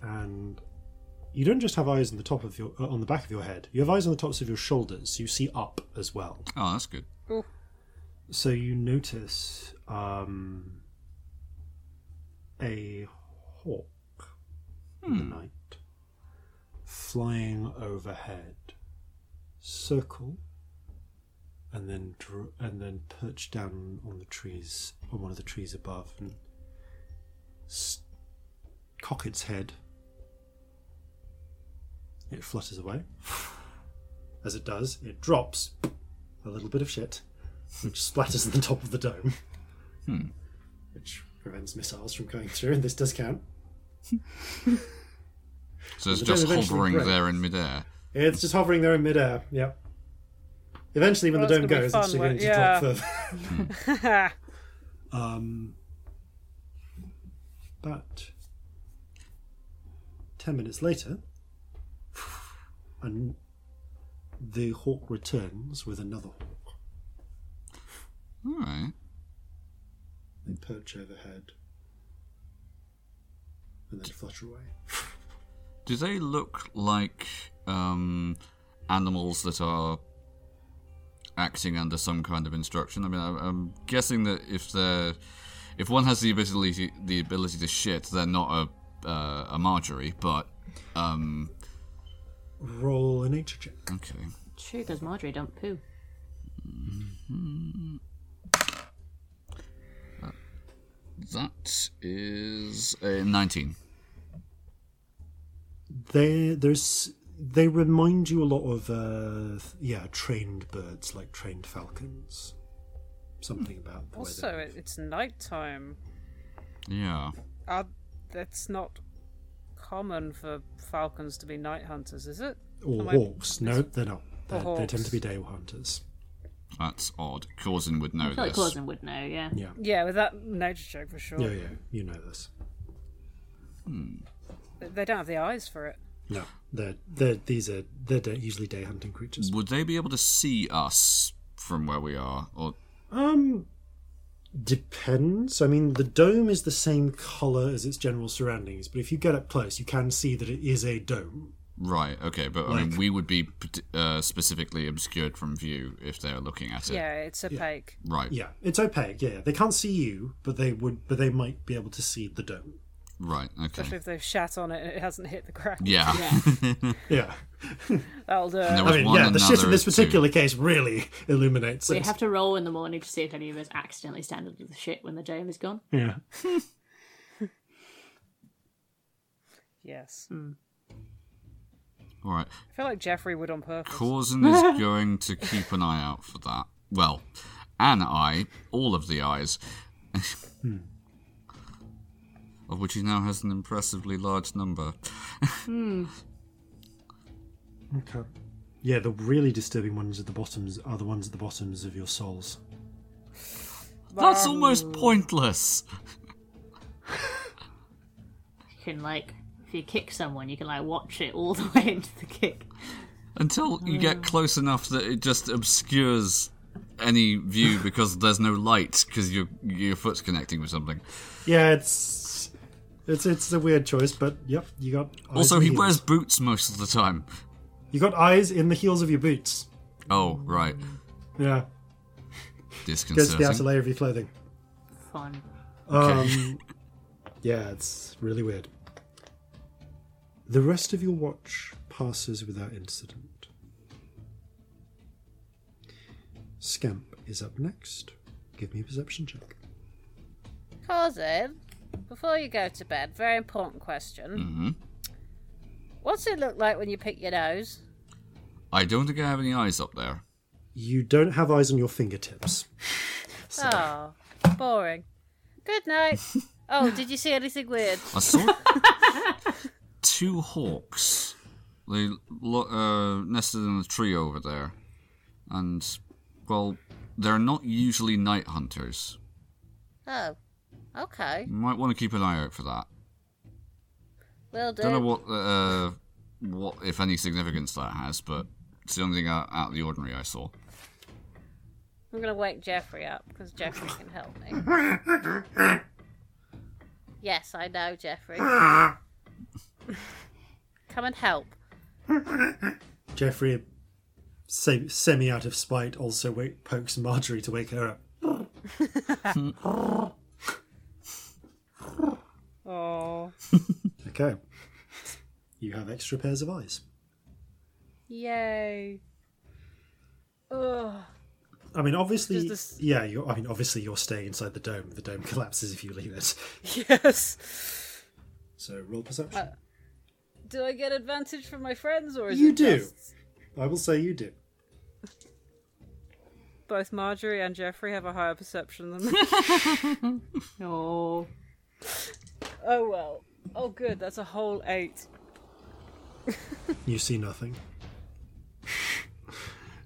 and you don't just have eyes on the top of your uh, on the back of your head. You have eyes on the tops of your shoulders. You see up as well. Oh, that's good. So you notice um, a hawk in the night flying overhead, circle, and then dr- and then perch down on the trees on one of the trees above and s- cock its head. It flutters away. As it does, it drops a little bit of shit which splatters on the top of the dome, hmm. which prevents missiles from going through, and this does count. So it's just hovering breaks. there in midair. It's just hovering there in midair. Yep. Eventually, when Well, the dome goes, fun, it's won't- going to yeah. drop further. um, but ten minutes later, and the hawk returns with another hawk. Alright. They perch overhead and then flutter away. Do they look like um, animals that are acting under some kind of instruction? I mean, I- I'm guessing that if they're if one has the ability the ability to shit, they're not a uh, a Marjorie, but um, Roll a nature check. okay. True, because Marjorie don't poo. That is a 19. They there's they remind you a lot of uh, yeah trained birds like trained falcons. Something about the way Also, they- it, it's nighttime. Yeah. Uh, that's not common for falcons to be night hunters, is it? or am I- hawks. No, they're not. They're, they tend to be day hunters. That's odd. Corzin would know I feel like this. Corzin would know, yeah. Yeah, Yeah, with that nature check for sure. yeah, yeah. You know this. They- They don't have the eyes for it. No, they're they're these are they're day, usually day hunting creatures. Would they be able to see us from where we are? Or Um, depends. I mean, the dome is the same color as its general surroundings, but if you get up close, you can see that it is a dome. right? Okay, but I mean, we would be uh, specifically obscured from view if they're looking at it. Yeah, it's opaque. Right. Yeah, it's opaque. Yeah, they can't see you, but they would, but they might be able to see the dome. Right. Especially if they've shat on it and it hasn't hit the ground. Yeah. Yeah. Yeah, That'll do there it. was I mean, yeah, the shit in this as two. particular case really illuminates we it. have to roll in the morning to see if any of us accidentally stand under the shit when the dome is gone. Yeah, Yes. Hmm. All right. I feel like Jeffrey would on purpose. Corzin is going to keep an eye out for that. Well, an eye, all of the eyes. Hmm. Of which he now has an impressively large number. Hmm. okay. Yeah, the really disturbing ones at the bottoms are the ones at the bottoms of your souls. That's um. almost pointless. You can, like, if you kick someone, you can, like, watch it all the way into the kick. Until you get hmm. close enough that it just obscures any view because there's no light because your your foot's connecting with something. Yeah, it's it's it's a weird choice, but yep, you got. Eyes Also, in the he wears boots most of the time. You got eyes in the heels of your boots. Oh, right. Yeah, goes to the outer layer of your clothing. Fun. Um, yeah, it's really weird. The rest of your watch passes without incident. Scamp is up next. Give me a perception check. Cousin, before you go to bed, very important question. hmm What's it look like when you pick your nose? I don't think I have any eyes up there. You don't have eyes on your fingertips. Oh, boring. Good night. Oh, did you see anything weird? I saw two hawks. They lo- uh, nested in a tree over there, and well, they're not usually night hunters. Oh, Okay, Might want to keep an eye out for that. will do. Don't know what uh, what if any significance that has, but it's the only thing out, out of the ordinary I saw. I'm gonna wake Jeffrey up because Jeffrey can help me. yes, I know, Jeffrey. Come and help. Jeffrey, se- semi out of spite, also wake- pokes Marjorie to wake her up. Oh, Okay. You have extra pairs of eyes. yay! Ugh. I mean, obviously, this- yeah. You're, I mean, obviously, you're staying inside the dome. The dome collapses if you leave it. Yes. So roll perception. Uh, do I get advantage from my friends, or is You it do. just I will say you do. both Marjorie and Jeffrey have a higher perception than me? Oh. Oh well. Oh good, that's a whole eight. You see nothing.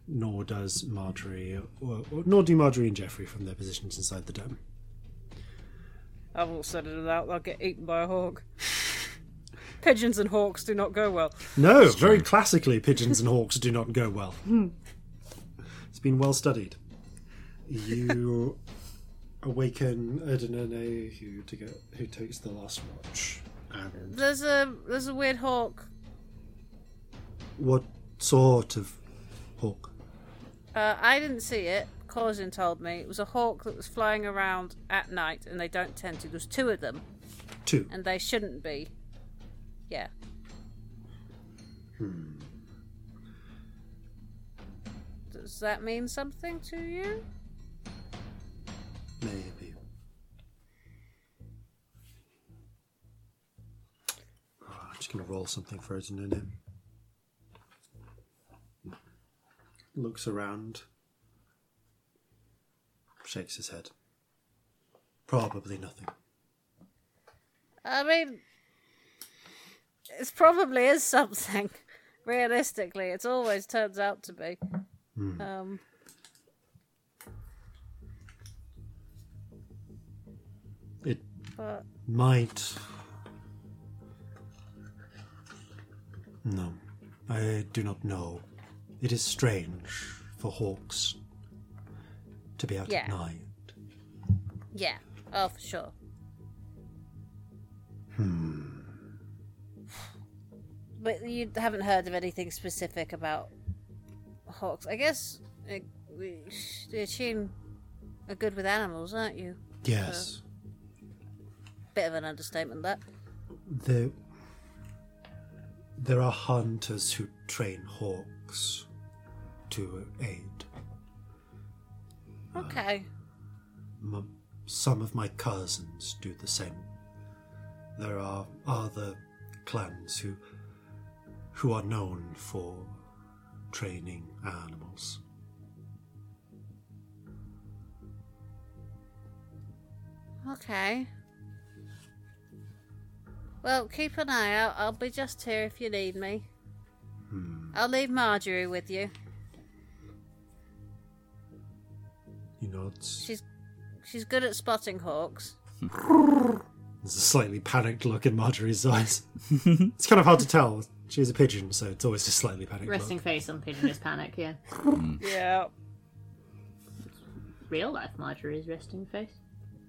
nor does Marjorie, or, or, nor do Marjorie and Jeffrey from their positions inside the dome. I've all said it out. They'll get eaten by a hawk. Pigeons and hawks do not go well. No, very classically, pigeons and hawks do not go well. Hmm. It's been well studied. You awaken Erdinene, who to get who takes the last watch. And There's a there's a weird hawk. what sort of hawk? Uh, I didn't see it. Corzin told me it was a hawk that was flying around at night, and they don't tend to. There's two of them, Two. and they shouldn't be. Yeah. Hmm. Does that mean something to you? Maybe. Oh, I'm just going to roll something for Erdinene. Looks around. Shakes his head. Probably nothing. I mean, it probably is something. Realistically, it always turns out to be. Um, but might. No, I do not know. It is strange for hawks to be out Yeah. at night. yeah, oh for sure. Hmm. But you haven't heard of anything specific about hawks. I guess we- Shin are good with animals, aren't you? Yes, Bit of an understatement, that. there. There are hunters who train hawks to aid. Okay. Uh, m- some of my cousins do the same. There are other clans who who are known for training animals. Okay. Well, keep an eye out. I'll be just here if you need me. Hmm. I'll leave Marjorie with you. He nods. She's she's good at spotting hawks. There's a slightly panicked look in Marjorie's eyes. it's kind of hard to tell. She is a pigeon, so it's always a slightly panicked Resting look. face on pigeon is panic, yeah. Hmm. Yeah. Real life Marjorie's resting face.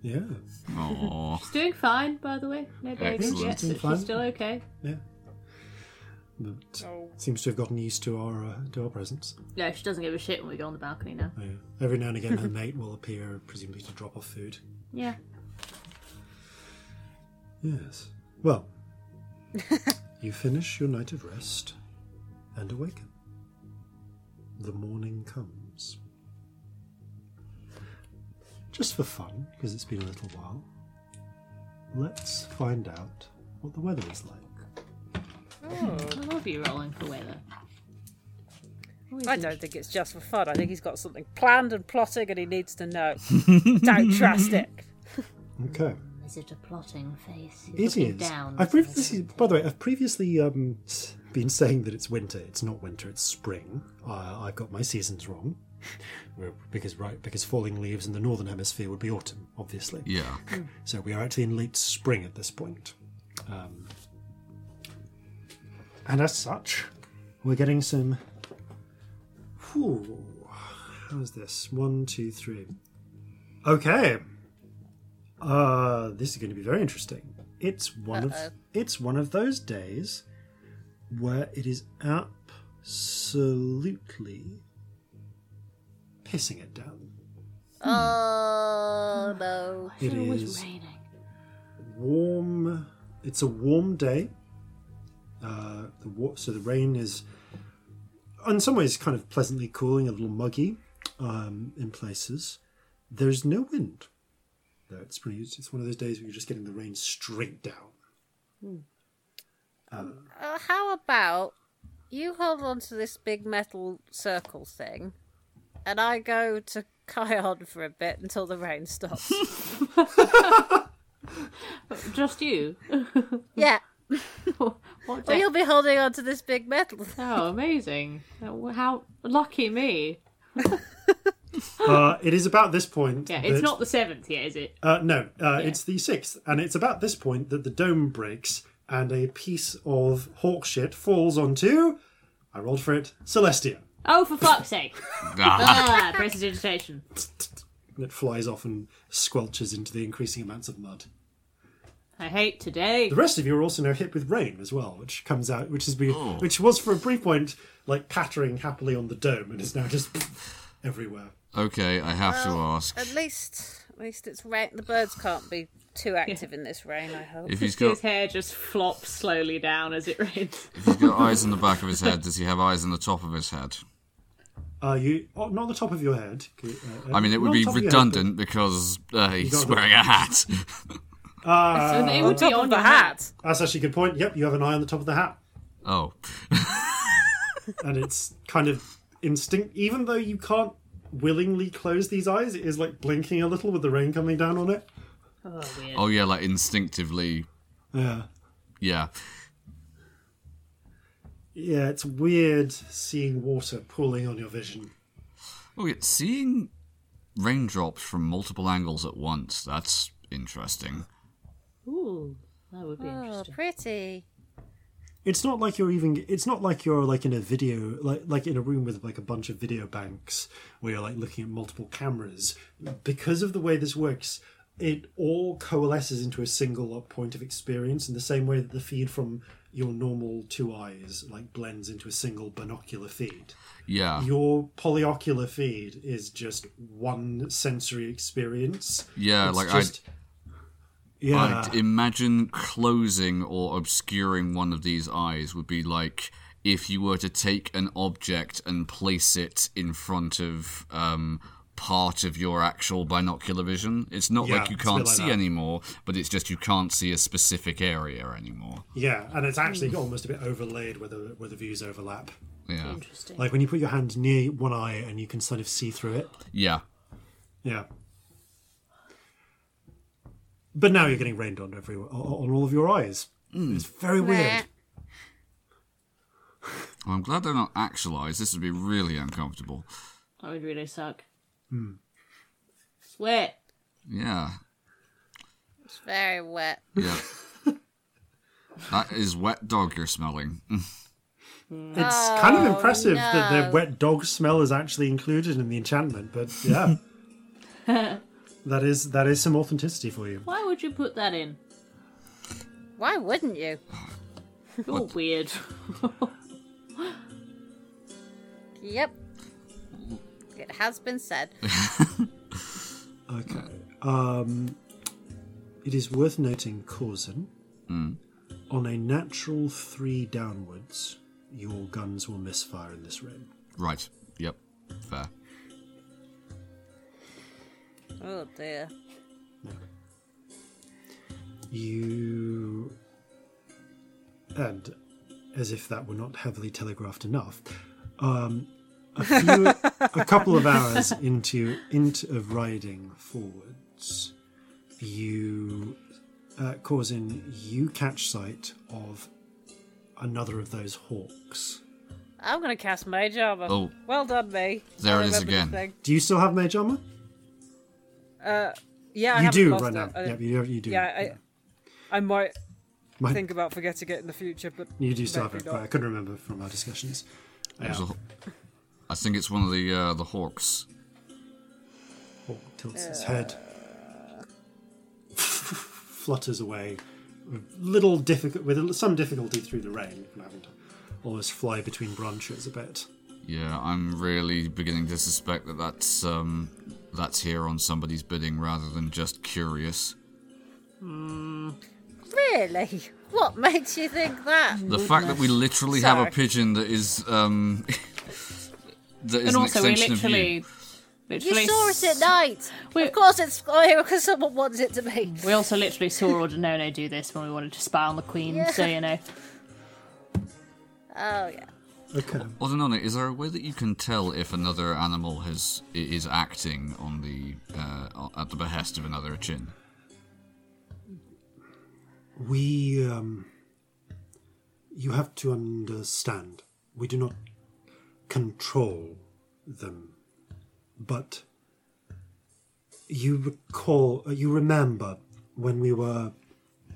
Yeah, Aww. She's doing fine, by the way. No babies Excellent. yet, Doing but fine. she's still okay. yeah. But Oh. seems to have gotten used to our uh, to our presence. No, she doesn't give a shit when we go on the balcony now. Oh, yeah. Every now and again, her mate will appear, presumably to drop off food. Yeah. Yes. Well, you finish your night of rest and awaken. The morning comes. Just for fun, because it's been a little while, let's find out what the weather is like. Oh, I love you rolling for weather. Always I don't think it's just for fun. I think he's got something planned and plotting and he needs to know. don't trust it. Okay. Is it a plotting face? It He's is. looking down. I've previously, by the way, I've previously um, been saying that it's winter. It's not winter. It's spring. Uh, I've got my seasons wrong. We're- because right because falling leaves in the northern hemisphere would be autumn, obviously. Yeah. So we are actually in late spring at this point. Um, and as such, we're getting some. Whew, how's this? One, two, three. Okay. Uh, this is going to be very interesting. It's one Uh-oh. of it's one of those days where it is absolutely pissing it down. Oh no. It it was is raining. warm. It's a warm day. Uh, the wa- so the rain is, in some ways, kind of pleasantly cooling, a little muggy um, in places. There's no wind. Though it's pretty. It's one of those days where you're just getting the rain straight down. Uh, how about you hold on to this big metal circle thing, and I go to Kion for a bit until the rain stops. Just you. yeah. what Well, you'll be holding on to this big metal. Oh, amazing! Uh, How lucky me! Uh, it is about this point. Yeah, it's that- not the seventh yet, is it? Uh, no, uh, it's the sixth, and it's about this point that the dome breaks and a piece of hawk shit falls onto. I rolled for it, Celestia. Oh, for fuck's sake! Ah, ah, prestidigitation. And it flies off and squelches into the increasing amounts of mud. I hate today. The rest of you are also now hit with rain as well, which comes out, which has been, which was for a brief point like pattering happily on the dome, and is now just everywhere. okay, I have to ask. At least, at least it's rain. The birds can't be too active in this rain. I hope. If he's got His hair just flops slowly down as it rains. if he's got eyes in the back of his head, does he have eyes in the top of his head? Uh, you oh, not the top of your head. Uh, I mean, it would be on top of your head, redundant because uh, he's wearing a hat. but- Uh, So it would be on the your hat. that's actually a good point. Yep, you have an eye on the top of the hat. oh, and it's kind of instinct even though you can't willingly close these eyes it is like blinking a little with the rain coming down on it Oh, weird. oh yeah, like instinctively. yeah Yeah, yeah it's weird seeing water pooling on your vision Oh, yeah, seeing raindrops from multiple angles at once, that's interesting. Ooh, that would be Oh, interesting. pretty. it's not like you're even it's not like you're like in a video like like in a room with like a bunch of video banks where you're like looking at multiple cameras because of the way this works it all coalesces into a single point of experience in the same way that the feed from your normal two eyes like blends into a single binocular feed. Yeah, your polyocular feed is just one sensory experience. yeah, It's like just, yeah, I'd imagine closing or obscuring one of these eyes would be like if you were to take an object and place it in front of um, part of your actual binocular vision. It's not Yeah, like you it's a bit can't like see that. anymore, but it's just you can't see a specific area anymore. yeah, and it's actually hmm. almost a bit overlaid where the where the views overlap. Yeah, Interesting. Like when you put your hand near one eye and you can sort of see through it. yeah. Yeah. But now you're getting rained on everywhere on all of your eyes. Hmm. It's very weird. Well, I'm glad they're not actual eyes. This would be really uncomfortable. That would really suck. Hmm. Sweat. Yeah, It's very wet. yeah. that is wet dog you're smelling. It's kind of impressive that the wet dog smell is actually included in the enchantment, but yeah. that is that is some authenticity for you. Why would you put that in? Why wouldn't you? You're weird. Yep. It has been said. Okay. Um, it is worth noting, Corzin, on a natural three downwards, your guns will misfire in this rain. right. Yep. Fair. Oh dear. You. And as if that were not heavily telegraphed enough, um, a few, a couple of hours into into of riding forwards, you, uh, Corzin, you catch sight of another of those hawks I'm gonna cast Mage Armor. Oh. Well done, me. There I it is again. Do you still have mage armor? Uh, yeah, I you haven't do lost right it. now. I- Yeah, you, you do. yeah, I, I might Mine- think about forgetting it in the future, but you do still have it. not. but I couldn't remember from our discussions. Yeah. There's a- I think it's one of the uh, the hawks. Hawk tilts his head, flutters away, with little difficult with some difficulty through the rain, from having to almost fly between branches a bit. Yeah, I'm really beginning to suspect that that's um that's here on somebody's bidding rather than just curious. Really? What makes you think that? The fact that we literally have a pigeon that is um that is and an also, we extension of you. literally, You literally, saw it at night. We- Of course, it's here because someone wants it to be. we also literally saw Ordinono do this when we wanted to spy on the Queen. Yeah. So you know, Oh yeah. Okay. Ordinone, is there a way that you can tell if another animal has is acting on the uh, at the behest of another chin? We, um, you have to understand, we do not control them, but you recall, uh, you remember when we were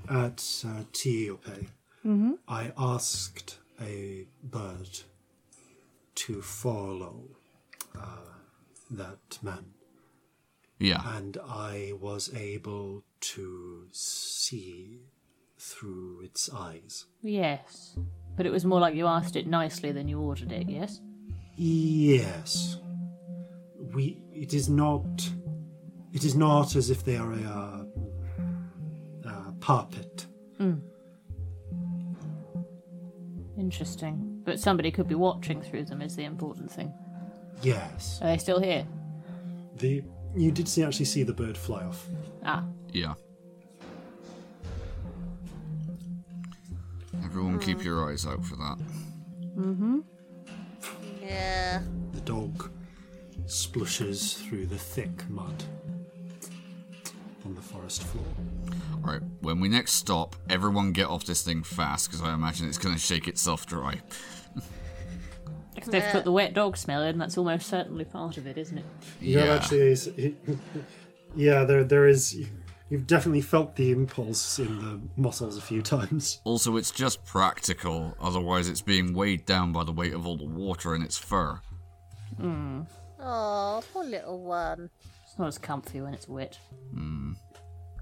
at uh, Tiope, I asked a bird to follow uh, that man Yeah. and I was able to see through its eyes. yes, but it was more like you asked it nicely than you ordered it. Yes. Yes, we. It is not. It is not as if they are a, uh, uh, puppet. Interesting, but somebody could be watching through them. Is the important thing. Yes, Are they still here? the you did see actually see the bird fly off. Ah, Yeah. Everyone, keep your eyes out for that. Yeah. The dog splushes through the thick mud on the forest floor. All right. When we next stop, everyone get off this thing fast because I imagine it's going to shake itself dry. if they've put the wet dog smell in, that's almost certainly part of it, isn't it? Yeah, actually, is, yeah, there there is. You've definitely felt the impulse in the muscles a few times. Also, it's just practical. Otherwise, it's being weighed down by the weight of all the water in its fur. Oh, poor little one. It's not as comfy when it's wet.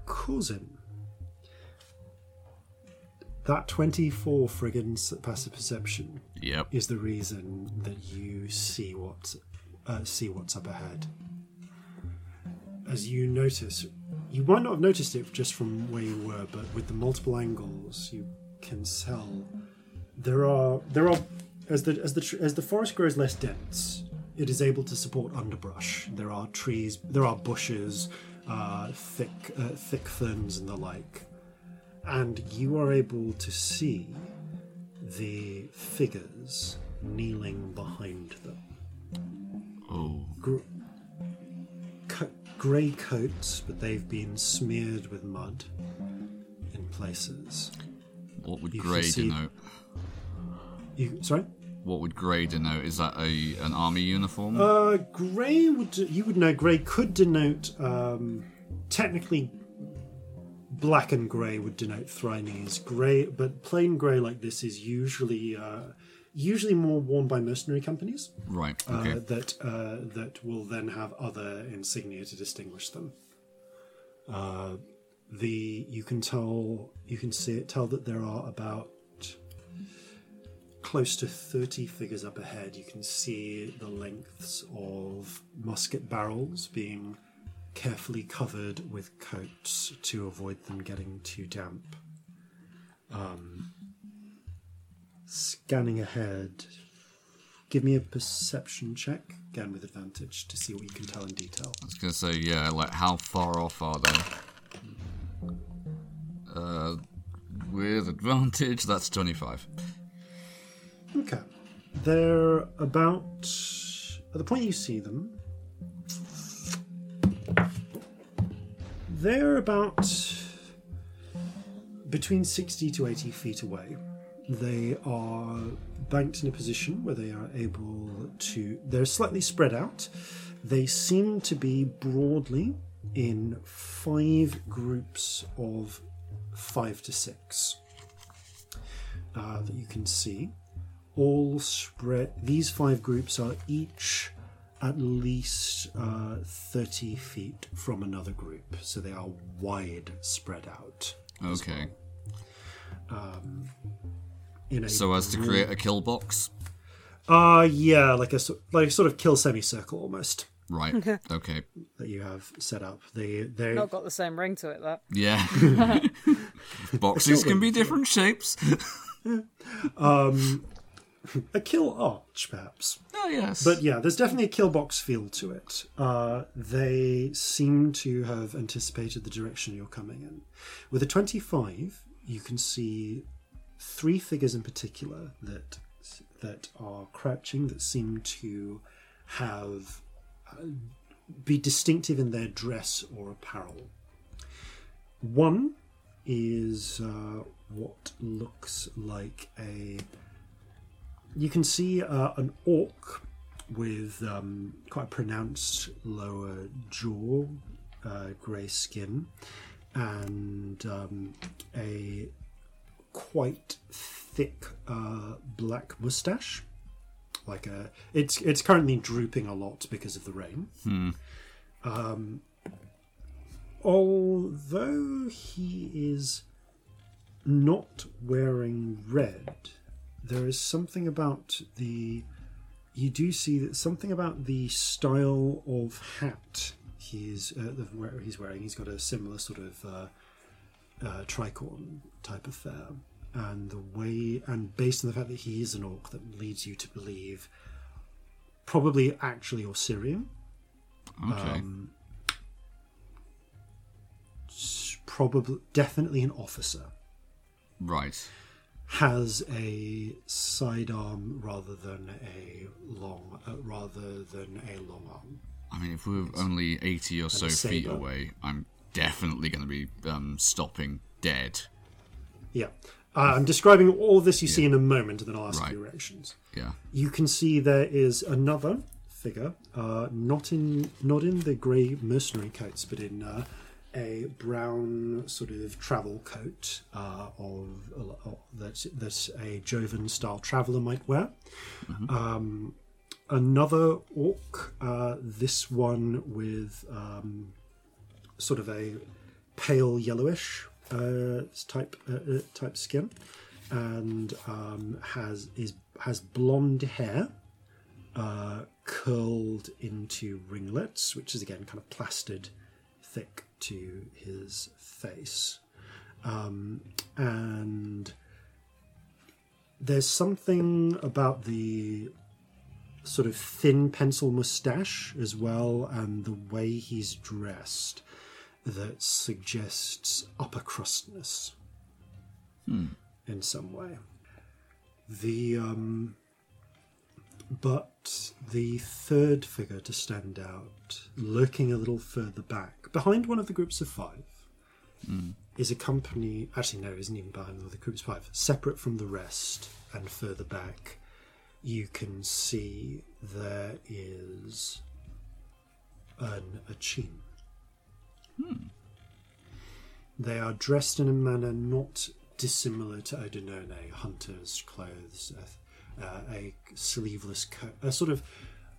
Corzin. That 24 friggin' passive perception Yep. is the reason that you see what uh, see what's up ahead. As you notice, you might not have noticed it just from where you were, but with the multiple angles, you can tell there are there are as the as the as the forest grows less dense, it is able to support underbrush. There are trees, there are bushes, uh, thick uh, thick ferns and the like, and you are able to see the figures kneeling behind them. Oh. Gr- grey coats, but they've been smeared with mud in places. What would You grey see- denote? You sorry? What would grey denote? Is that a an army uniform? Uh, grey would you would know. Grey could denote um, technically. Black and grey would denote Thrinese. Grey, but plain grey like this is usually uh, usually more worn by mercenary companies right. uh, that uh, that will then have other insignia to distinguish them. Uh, the you can tell you can see it tell that there are about close to 30 figures up ahead you can see the lengths of musket barrels being carefully covered with coats to avoid them getting too damp um, scanning ahead give me a perception check again with advantage to see what you can tell in detail I was gonna say yeah. Like how far off are they? Uh, with advantage, that's twenty-five. Okay. They're about. At the point you see them, they're about between 60 to 80 feet away. They are banked in a position where they are able to. They're slightly spread out. They seem to be broadly in five groups of five to six uh, that you can see. All spread. These five groups are each at least uh, 30 feet from another group, so they are wide spread out. Okay. In a So as to create a kill box. Uh yeah, like a like a sort of kill semicircle almost Right. Okay. that you have set up. They they Not got the same ring to it, that. Yeah. Boxes can be different shapes. Um, a kill arch perhaps. Oh yes. But yeah, there's definitely a kill box feel to it. Uh, they seem to have anticipated the direction you're coming in. With a 25, you can see three figures in particular that that are crouching that seem to have uh, be distinctive in their dress or apparel. One is uh, what looks like a you can see uh, an orc with um, quite a pronounced lower jaw, uh, grey skin, and um, a quite thick uh, black moustache. Like a, it's it's currently drooping a lot because of the rain. Um, although he is not wearing red, there is something about the you do see that something about the style of hat he's uh, the- where he's wearing. He's got a similar sort of uh, uh, tricorn type affair, and the way and based on the fact that he is an orc, that leads you to believe probably actually Osirian. okay. Probably, definitely an officer. right. has a sidearm rather than a long uh, rather than a long arm. I mean, if we were only 80 or so feet away, I'm definitely going to be um, stopping dead. Yeah. Uh, I'm describing all this you see in a moment, and then I'll ask Right. you your reactions. Yeah. You can see there is another figure, uh, not in not in the grey mercenary coats, but in uh, a brown sort of travel coat uh, of uh, that that a Jovan style traveller might wear. Um, another orc, uh, this one with um, sort of a pale yellowish uh, type uh, uh, type skin, and um, has is has blonde hair uh, curled into ringlets, which is again kind of plastered thick to his face, um, and there's something about the sort of thin pencil mustache as well, and the way he's dressed that suggests upper crustness in some way. The um, but the third figure to stand out, lurking a little further back, behind one of the groups of five, is a company. Actually, no, isn't even behind one of the groups of five. Separate from the rest and further back, you can see there is an Achin. They are dressed in a manner not dissimilar to Odinone, hunter's clothes, a, uh, a sleeveless coat, a sort of,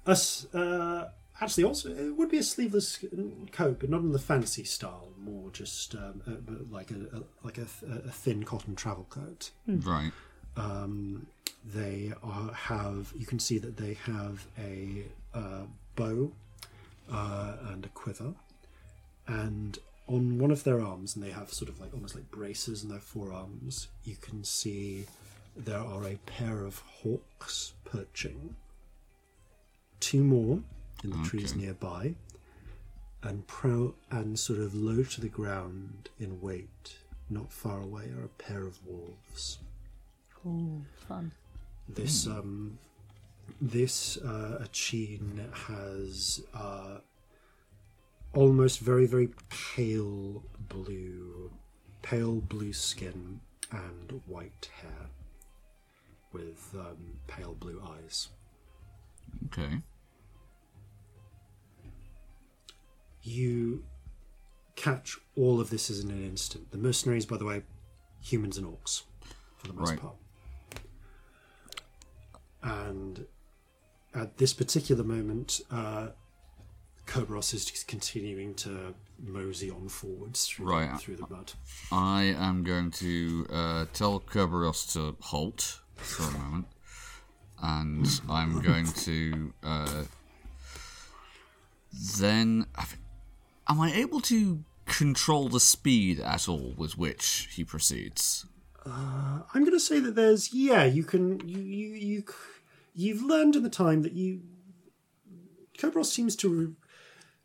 a, s- uh, actually also it would be a sleeveless coat, but not in the fancy style, more just um, uh, but like a, a like a, a thin cotton travel coat. Right. um, they are, have you can see that they have a uh, bow uh, and a quiver and on one of their arms and they have sort of like almost like braces in their forearms you can see there are a pair of hawks perching. Two more in the trees nearby and proud and sort of low to the ground in wait, not far away are a pair of wolves. Ooh, fun. this um this uh Achin has uh almost very very pale blue pale blue skin and white hair with um, pale blue eyes. Okay. You catch all of this as in an instant. The mercenaries, by the way, humans and orcs for the most Right. part. And at this particular moment, uh, Kerberos is just continuing to mosey on forwards through, Right. the, through the mud. I am going to uh, tell Kerberos to halt for a moment, and I'm going to uh, then. Am I able to control the speed at all with which he proceeds? I'm going to say that there's yeah, you can you you you you've learned in the time that you Kerberos seems to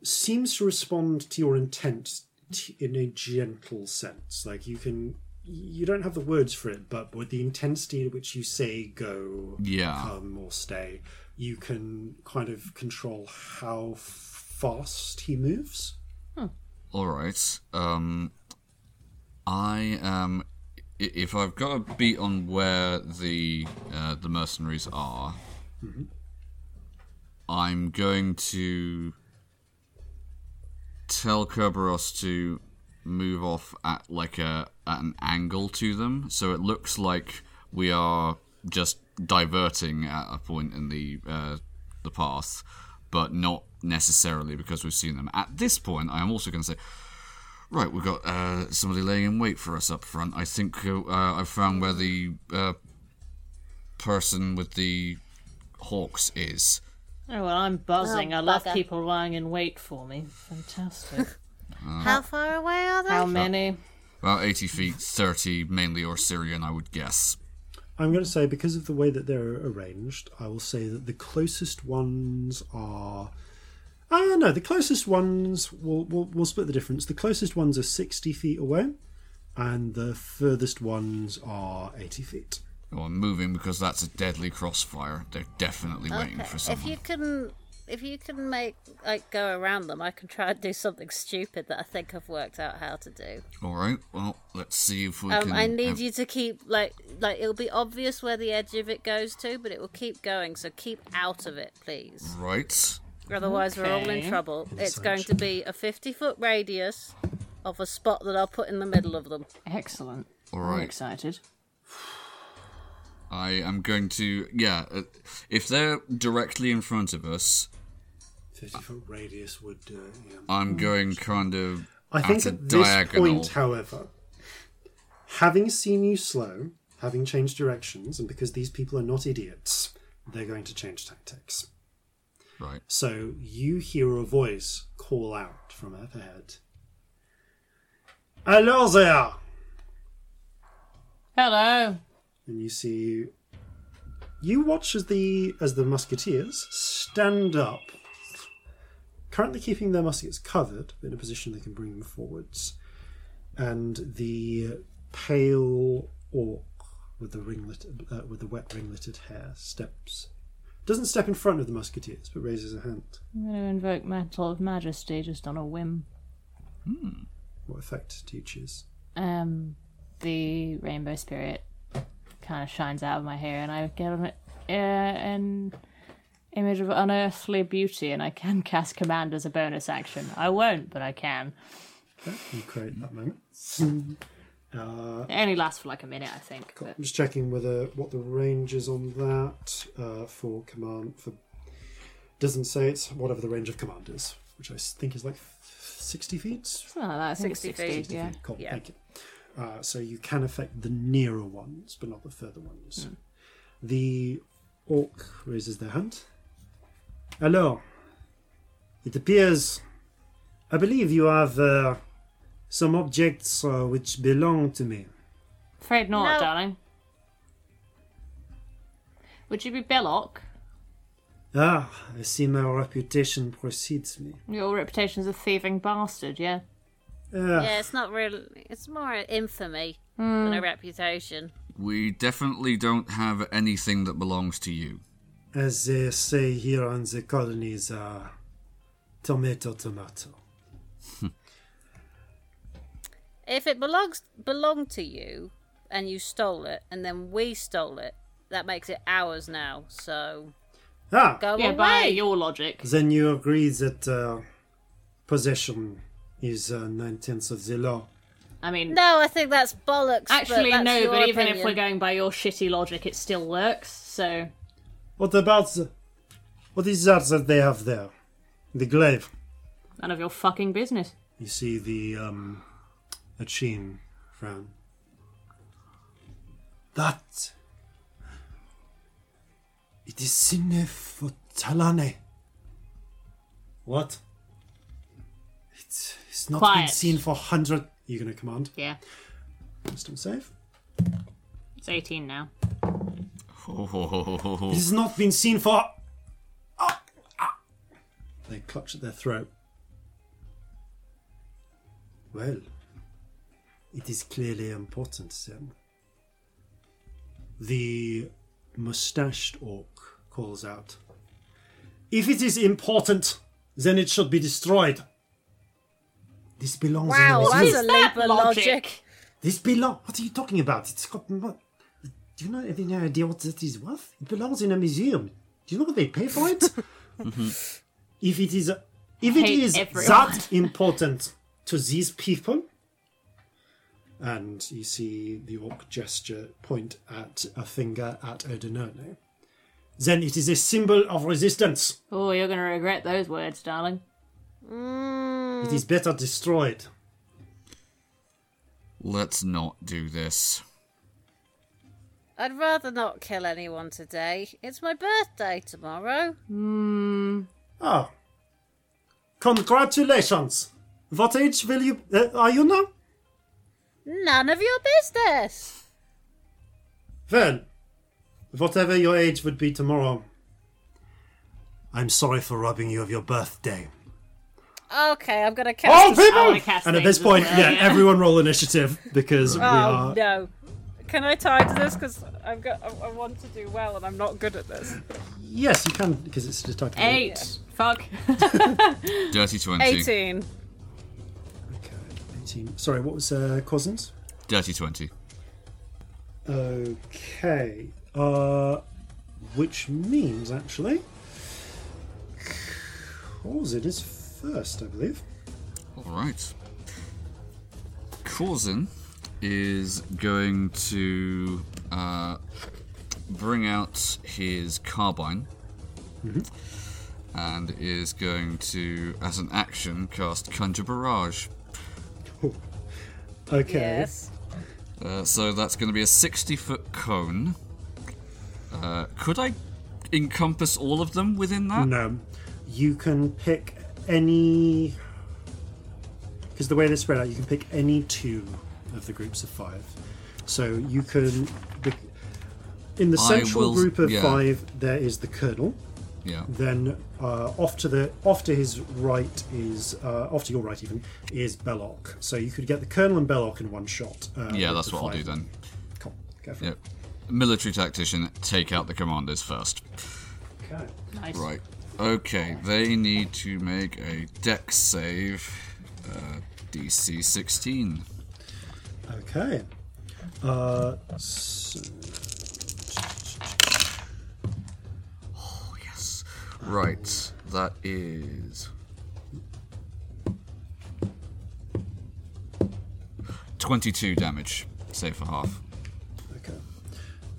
seems to respond to your intent t- in a gentle sense. Like you can you don't have the words for it, but with the intensity at which you say go, Yeah. come or stay, you can kind of control how fast he moves. All right. Um, I am. If I've got a beat on where the uh, the mercenaries are, I'm going to tell Kerberos to move off at like a at an angle to them, so it looks like we are just diverting at a point in the uh, the path, but not necessarily because we've seen them. At this point, I am also going to say. Right, we've got uh, somebody laying in wait for us up front. I think uh, I've found where the uh, person with the hawks is. Oh well, I'm buzzing. Oh, I love bugger. people lying in wait for me. Fantastic. How far away are they? How many? About 80 feet, 30, mainly Syrian, I would guess. I'm going to say because of the way that they're arranged, I will say that the closest ones are. Ah, no, the closest ones will will will split the difference. The closest ones are sixty feet away, and the furthest ones are eighty feet. Well, I'm moving because that's a deadly crossfire. They're definitely waiting Okay, for If someone. you can, if you can make like go around them, I can try and do something stupid that I think I've worked out how to do. All right, well, let's see if we Um, can. I need um, you to keep like like it'll be obvious where the edge of it goes to, but it will keep going. So keep out of it, please. Right. Otherwise, we're all in Okay. trouble. It's going to be a fifty foot radius of a spot that I'll put in the middle of them. Excellent. All right. I'm excited. I am going to. Yeah, uh, if they're directly in front of us, thirty foot radius would. Uh, yeah. I'm going kind of. I think a at this diagonal. point, however, having seen you slow, having changed directions, and because these people are not idiots, they're going to change tactics. Right. So you hear a voice call out from up ahead. Hello there! Hello. And you see you watch as the as the musketeers stand up, currently keeping their muskets covered, in a position they can bring them forwards. And the pale orc with the ringlet uh, with the wet ringleted hair steps doesn't step in front of the musketeers, but raises a hand. I'm going to invoke Mantle of Majesty just on a whim. Hmm. What effect do you choose? Um, the Rainbow Spirit kind of shines out of my hair, and I get an, uh, an image of unearthly beauty, and I can cast Command as a bonus action. I won't, but I can. You create that moment. Uh, It only lasts for like a minute, I think. Cool. But I'm just checking whether what the range is on that uh, for command. For doesn't say it's whatever the range of command is, which I think is like sixty feet. something like that. I think it's 60 60 feet, yeah. Cool, Yeah. thank you. Uh, so you can affect the nearer ones, but not the further ones. The orc raises their hand. Hello. It appears, I believe you have uh, some objects uh, which belong to me. Afraid not, No. darling. Would you be Belloc? Ah, I see my reputation precedes me. Your reputation as a thieving bastard, yeah? Ah, Yeah, it's not real. It's more infamy than a reputation. We definitely don't have anything that belongs to you. As they say here on the colonies, uh, tomato, tomato. If it belongs belonged to you and you stole it, and then we stole it, that makes it ours now. So Ah, go Yeah, away. by your logic. then you agree that uh, possession is uh, nine tenths of the law. I mean, No, I think that's bollocks. actually, but that's no, but even if we're going by your shitty logic, it still works, so. What about the, what is that that they have there? The glaive. None of your fucking business. You see the um, Achin frown. That it is Sine for Talane. What? It's it's not been seen for hundred. You're gonna command? Yeah, Wisdom save. it's 18 now. It has not been seen for. Ah, ah. They clutch at their throat. Well, it is clearly important then. The mustached orc calls out. If it is important, then it should be destroyed. This belongs Wow, in a that's museum. a that leap of logic? logic. This belong. What are you talking about? It's got. What, do you not have any idea what that is worth? It belongs in a museum. Do you know what they pay for it? Mm-hmm. if it is, if it Hate is everyone. that important to these people, and you see the orc gesture point at a finger at Odinone, then it is a symbol of resistance. Oh, you're gonna regret those words, darling. It is better destroyed. Let's not do this. I'd rather not kill anyone today. It's my birthday tomorrow. Ah, congratulations. What age will you? Uh, are you now? None of your business. Well, whatever your age would be tomorrow, I'm sorry for robbing you of your birthday. Okay, I'm gonna cast. All a- people! I wanna cast And at this point, well, yeah, yeah. everyone roll initiative because we Oh are. no! Can I tie to this? Because I've got. I, I want to do well, and I'm not good at this. Yes, you can because it's just type. of- Eight. Fuck. Dirty 20. 18. Okay, 18. Sorry, what was uh, Corzin's? Dirty 20. Okay. Uh, which means actually, Corzin is first, I believe. Alright. Corzin is going to uh, bring out his carbine and is going to, as an action, cast Conjure Barrage. Okay. Yes. Uh, so that's going to be a 60 foot cone. Uh, could I encompass all of them within that? No, you can pick any. Because the way they're spread out, you can pick any two of the groups of five. So you can. In the central will- group of yeah. five, there is the colonel. Yeah. Then uh, off to the off to his right is uh, off to your right even is Belloc. So you could get the colonel and Belloc in one shot. Uh, Yeah, that's the what I'll do then. Cool. Go for Yeah. it. Military tactician, take out the commanders first. Okay. nice. Right. Okay, they need to make a dex save. Uh, DC 16. Okay. Uh, so, Oh, yes. Right, that is. 22 damage. Save for half. Okay.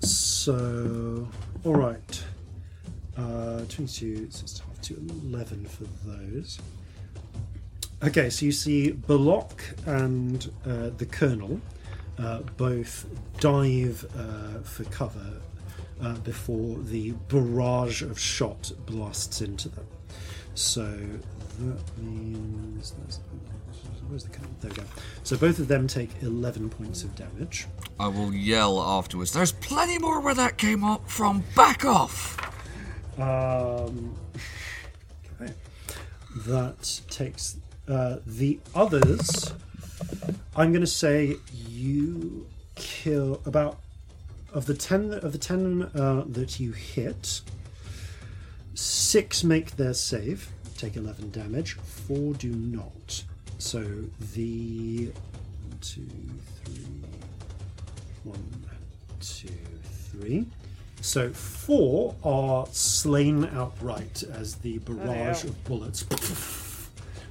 So, all right. Uh, 22, so it's half to 11 for those. Okay, so you see Belloc and uh, the Colonel uh, both dive uh, for cover uh, before the barrage of shot blasts into them. So that means. Where's the Colonel? There we go. So both of them take 11 points of damage. I will yell afterwards. There's plenty more where that came up from. Back off! Um, okay. That takes uh, the others. I'm going to say you kill about of the ten of the ten uh, that you hit. Six make their save, take eleven damage. Four do not. So the one, two, three, one, two, three. So four are slain outright as the barrage hell. of bullets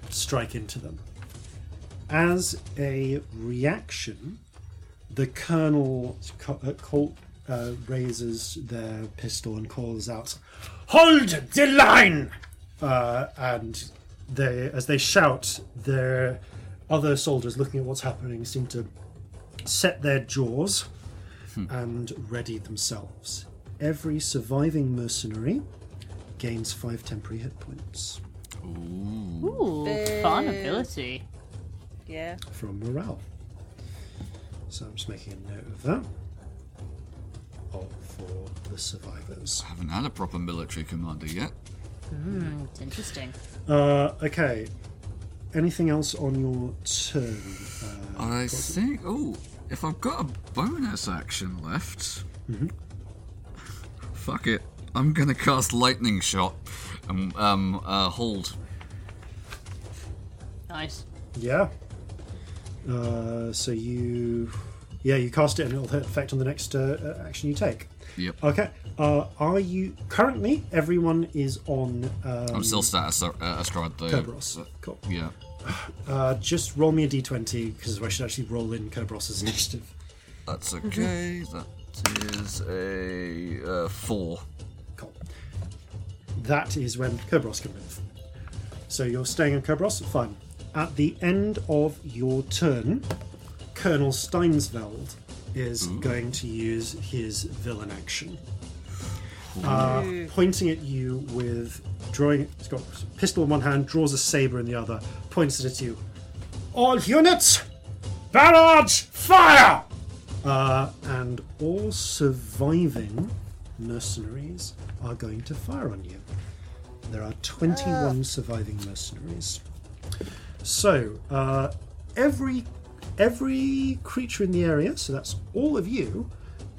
strike into them. As a reaction, the colonel co- uh, Colt uh, raises their pistol and calls out, "Hold the line!" Uh, and they, as they shout, their other soldiers, looking at what's happening, seem to set their jaws and ready themselves. Every surviving mercenary gains five temporary hit points Ooh, fun ability. Yeah. from morale. So I'm just making a note of that. All for the survivors. I haven't had a proper military commander yet. Hmm, it's interesting. Uh, okay. Anything else on your turn? Uh, I think. Oh, if I've got a bonus action left, fuck it. I'm gonna cast lightning shot and um uh, hold. Nice. yeah. Uh, so you, yeah, you cast it and it'll affect on the next uh, uh, action you take. Yep. Okay. Uh, are you currently? Everyone is on. Um, I'm still status uh, astride the. Kerberos. Cool. Yeah. Uh, just roll me a d20 because I should actually roll in Kerberos's initiative. That's okay. That is a uh, four. Cool. That is when Kerberos can move. So you're staying on Kerberos? Fine. At the end of your turn, Colonel Steinsveld is going to use his villain action. Uh, pointing at you with drawing, he's got a pistol in one hand, draws a saber in the other, points it at you. All units, barrage, fire! Uh, and all surviving mercenaries are going to fire on you. There are 21 surviving mercenaries. So, uh, every every creature in the area, so that's all of you,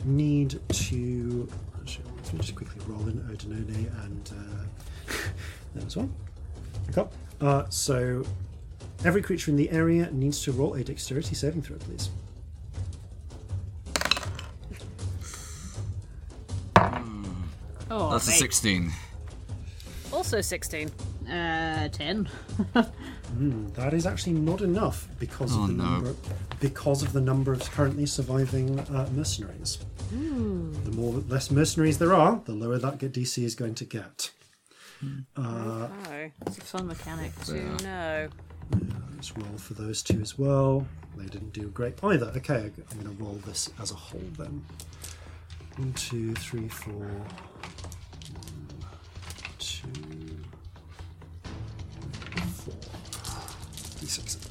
need to. Actually, let me just quickly roll in Odinone and uh, there's one. Okay. Uh, so, every creature in the area needs to roll a dexterity saving throw, please. Oh, That's a mate. 16. Also 16. Uh, 10. That is actually not enough because Oh, of the no. number because of the number of currently surviving uh, mercenaries. The more less mercenaries there are, the lower that get DC is going to get. Oh, It's a fun mechanic. to know. Let's roll for those two as well. They didn't do great either. Okay, I'm going to roll this as a whole then. One, two, three, four. Two, four. D6s.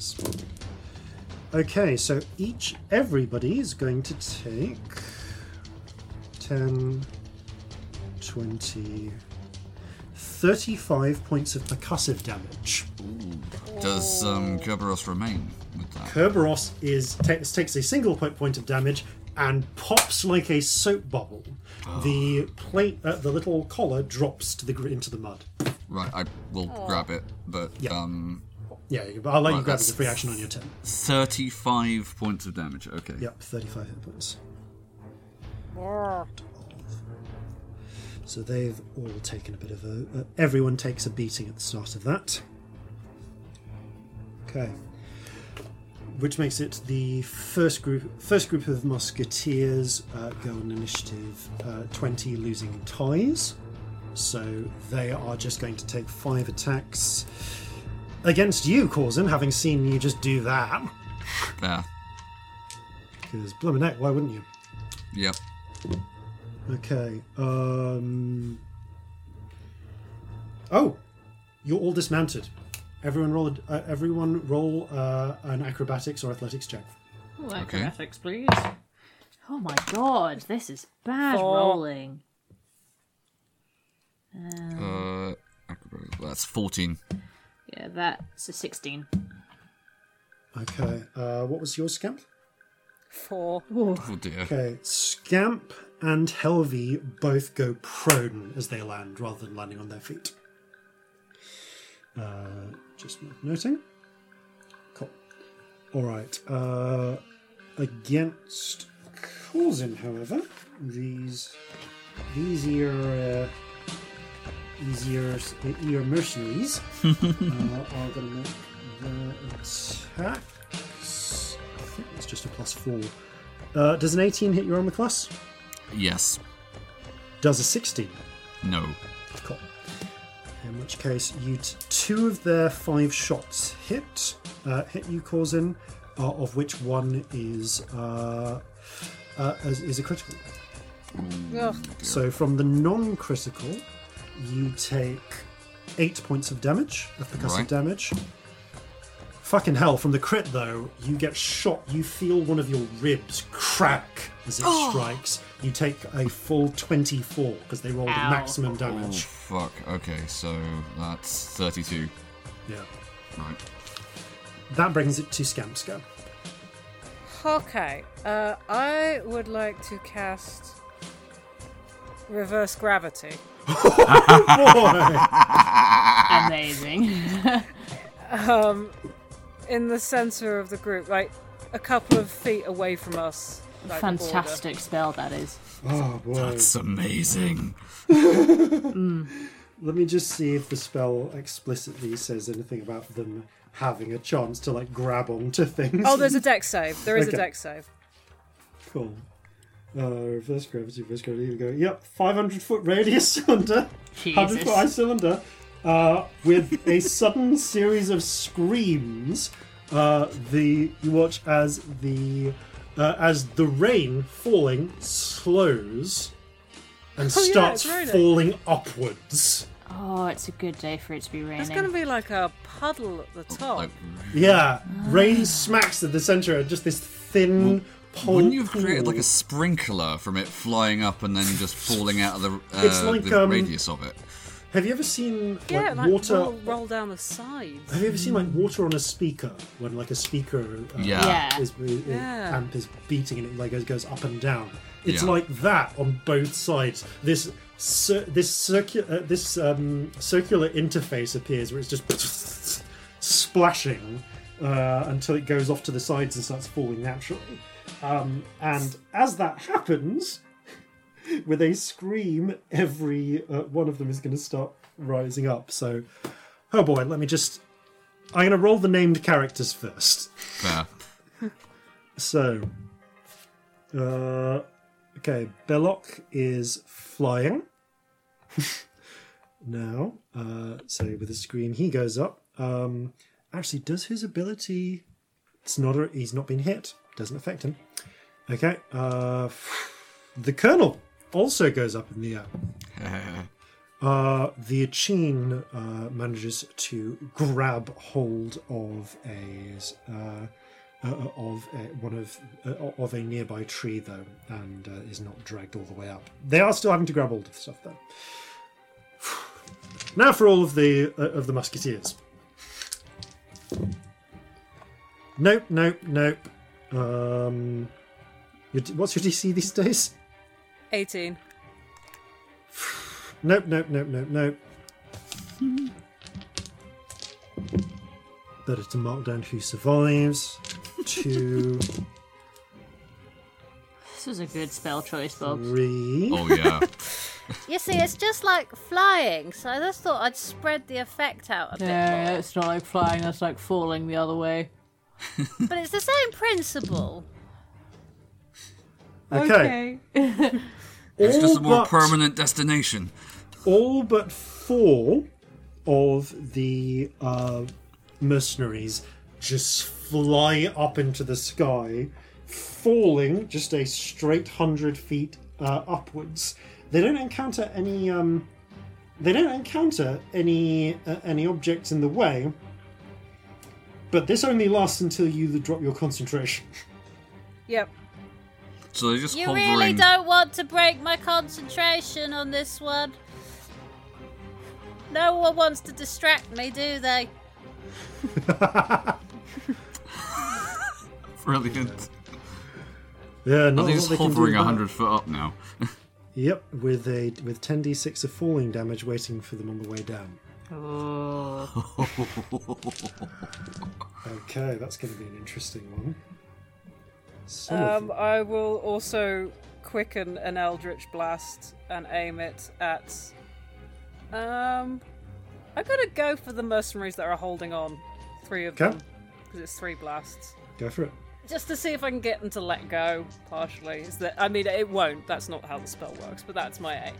Okay, so each, everybody is going to take 10, 20, 35 points of percussive damage. Does um, Kerberos remain with that? Kerberos is ta- takes a single point point of damage and pops like a soap bubble. The plate, uh, the little collar drops to the gr- into the mud. Right, I will grab it, but Yeah. um, Yeah, but I'll let you grab it as that's- free action on your turn. 35 points of damage. Okay. Yep, 35 hit points. So they've all taken a bit of a. Uh, everyone takes a beating at the start of that. Okay. Which makes it the first group. First group of musketeers uh, go on initiative uh, 20, losing ties. So they are just going to take five attacks against you, Corzin, having seen you just do that. There. Because Bluminek, why wouldn't you? Yep. Okay. Um. Oh, you're all dismounted. Everyone roll. a- Uh, everyone roll uh, an acrobatics or athletics check. Ooh, Okay. acrobatics, please. Oh my god, this is bad Four. rolling. Uh, that's 14. Yeah, that's a 16. Okay. Uh, what was your scamp? Four. Oh dear. Okay. Scamp and Helvey both go prone as they land, rather than landing on their feet. Uh, just noting. Cool. All right. Uh, against Corzin, however, these these here, uh, these your mercenaries uh, are going to make the attacks. I think it's just a plus four. Uh, does an 18 hit your armor class? Yes. Does a 16? No. Cool. In which case, you t- two of their five shots hit, uh, hit you, causing, uh, of which one is uh, uh, is, is a critical. Ugh. So from the non-critical, you take eight points of damage of percussive Right. damage. Fucking hell! From the crit though, you get shot. You feel one of your ribs crack as it strikes. You take a full twenty-four because they rolled Ow. maximum Oh, damage. fuck. Okay, so that's 32. Yeah. Right. That brings it to Scampska. Okay, uh, I would like to cast reverse gravity. Amazing. Um, in the center of the group, like a couple of feet away from us. Like the border. Fantastic spell that is. Oh boy. That's amazing. Let me just see if the spell explicitly says anything about them having a chance to like grab onto things. Oh, there's a deck save. There is Okay. a deck save. cool. Uh, reverse gravity, reverse gravity. Here we go. Yep, 500 foot radius cylinder, 100 Jesus. foot high cylinder, uh, with a sudden series of screams. Uh, the you watch as the uh, as the rain falling slows and Oh, yeah, starts it's raining. falling upwards. Oh, it's a good day for it to be raining. There's going to be like a puddle at the top. Like, Yeah, rain smacks at the center, and just this thin. pole wouldn't you have created like a sprinkler from it flying up and then just falling out of the, uh, It's like, the um, radius of it? Have you ever seen yeah, like, like water? roll, roll down the sides. Have you ever seen like water on a speaker when like a speaker uh, Yeah. Yeah. is, is- Yeah. amp is beating and it like goes- goes up and down? It's Yeah. like that on both sides. This cir- this circular uh, this um, circular interface appears where it's just splashing uh, until it goes off to the sides and starts falling naturally. Um, and as that happens, with a scream, every uh, one of them is going to start rising up. So, oh boy, let me just. I'm going to roll the named characters first. Fair. So, uh, okay, Belloc is flying. now, uh, so with a scream, he goes up. Um, actually, does his ability? It's not. A, he's not been hit. Doesn't affect him. Okay. Uh, the Colonel also goes up in the air. Uh, the Achin uh, manages to grab hold of a uh, uh, of a, one of uh, of a nearby tree though, and uh, is not dragged all the way up. They are still having to grab hold of stuff though. Now for all of the uh, of the musketeers. Nope, nope, nope. Um, your, what's your DC these days? 18. Nope, nope, nope, nope, nope. Better to mark down who survives. Two, This was a good spell choice, Bob. three. Oh yeah. You see, it's just like flying, so I just thought I'd spread the effect out a bit Yeah, more. it's not like flying, that's like falling the other way. But it's the same principle. Okay. It's All just a more but- permanent destination. all but four of the uh, mercenaries just fly up into the sky, falling just a straight hundred feet uh, upwards. They don't encounter any. Um, they don't encounter any uh, any objects in the way. But this only lasts until you drop your concentration. Yep. So they're just You hovering. really don't want to break my concentration on this one. No one wants to distract me, do they? Brilliant. Yeah, Are not they a just lot they can do hovering about it. hundred foot up now? Yep, with a with ten d six of falling damage waiting for them on the way down. Oh. Okay, that's going to be an interesting one. Some Um, I will also quicken an Eldritch Blast and aim it at. Um. I'm gonna go for the mercenaries that are holding on. Three of Okay. them. Because it's three blasts. Go for it. Just to see if I can get them to let go, partially. Is that I mean, it won't. That's not how the spell works, but that's my aim.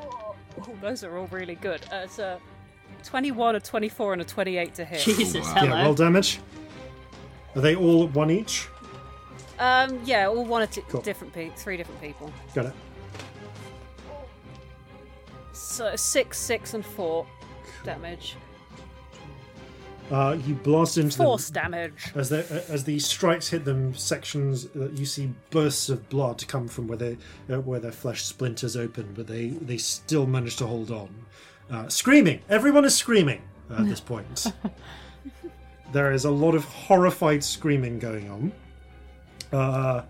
Oh, those are all really good. Uh, it's a 21, a 24, and a 28 to hit. Jesus, wow. hello. Yeah, roll damage. Are they all one each? Um, yeah, all one of t- Cool. different pe- three different people. Got it. So six, six, and four damage. Uh, you blast into them. Force damage. As the as the strikes hit them, sections uh, you see bursts of blood come from where they uh, where their flesh splinters open, but they they still manage to hold on, uh, screaming. Everyone is screaming uh, at this point. there is a lot of horrified screaming going on, uh,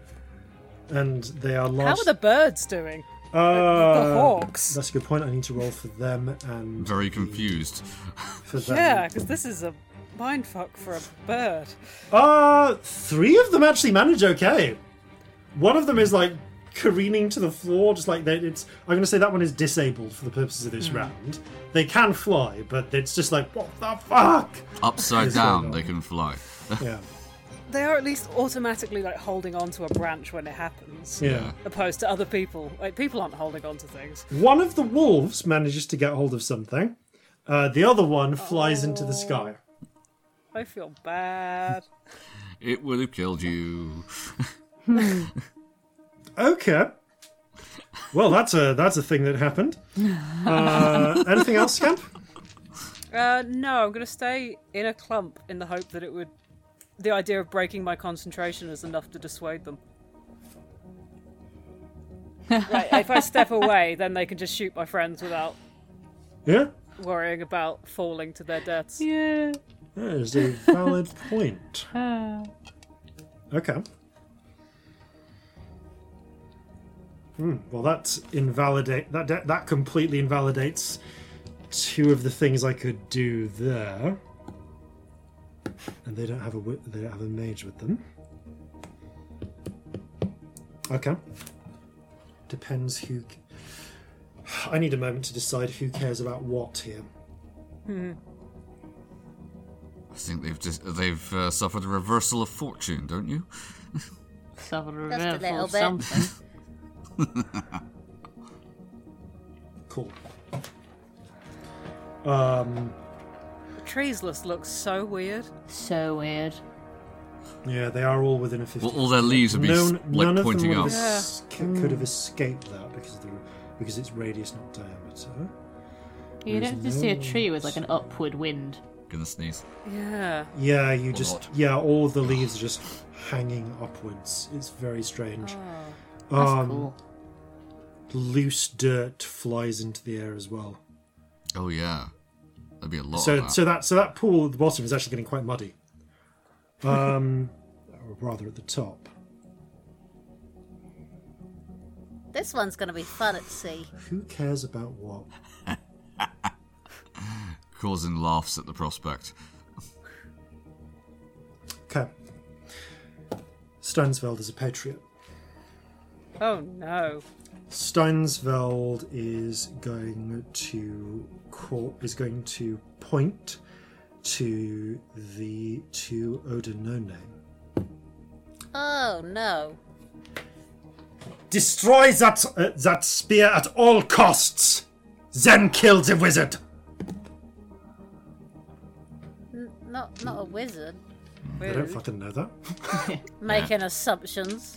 and they are How are the birds doing? uh, the hawks? That's a good point. I need to roll for them and Very the- confused. for them. Yeah, because this is a mindfuck for a bird. Uh, three of them actually manage okay. One of them is like careening to the floor, just like they, it's. I'm going to say that one is disabled for the purposes of this round. They can fly, but it's just like what the fuck. Upside down, they can fly. Yeah, They are at least automatically like holding on to a branch when it happens. yeah. Opposed to other people. Like people aren't holding on to things. One of the wolves manages to get hold of something. Uh, the other one flies into the sky. I feel bad. It would have killed you. Okay. Well, that's a that's a thing that happened. Uh, anything else, Scamp? Uh, no, I'm gonna stay in a clump in the hope that it would. The idea of breaking my concentration is enough to dissuade them. right, if I step away, then they can just shoot my friends without Yeah, worrying about falling to their deaths. Yeah. that is a valid point. Ah. Okay. Hmm, well, that invalidate that that that completely invalidates two of the things I could do there, and they don't have a wi- they don't have a mage with them. Okay. Depends who. c- I need a moment to decide who cares about what here. I think they've just they've uh, suffered a reversal of fortune, don't you? Suffered a Just a reversal of something. Cool. Um. Treesless looks so weird. so weird. Yeah, they are all within a 50. Well, all their leaves would be s- none, like none of pointing them up. have es- c- could have escaped that because of the because it's radius, not diameter. You There's don't just see a no tree with like an upward wind. Gonna sneeze. Yeah. Yeah, you Or just not. yeah, all of the leaves are just hanging upwards. It's very strange. That's um, cool. Loose dirt flies into the air as well. Oh yeah, that'd be a lot. so of that. so that so that pool at the bottom is actually getting quite muddy. Um, or rather at the top. This one's going to be fun at sea. Who cares about what? causing laughs at the prospect. Okay. Steinsveld is a patriot. Oh no. Steinsveld is going to call, is going to point to the two Odinone. Oh no. Destroy that uh, that spear at all costs. Then kill the wizard. N- not not a wizard. I don't fucking know that. Making assumptions.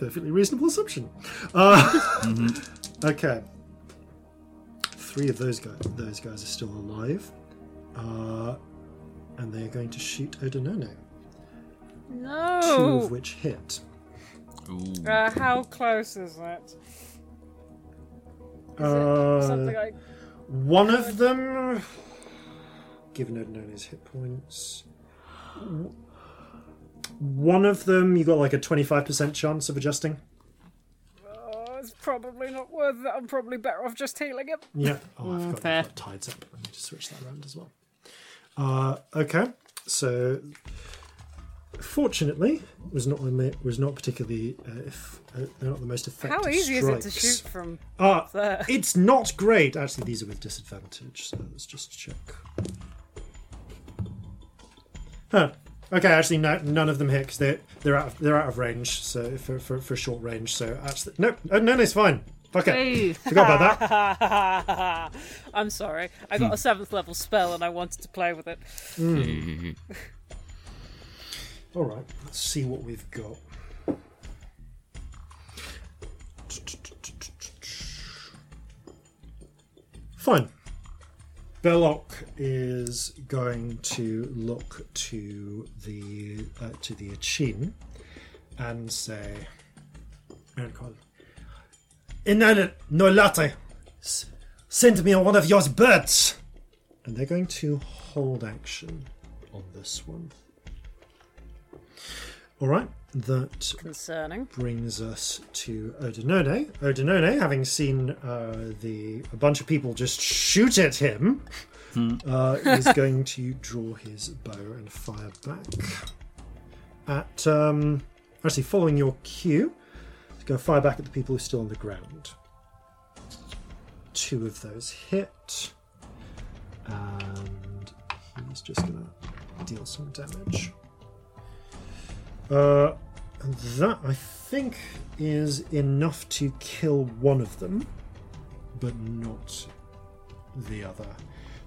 Perfectly reasonable assumption. Uh, Okay. Three of those guys, those guys are still alive, uh, and they are going to shoot Odinone. Two of which hit. Ooh. Uh, how close is it? Uh, Something like One of them, given Odinone's hit points, one of them you got like a twenty-five percent chance of adjusting. oh, it's probably not worth it. I'm probably better off just healing him. Yeah. Oh, I forgot fair. that tides up. I need to switch that around as well. Uh, okay. So fortunately, was not was not particularly uh, if, uh, they're not the most effective. How easy is it to shoot from Uh, there? it's not great. Actually, these are with disadvantage, so let's just check. Huh. Okay, actually, no, none of them hit 'cause they're they're out of, they're out of range. So for, for for short range, so actually, no, oh, no, no, it's fine. Fuck it. Forgot about that. I'm sorry. I got a hmm. seventh level spell and I wanted to play with it. Hmm. All right, let's see what we've got. Fine. Belloc is going to look to the uh, to the Achin and say, "Inanna no latte, send me one of your birds." And they're going to hold action on this one. All right, that Concerning. brings us to Odinone. Odinone, having seen uh, the a bunch of people just shoot at him, uh, is going to draw his bow and fire back at. Um, actually, following your cue, he's going to fire back at the people who are still on the ground. Two of those hit, and he's just going to deal some damage. Uh, that, I think, is enough to kill one of them, but not the other.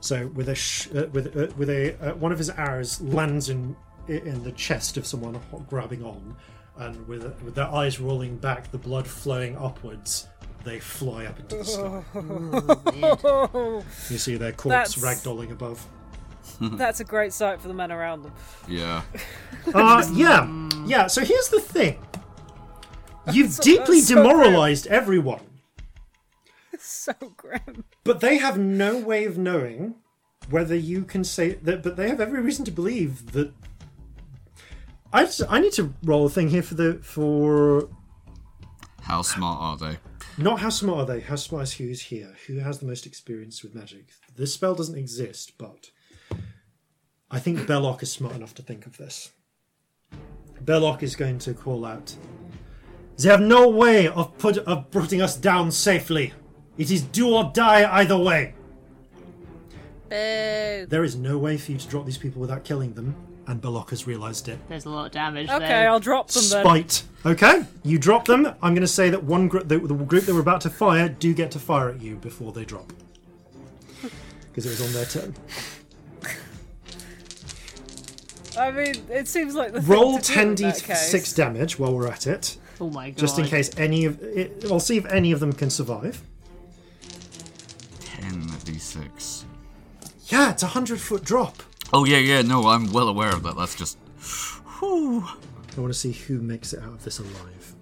So, with a sh- uh, with uh, with a uh, one of his arrows lands in in the chest of someone grabbing on, and with with their eyes rolling back, the blood flowing upwards, they fly up into the sky. Oh, You see their corpse That's- ragdolling above. that's a great sight for the men around them. Yeah. Uh, yeah, yeah. So here's the thing: you've So- deeply that's so grim. demoralized everyone. So grim. But they have no way of knowing whether you can say that. But they have every reason to believe that. I just, I need to roll a thing here for the for How smart are they? not how smart are they? How smart is who's here? Who has the most experience with magic? This spell doesn't exist, but I think Belloc is smart enough to think of this. Belloc is going to call out. They have no way of put of putting us down safely. It is do or die either way. Boo. There is no way for you to drop these people without killing them, and Belloc has realised it. There's a lot of damage Okay, there. I'll drop them then. Spite. Okay, you drop them. I'm going to say that one gr- the, the group that were about to fire do get to fire at you before they drop, because it was on their turn. I mean, it seems like the Roll thing to do in 10d that case. six damage while we're at it, Oh my god. just in case any of. It, I'll see if any of them can survive. 10 d6. Yeah, it's a hundred foot drop. Oh, yeah, yeah, no, I'm well aware of that. That's just. Whew. I want to see who makes it out of this alive.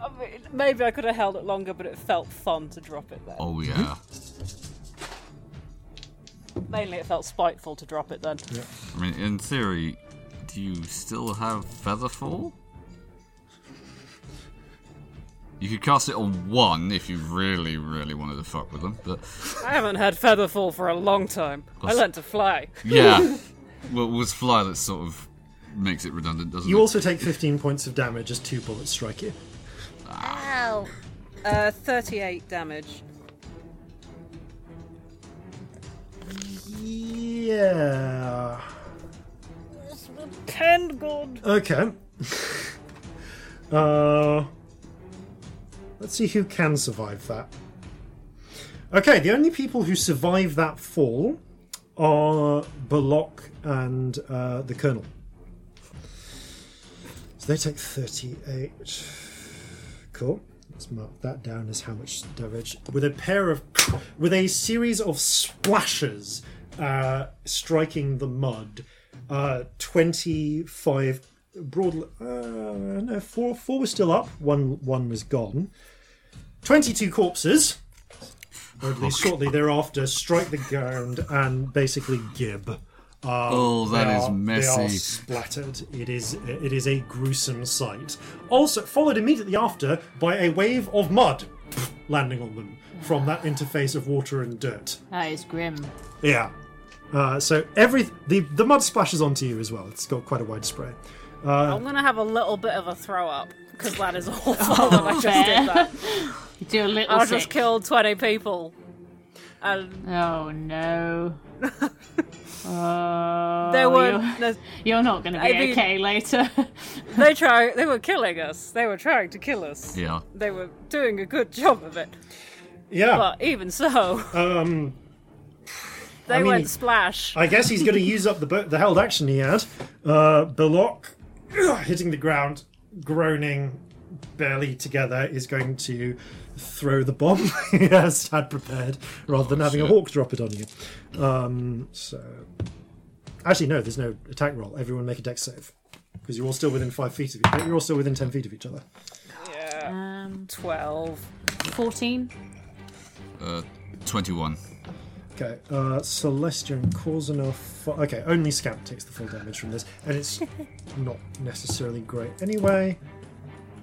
I mean, maybe I could have held it longer, but it felt fun to drop it then. Oh, yeah. Mainly, it felt spiteful to drop it then. Yeah. I mean, in theory, do you still have Featherfall? You could cast it on one if you really, really wanted to fuck with them, but I haven't had Featherfall for a long time. I What's- learned to fly. yeah. well, it was Fly that sort of makes it redundant, doesn't it? You it? also take 15 points of damage as two bullets strike you. Ow. Uh, 38 damage. Yeah. Pen god. Okay. uh, let's see who can survive that. Okay, the only people who survive that fall are Belloc and uh, the Colonel. So they take 38. Cool. Let's mark that down as how much damage. With a pair of. with a series of splashes uh, striking the mud. Uh, 25 broad uh, no four four was still up one one was gone 22 corpses or at least shortly thereafter strike the ground and basically gib um, Oh, that they is are- they are messy. splattered it is it is a gruesome sight also followed immediately after by a wave of mud landing on them from that interface of water and dirt That is grim. yeah. Uh, so every the the mud splashes onto you as well. It's got quite a wide spray. I'm gonna have a little bit of a throw up because that is awful. that I just did that. You do a little I sick. just killed 20 people. And Oh no. Oh, they were You're, you're not going to be I mean- okay later. they try they were killing us. They were trying to kill us. Yeah. They were doing a good job of it. Yeah. But even so, Um, they I mean, went splash. I guess he's going to use up the bo- the held action he had. Uh, Belloc, hitting the ground, groaning, barely together, is going to throw the bomb he has had prepared, rather than having a hawk drop it on you. Um, so, actually, no, there's no attack roll. Everyone make a dex save because you're all still within five feet of each. You're all still within ten feet of each other. Yeah. um, 12. 14. Uh, 21. Okay, uh, Celestia and Corzanov. Fo- okay, only Scamp takes the full damage from this, and it's not necessarily great anyway.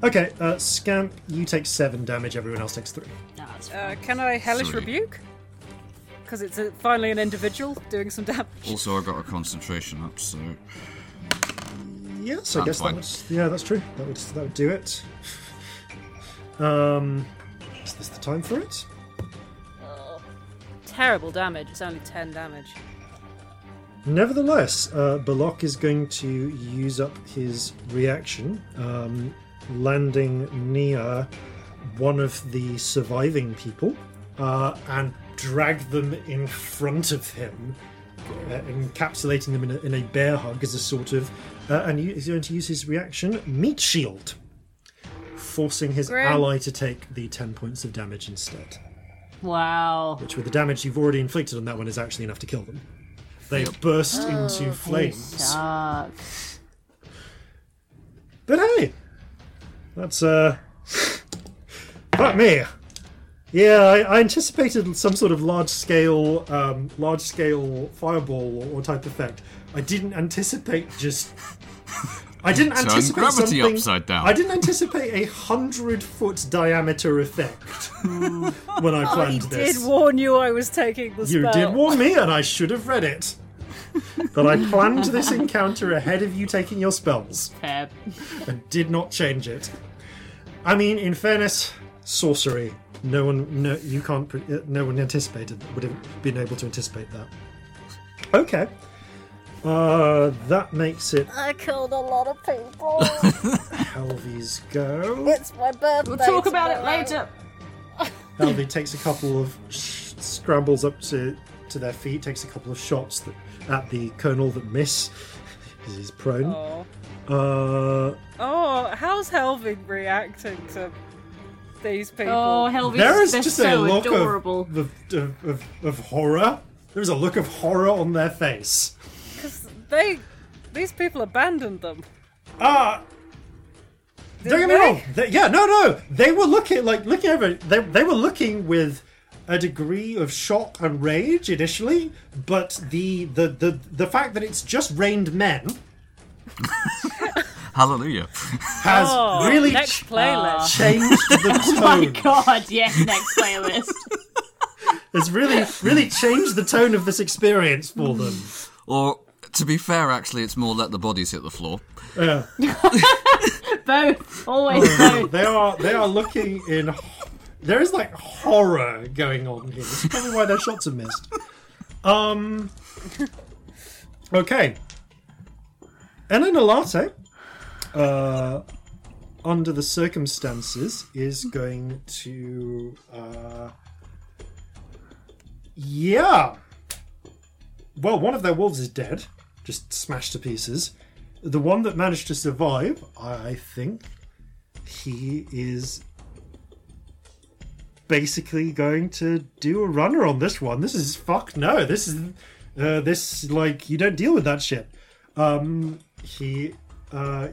Okay, uh, Scamp, you take seven damage. Everyone else takes three. No, Uh, can I hellish Three. rebuke? Because it's a, finally an individual doing some damage. Also, I got a concentration up, so Yes, I guess fine. that would. Yeah, that's true. That would that would do it. Um, is this the time for it? Terrible damage. It's only 10 damage. Nevertheless, uh, Belloc is going to use up his reaction, um, landing near one of the surviving people uh, and drag them in front of him, uh, encapsulating them in a, in a bear hug as a sort of. Uh, and he's going to use his reaction, Meat Shield, forcing his Grim. ally to take the 10 points of damage instead. Wow. Which, with the damage you've already inflicted on that one, is actually enough to kill them. They burst into flames. But hey, that's uh, fuck me. Yeah, I, I anticipated some sort of large scale, um, large scale fireball or, or type effect. I didn't anticipate just. I didn't Turn anticipate gravity something. upside down. I didn't anticipate a hundred foot diameter effect when I planned this. I planned did warn you I was taking the You spell. did warn me, and I should have read it. But I planned this encounter ahead of you taking your spells Fair. and did not change it. I mean, in fairness, sorcery. No one, no, you can't. uh, No one anticipated would have been able to anticipate that. Okay, uh, that makes it I killed a lot of people. Helvy's go. it's my birthday. We'll talk about it later. Helvy takes a couple of sh- scrambles up to to their feet, takes a couple of shots that, at the colonel that miss. He's prone. Oh. Uh, oh, how's Helvig reacting to these people? Oh, Helvy's there is just so a look adorable. of, of, of, of, of horror. There's a look of horror on their face. Because they, these people abandoned them. Ah, don't get me they? wrong. They- yeah, no, no. They were looking like looking over. They they were looking with a degree of shock and rage initially, but the the the the fact that it's just rained men hallelujah. has Oh, really next ch- playlist. changed the tone. oh My. God, yes, next playlist. It's really really changed the tone of this experience for them. Or, to be fair, actually, it's more let the bodies hit the floor. Yeah. both, always both. they are they are looking in. There is like horror going on here. This is probably why their shots are missed. Um. Okay. Elena Latte, uh, under the circumstances, is going to. Uh, yeah. Well, one of their wolves is dead, just smashed to pieces. The one that managed to survive, I think, he is basically going to do a runner on this one. This is fuck no. This is uh, this like you don't deal with that shit. Um, he uh,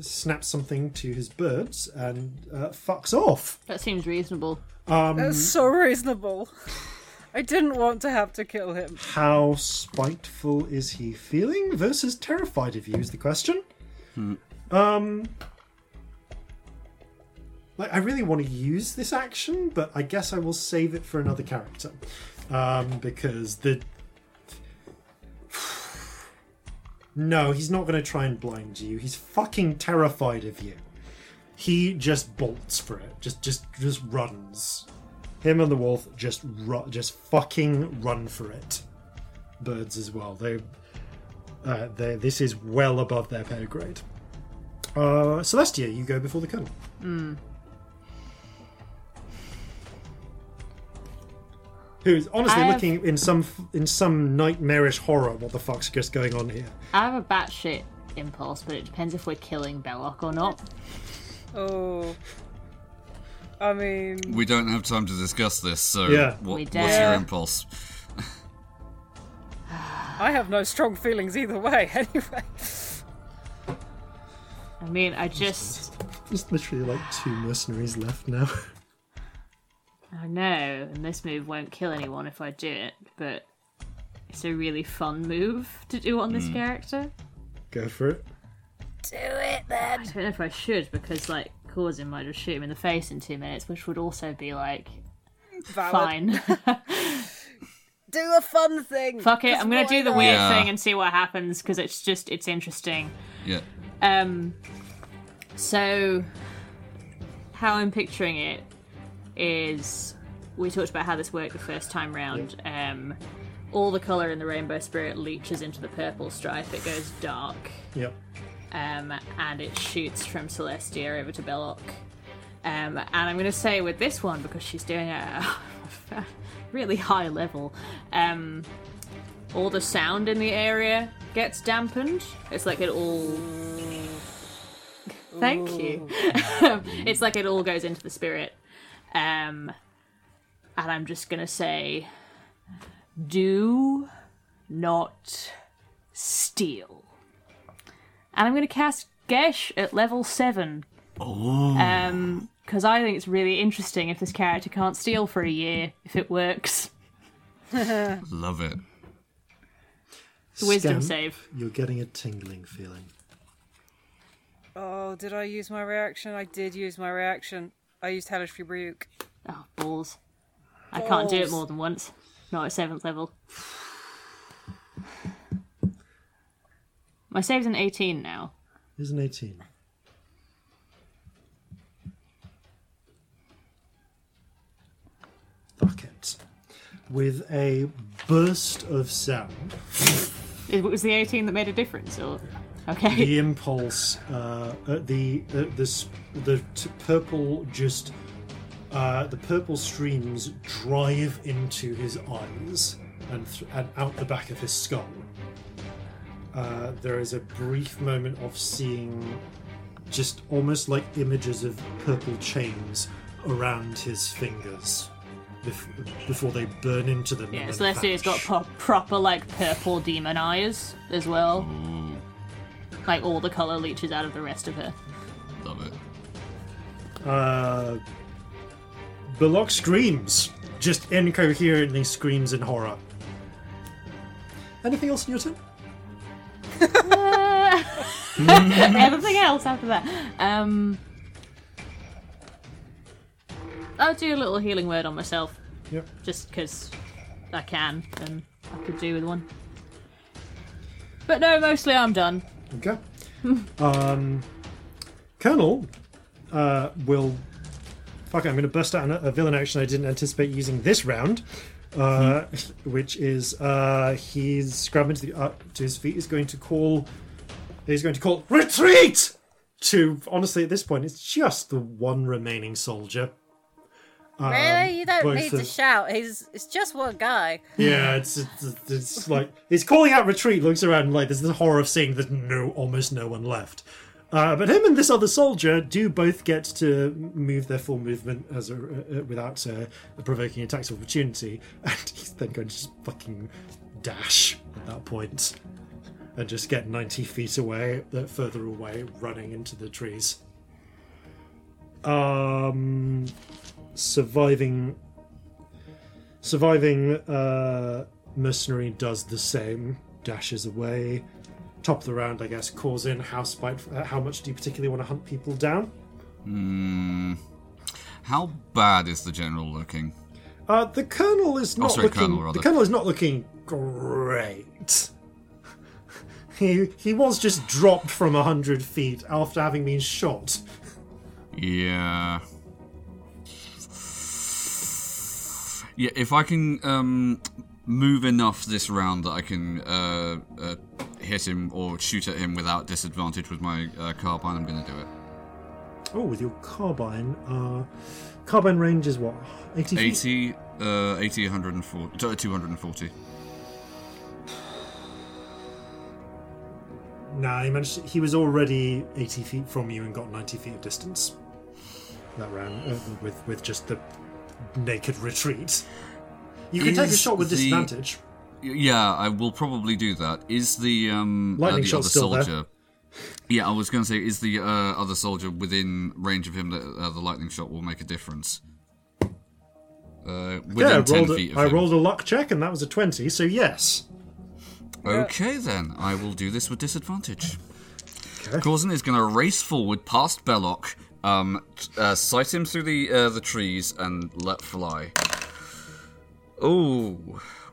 snaps something to his birds and uh, fucks off. That seems reasonable. That's so reasonable. I didn't want to have to kill him. How spiteful is he feeling versus terrified of you is the question. Um, like I really want to use this action, but I guess I will save it for another character um, because the No, he's not going to try and blind you. He's fucking terrified of you. He just bolts for it. Just, just, just runs. Him and the wolf just, ru- just fucking run for it. Birds as well. They, uh, they. This is well above their pay grade. Uh, Celestia, you go before the colonel. Who's honestly have- looking in some in some nightmarish horror? What the fuck's just going on here? I have a batshit impulse, but it depends if we're killing Belloc or not. Oh. I mean, We don't have time to discuss this, so Yeah. what, what's your impulse? I have no strong feelings either way, anyway. I mean, I just. There's literally like two mercenaries left now. I know, and this move won't kill anyone if I do it, but it's a really fun move to do on this hmm. character. go for it. Do it then. I don't know if I should because, like, causing might just shoot him in the face in two minutes, which would also be like Valid. fine. Do a fun thing. Fuck it, I'm gonna do the weird Yeah. thing and see what happens because it's just it's interesting. Yeah. Um, so how I'm picturing it is we talked about how this worked the first time round. Um, all the color in the rainbow spirit leaches into the purple stripe. It goes dark, Yep. Um, and it shoots from Celestia over to Belloc. Um, and I'm going to say with this one because she's doing a really high level. Um, all the sound in the area gets dampened. It's like it all. Thank you. it's like it all goes into the spirit. Um, and I'm just gonna say, do not steal. And I'm gonna cast Geas at level seven. Oh. Um, because I think it's really interesting if this character can't steal for a year, if it works. Love it. Wisdom Scamp, save. You're getting a tingling feeling. Oh, did I use my reaction? I did use my reaction. I used Hellish Rebuke. Oh, balls. balls. I can't do it more than once. Not at seventh level. My save's an 18 now. Here's an 18. Fuck it. With a burst of sound, It was the 18 that made a difference, or. Okay. the impulse, uh, uh, the uh, the the t- purple just uh, the purple streams drive into his eyes and, th- and out the back of his skull. Uh, there is a brief moment of seeing just almost like images of purple chains around his fingers bef- before they burn into them. Yeah, and then Celestia's got pro- proper, like, purple demon eyes as well. Like, all the colour leaches out of the rest of her. Love it. Uh, Belloc screams, just incoherently screams in horror. Anything else in your turn? Everything else after that. Um. I'll do a little healing word on myself, Yep. just because I can, and I could do with one. But no, mostly I'm done. Okay. um, Colonel uh, will. Fuck it, I'm going to bust out a villain action I didn't anticipate using this round, uh, which is uh, he's scrubbing to, the, uh, to his feet. He's going to call. He's going to call retreat to. Honestly, at this point, it's just the one remaining soldier. Really? You don't need to shout. He's it's just one guy. Yeah, it's, it's it's like he's calling out retreat. Looks around like there's the horror of seeing there's no almost no one left. Uh, but him and this other soldier do both get to move their full movement as a, uh, without uh, provoking attacks of opportunity, and he's then going to just fucking dash at that point and just get 90 feet away, uh, further away, running into the trees. Um, surviving Surviving uh, mercenary does the same, dashes away. Top of the round, I guess. cause in how spite. Uh, how much do you particularly want to hunt people down? Hmm. How bad is the general looking? Uh, the colonel is not sorry, looking. colonel, rather. the colonel is not looking great. He, he was just dropped from a hundred feet after having been shot. Yeah. Yeah, if I can um, move enough this round that I can uh, uh, hit him or shoot at him without disadvantage with my uh, carbine, I'm going to do it. Oh, with your carbine, uh, carbine range is what? 80 feet? 80, uh, 80, 140, uh, 240. Nah, he managed. He was already 80 feet from you and got 90 feet of distance. That round uh, with with just the naked retreat. You can take a shot with the- disadvantage. Yeah, I will probably do that. Is the um uh, Lightning the shot's other still there. soldier? Yeah, I was going to say, is the uh, other soldier within range of him that uh, the lightning shot will make a difference? Uh, within Yeah, I ten rolled, feet a, of I him. rolled a luck check and that was a 20, so yes. Okay, then I will do this with disadvantage. Okay. Corzin is going to race forward past Belloc, um, t- uh, sight him through the uh, the trees, and let fly. Oh,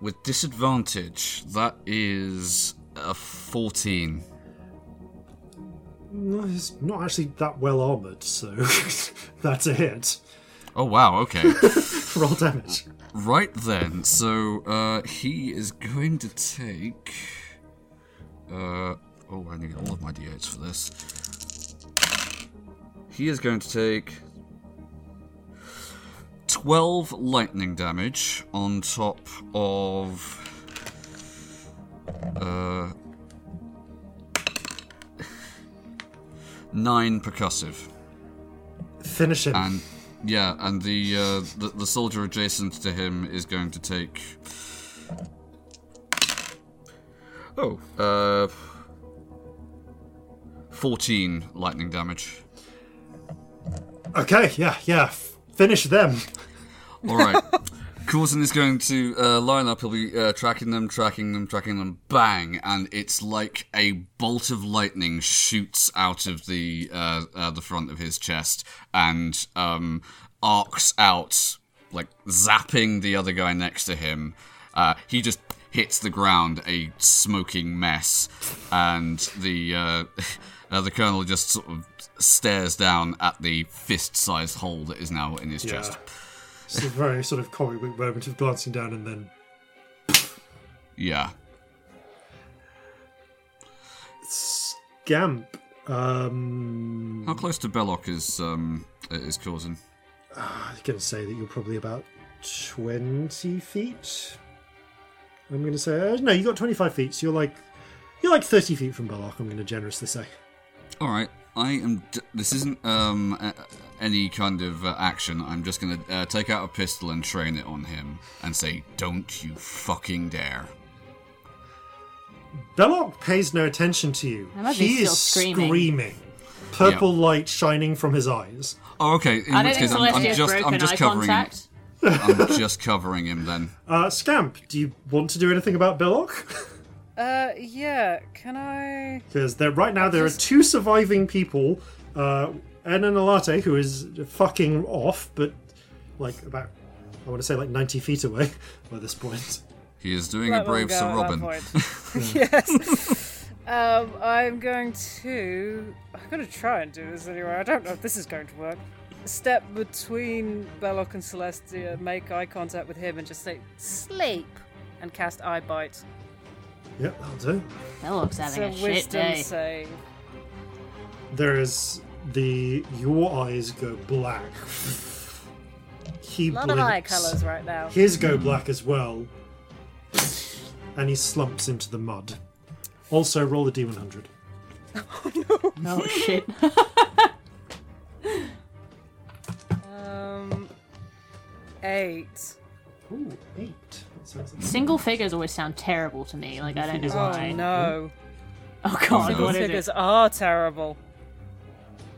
with disadvantage, that is a fourteen. No, he's not actually that well armored, so that's a hit. Oh wow, okay. Roll damage. right then, so uh, he is going to take. Uh, oh, I need all of my d8s for this. He is going to take 12 lightning damage on top of. Uh, 9 percussive. Finish him. And yeah, and the, uh, the the soldier adjacent to him is going to take. Oh, uh, fourteen lightning damage. Okay, yeah, yeah. Finish them. All right. Coulson is going to uh, line up. He'll be uh, tracking them, tracking them, tracking them. Bang! And it's like a bolt of lightning shoots out of the uh, uh, the front of his chest and um, arcs out, like zapping the other guy next to him. Uh, he just hits the ground, a smoking mess, and the uh, the colonel just sort of stares down at the fist-sized hole that is now in his Yeah. chest. It's a very sort of comic book moment of glancing down and then Yeah. Scamp. Um, How close to Belloc is um is Corzin? I'm going to say that you're probably about 20 feet. I'm going to say uh, no. You got 25 feet, so you're like you're like 30 feet from Belloc. I'm going to generously say. All right. I am. D- this isn't um a- any kind of uh, action. I'm just gonna uh, take out a pistol and train it on him and say, "Don't you fucking dare!" Belloc pays no attention to you. I imagine he he's is screaming. screaming. Purple light shining from his eyes. Oh, okay. In I which don't think case, I'm, I'm Celestia's just broken I'm just eye covering contact. I'm just covering him then. Uh, Scamp, do you want to do anything about Belloc? Uh, yeah. Can I? Because there right now there are two surviving people. Uh, Enan Alate, who is fucking off, but like about I want to say like 90 feet away by this point. He is doing Let a brave Sir Robin. yes. Um, I'm going to. I'm going to try and do this anyway. I don't know if this is going to work. Step between Belloc and Celestia, make eye contact with him, and just say sleep, and cast Eyebite. Yep, that'll do. That looks having a a shit day. save. There is the your eyes go black. He A lot of eye colours right now. His go black as well. And he slumps into the mud. Also, roll the d100. Oh no! Oh shit. Um, eight. Ooh, eight. That sounds like- Single figures always sound terrible to me. Like I don't know Oh why. no! Oh god, Single what is Figures it? are terrible.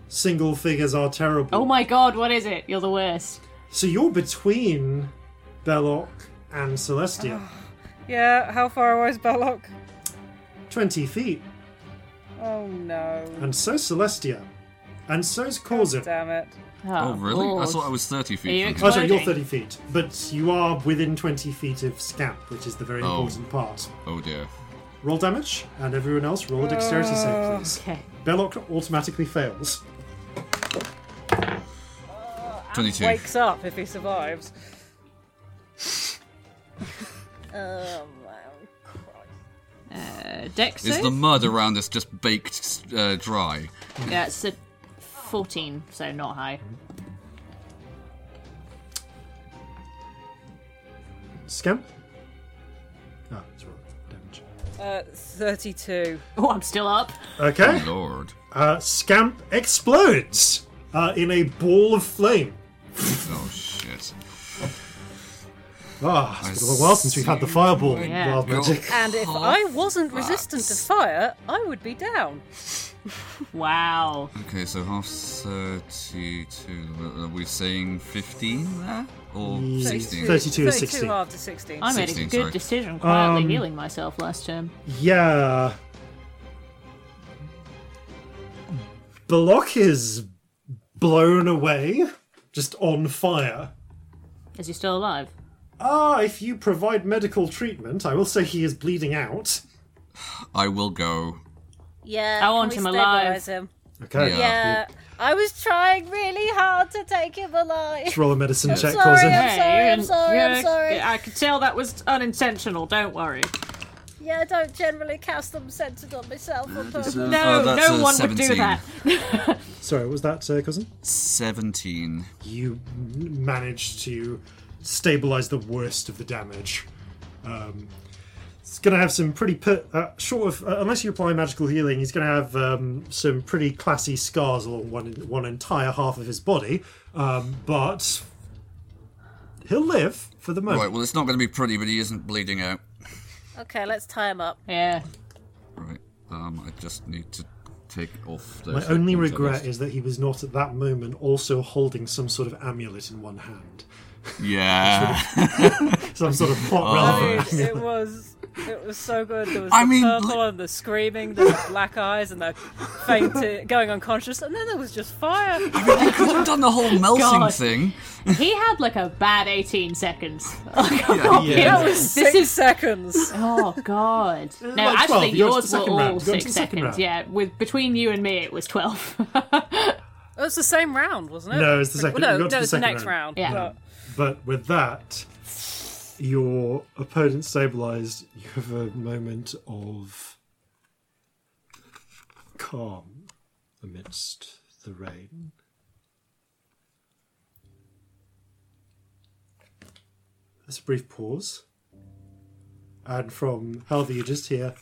Single figures are terrible. Oh my god, what is it? You're the worst. So you're between Belloc and Celestia. Ah, yeah, how far away is Belloc? 20 feet. Oh no! And so Celestia. And so's Corzin. Damn it! Oh, really? I thought I was 30 Are feet you from Oh, him. sorry, you're 30 feet. But you are within 20 feet of Scamp, which is the very Oh. important part. Oh dear. roll damage, and everyone else roll a dexterity save, please. Okay. Belloc automatically fails. 22. Wakes up if he survives. Oh, my god. Uh, Dex Is save? the mud around us just baked uh, dry? Yeah, it's a 14, so not high. Scamp? Ah, that's right. Damage. Uh, 32. Oh, I'm still up. Okay. Lord. Uh, Scamp explodes uh, in a ball of flame. Oh, shit. Ah, it's been a while since we've had the fireball in Yeah. wild magic. And if I wasn't resistant to fire, I would be down. Wow. Okay, so half 32. Are we saying 15 there? Or 16? 32 or 16. after 16. I made a good sorry. decision quietly Um, healing myself last term. Yeah. Belloc is blown away, just on fire. Is he still alive? Ah, if you provide medical treatment, I will say he is bleeding out. I will go. Yeah, I want him alive. Him? Okay. Yeah. Yeah, I was trying really hard to take him alive. Let's roll a medicine check, sorry, Corzin. I'm sorry, I'm sorry, I'm sorry. I could tell that was unintentional, don't worry. Yeah, I don't generally cast them centered on myself on purpose. Uh, No, that's no a one would do that. Sorry, was that uh, Corzin? 17. You managed to stabilize the worst of the damage. Um, it's going to have some pretty put uh, short of uh, unless you apply magical healing. He's going to have um, some pretty classy scars along one one entire half of his body, um, but he'll live for the moment. Right, well, it's not going to be pretty, but he isn't bleeding out. Okay, let's tie him up. yeah. Right. Um, I just need to take off those. My only regret is that he was not at that moment also holding some sort of amulet in one hand, Yeah. some sort of plot Oh. I it was it was so good. There was I the mean, purple li- and the screaming, the black eyes, and the fainting, going unconscious, and then there was just fire. I mean, you could have done the whole melting God. thing. He had like a bad 18 seconds. Yeah. Yeah. That was This is- seconds. Oh God! No, like actually, You go to the yours were second all round. You go to six seconds. round. Yeah, with between you and me, it was twelve. It was the same round, wasn't it? No, it's the second- No, we got to no, the it's the next round. round. Yeah. but- But with that, your opponent stabilized. You have a moment of calm amidst the rain. There's a brief pause. And from Helvi, you just hear.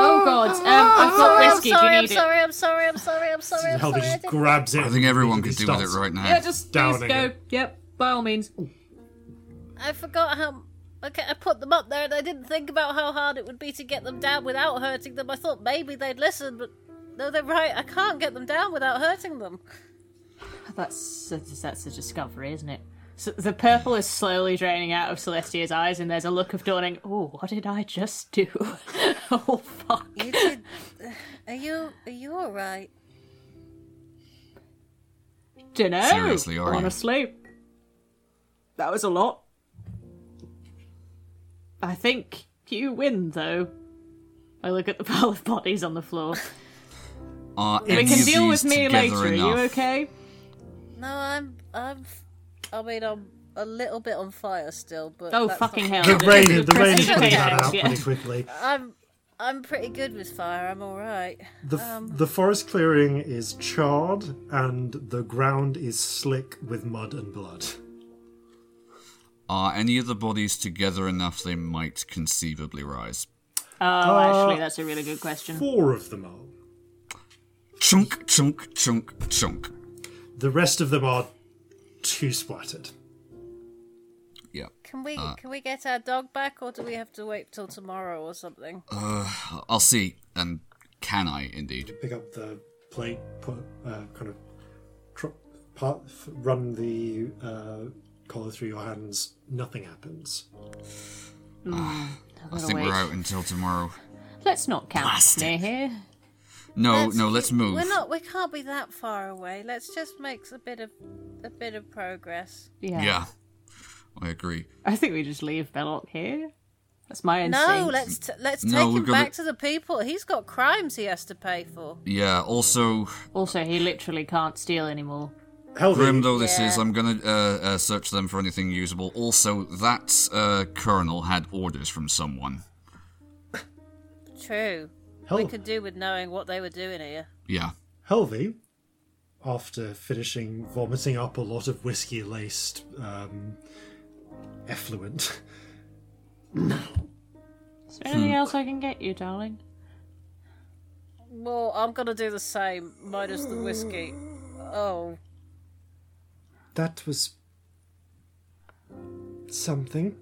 Oh God! Um, I've got Sorry, I'm whiskey. Do sorry, you I'm need it? sorry, I'm sorry, I'm sorry, I'm sorry, I'm Helvi sorry. I just didn't- grabs it. I think everyone could immediately do with it right now. Yeah, just, just Downing go. it. Yep, by all means. I forgot how. Okay, I put them up there and I didn't think about how hard it would be to get them down without hurting them. I thought maybe they'd listen, but no, they're right. I can't get them down without hurting them. That's that's a discovery, isn't it? So the purple is slowly draining out of Celestia's eyes, and there's a look of dawning. Oh, what did I just do? oh fuck! You did. Are you? Are you all right? Dunno. Seriously, are you? honestly, that was a lot. I think you win, though. I look at the pile of bodies on the floor. Are We any can of deal these with me together later. Are you okay? No, I'm. I'm. I mean, I'm a little bit on fire still, but Oh fucking not- hell! The rain, the rain is Precision putting that out yeah. pretty quickly. I'm. I'm pretty good with fire. I'm all right. The, f um, the forest clearing is charred and the ground is slick with mud and blood. Are any of the bodies together enough they might conceivably rise? Oh, uh, actually, that's a really good question. Four of them are. Chunk, chunk, chunk, chunk. The rest of them are too splattered. Yeah. Can we? Uh, can we get our dog back, or do we have to wait till tomorrow or something? Uh, I'll see. And can I indeed? Pick up the plate, put uh, kind of tr- part, run the uh, collar through your hands. Nothing happens. Ah, mm, I Gotta think wait. we're out until tomorrow. Let's not count Blasted. near here. No, no, let's move. We're not. We can't be that far away. Let's just make a bit of a bit of progress. Yeah. Yeah. I agree. I think we just leave Belloc here. That's my instinct. No, let's t- let's take we've him got back to- to the people. He's got crimes he has to pay for. Yeah. Also, Also, he literally can't steal anymore. Helvi, grim though this is, I'm gonna uh, uh, search them for anything usable. Also, that uh, colonel had orders from someone. True. Hel- We could do with knowing what they were doing here. Yeah. Helvi, after finishing vomiting up a lot of whiskey laced um, effluent, Is there anything else I can get you, darling? Well, I'm gonna do the same, minus the whiskey. Oh, that was something.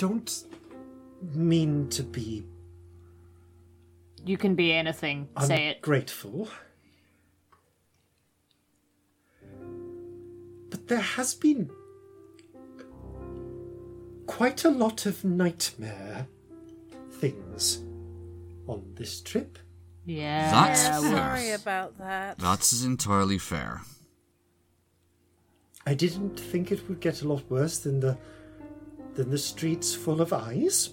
Don't mean to be You can be anything. Say it. Grateful. But there has been quite a lot of nightmare things on this trip. Yeah. That's yeah, fair. sorry about that. That's entirely fair. I didn't think it would get a lot worse than the than the streets full of eyes.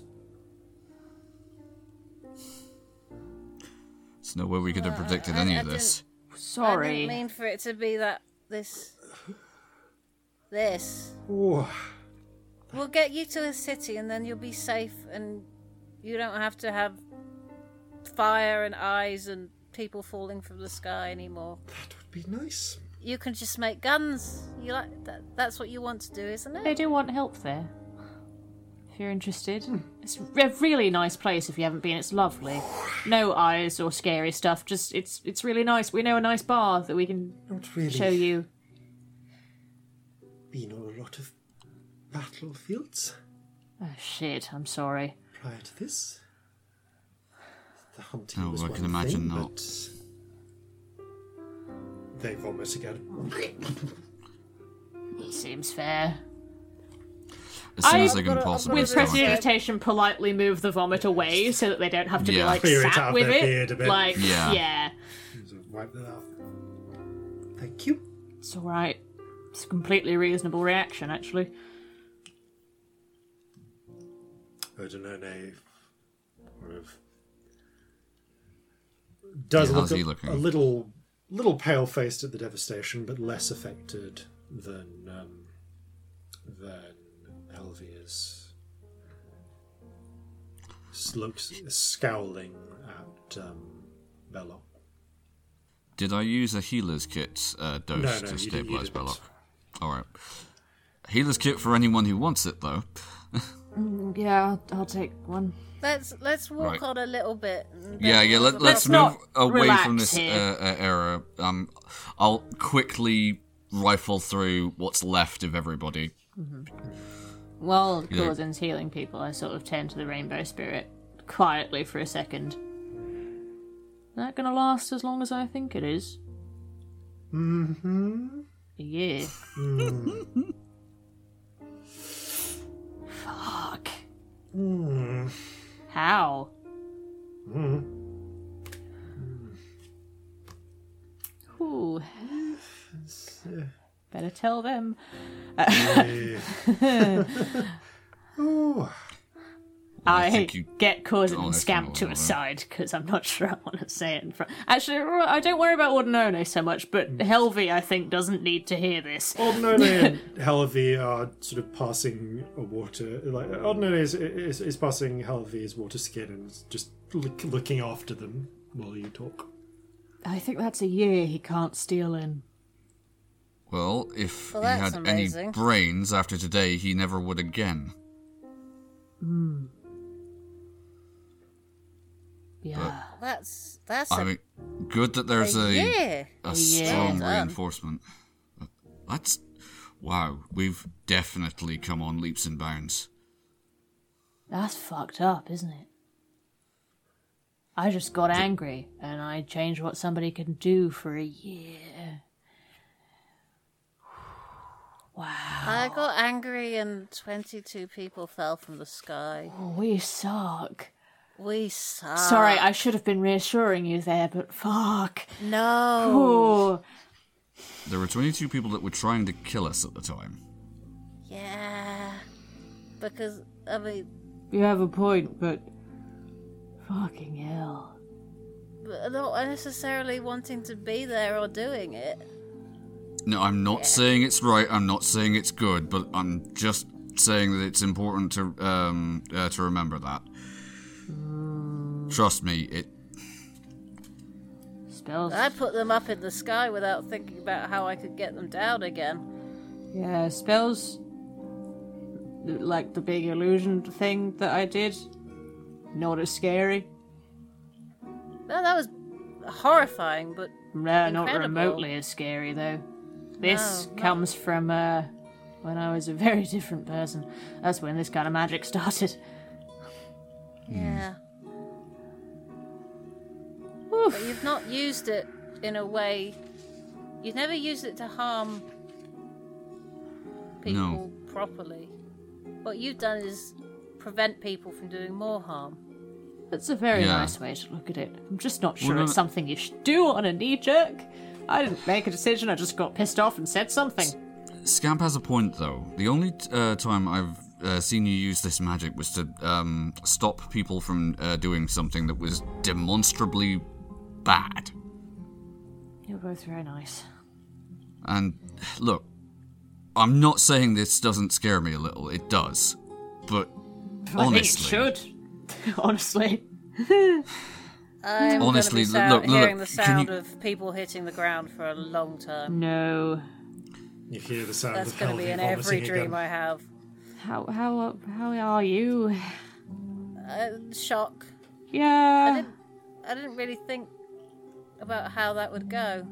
There's no way we could have uh, predicted I- any I of this. Sorry. I Sorry. didn't mean for it to be that this. This. Oh, We'll get you to a city and then you'll be safe and you don't have to have fire and eyes and people falling from the sky anymore. that would be nice. You can just make guns. You like that that's what you want to do, isn't it? They it? do want help there. If you're interested. Hmm. It's a really nice place if you haven't been. It's lovely. No eyes or scary stuff. Just it's it's really nice. We know a nice bar that we can Not really show you. been on a lot of battlefields Oh shit, I'm sorry. prior to this. The hunting Oh, was I one can imagine thing, not. but they vomit again. Seems fair. As soon I- as they can got a- I've possibly With Sorry. start. prestidigitation, politely move the vomit away so that they don't have to be like Clear it sat out with their it. beard a bit. Like Yeah. yeah. So wipe that off. Thank you. It's alright. It's a completely reasonable reaction actually. Odinone sort of does Yeah, look how's he a, looking? a little little pale faced at the devastation, but less affected than um, than Helvi is. Looks scowling at um, Belloc. Did I use a healer's kit uh, dose No, no, to you didn't- you stabilize didn't. Belloc? Alright. Healer's kit for anyone who wants it, though. Yeah, I'll, I'll take one. Let's let's walk Right. on a little bit. Yeah, yeah. Let, let's move away from this uh, uh, era. Um, I'll quickly rifle through what's left of everybody. While Yeah. Corzin's healing people, I sort of turn to the rainbow spirit quietly for a second. That gonna last as long as I think it is? Mm-hmm. A year. Fuck. Mm. How? Mm. Ooh. Better tell them. I, think you- get Corzin Oh, and that's Scamp to all a side because I'm not sure I want to say it in front. Actually, I don't worry about Ordinone so much, but Hmm. Helvi, I think, doesn't need to hear this. Ordinone and Helvi are sort of passing a water. Like Ordinone is, is is passing Helvi's water skin and just look, looking after them while you talk. I think that's a year he can't steal in. Well, if Well, he had amazing. any brains after today, he never would again. Hmm. Yeah. That's that's I a, mean, good that there's a a, year. a strong Well done. reinforcement. That's wow. We've definitely come on leaps and bounds. That's fucked up, isn't it? I just got angry and I changed what somebody can do for a year. Wow. I got angry and 22 people fell from the sky. Oh, we suck. We suck. Sorry, I should have been reassuring you there, but fuck. No. Oh, There were 22 people that were trying to kill us at the time. Yeah. Because, I mean, You have a point, but fucking hell. not necessarily wanting to be there or doing it. No, I'm not saying it's right. I'm not saying it's good, but I'm just saying that it's important to um uh, to remember that. Trust me, it. Spells. I put them up in the sky without thinking about how I could get them down again. Yeah, spells. Like the big illusion thing that I did. Not as scary. No, that was horrifying, but No, not remotely as scary though. This No, no. comes from uh, when I was a very different person. That's when this kind of magic started. yeah. But you've not used it in a way. You've never used it to harm people No. properly. What you've done is prevent people from doing more harm. That's a very Yeah. nice way to look at it. I'm just not sure Well, it's something you should do on a knee jerk. I didn't make a decision, I just got pissed off and said something. Scamp has a point, though. The only uh, time I've uh, seen you use this magic was to um, stop people from uh, doing something that was demonstrably bad. You're both very nice. And look, I'm not saying this doesn't scare me a little. It does, but honestly, think it should. Honestly. I'm Honestly, going to be sound, look, look, hearing the sound you- of people hitting the ground for a long time. No. You hear the sound That's of going to be Helvi in every dream again. I have. How how how are you? Uh, shock. I Yeah. didn't. I didn't really think about how that would go.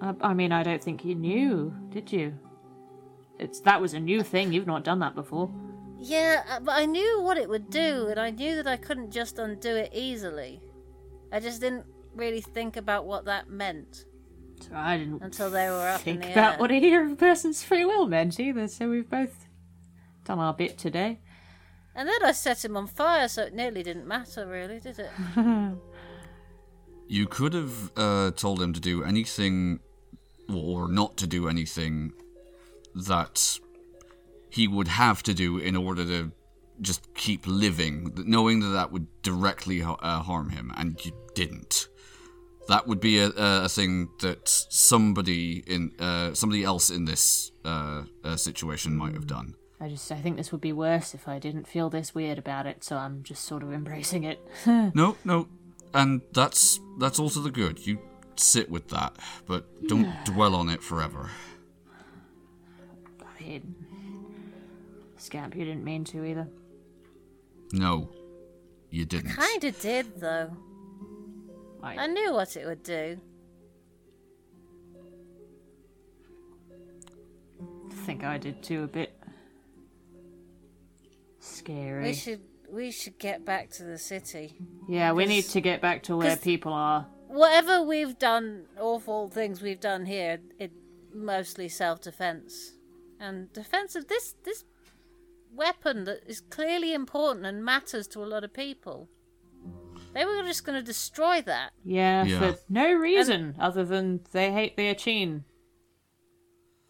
I, I mean, I don't think you knew, did you? It's that was a new thing. You've not done that before. Yeah, uh, but I knew what it would do, and I knew that I couldn't just undo it easily. I just didn't really think about what that meant So I didn't until they were up in think the about air. what a person's free will meant either. So we've both done our bit today. And then I set him on fire, so it nearly didn't matter, really, did it? you could have uh, told him to do anything, or not to do anything that he would have to do in order to just keep living, knowing that that would directly uh, harm him, and you didn't. That would be a, a thing that somebody in uh, somebody else in this uh, uh, situation might have done. I just I think this would be worse if I didn't feel this weird about it. So I'm just sort of embracing it. No, no, and that's that's also the good. You sit with that, but don't dwell on it forever. I mean, Scamp, you didn't mean to either. No, you didn't. Kinda did, though. I, I knew what it would do. I think I did too a bit. Scary. We should we should get back to the city. Yeah, we need to get back to where people are. Whatever we've done, awful things we've done here, it mostly self-defense and defense of this this weapon that is clearly important and matters to a lot of people. They were just going to destroy that. Yeah, Yeah. for no reason other than they hate the Achin.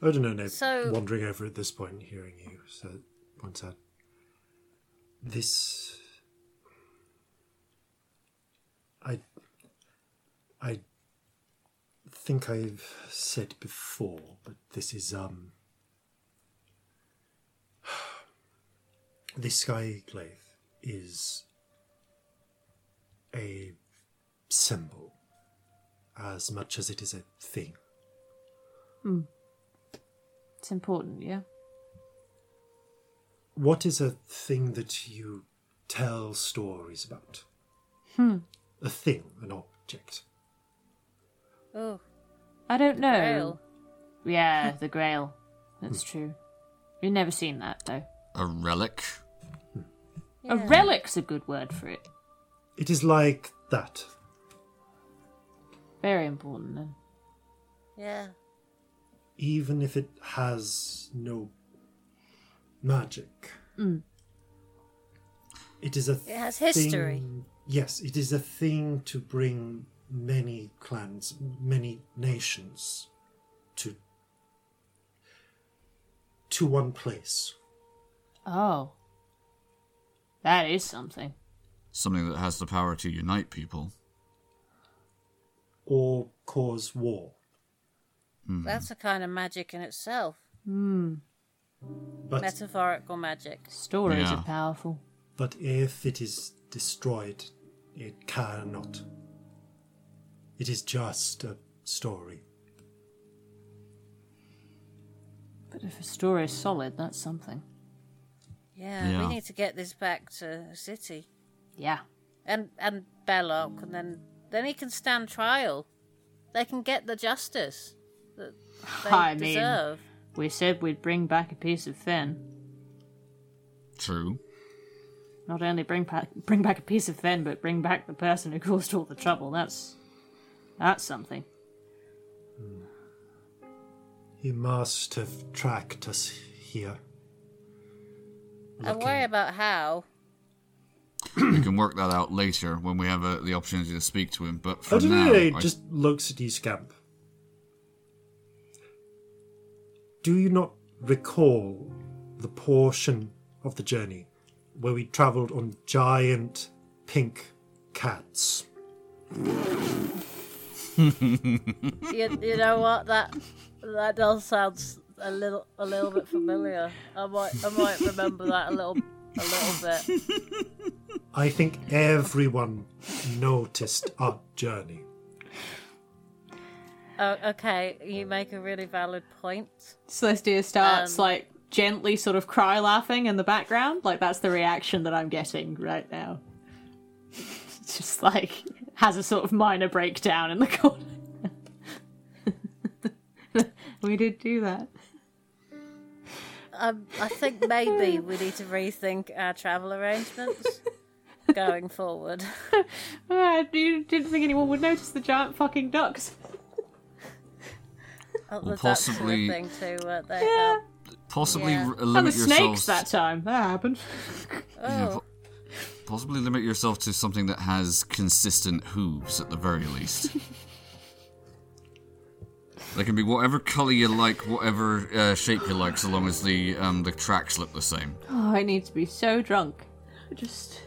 I don't know, Nate. So- Wandering over at this point, hearing you, so points out. This. I. I think I've said before, but this is, um. This sky glaive is a symbol as much as it is a thing. It's important, yeah. What is a thing that you tell stories about? Hmm. A thing, an object. Oh, I don't know. Grail. Yeah, the Grail. That's true. You've never seen that though. A relic? A relic's a good word for it. It is like that. Very important then. Yeah. Even if it has no magic. Mm. It is a It has history. thing- Yes, it is a thing to bring many clans, many nations to to one place. Oh. That is something. Something that has the power to unite people. or cause war. Hmm. That's a kind of magic in itself. Hmm. But Metaphorical magic. Stories Yeah. are powerful. but if it is destroyed, it cannot. It is just a story. But if a story is solid, that's something. Yeah, Yeah. we need to get this back to the city. Yeah. And and Belloc, and then then he can stand trial. They can get the justice that they I mean- deserve. We said we'd bring back a piece of Fen. True. Not only bring back bring back a piece of Fen, but bring back the person who caused all the trouble. That's that's something. Hmm. He must have tracked us here. I worry about how. we can work that out later when we have uh the opportunity to speak to him. But for I don't now, know. I- just looks at you, Scamp. Do you not recall the portion of the journey where we travelled on giant pink cats? You, you know what that that does sound s- a little a little bit familiar. I might I might remember that a little a little bit. I think everyone noticed our journey. Oh, okay, you make a really valid point. Celestia starts Um, like gently sort of cry laughing in the background. Like that's the reaction that I'm getting right now. Just like has a sort of minor breakdown in the corner. we did do that. Um, I think maybe we need to rethink our travel arrangements going forward. You didn't think anyone would notice the giant fucking ducks. Oh, Well, was that sort possibly- thing too, weren't they? Yeah. possibly Yeah. r- And limit the yourselves. snakes that time. That happened. Um, oh, Possibly limit yourself to something that has consistent hooves at the very least. They can be whatever color you like, whatever uh, shape you like, so long as the um, the tracks look the same. Oh, I need to be so drunk. Just.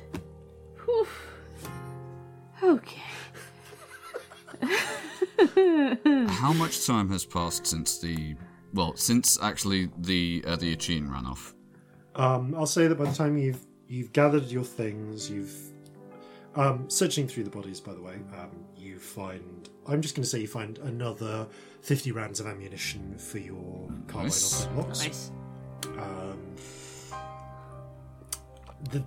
Whew. Okay. How much time has passed since the well, since actually the uh, the Achin ran off? Um, I'll say that by the time you've you've gathered your things, you've um, searching through the bodies. By the way, um, you find. I'm just going to say you find another fifty rounds of ammunition for your carbine Nice. of box. Nice. Um, the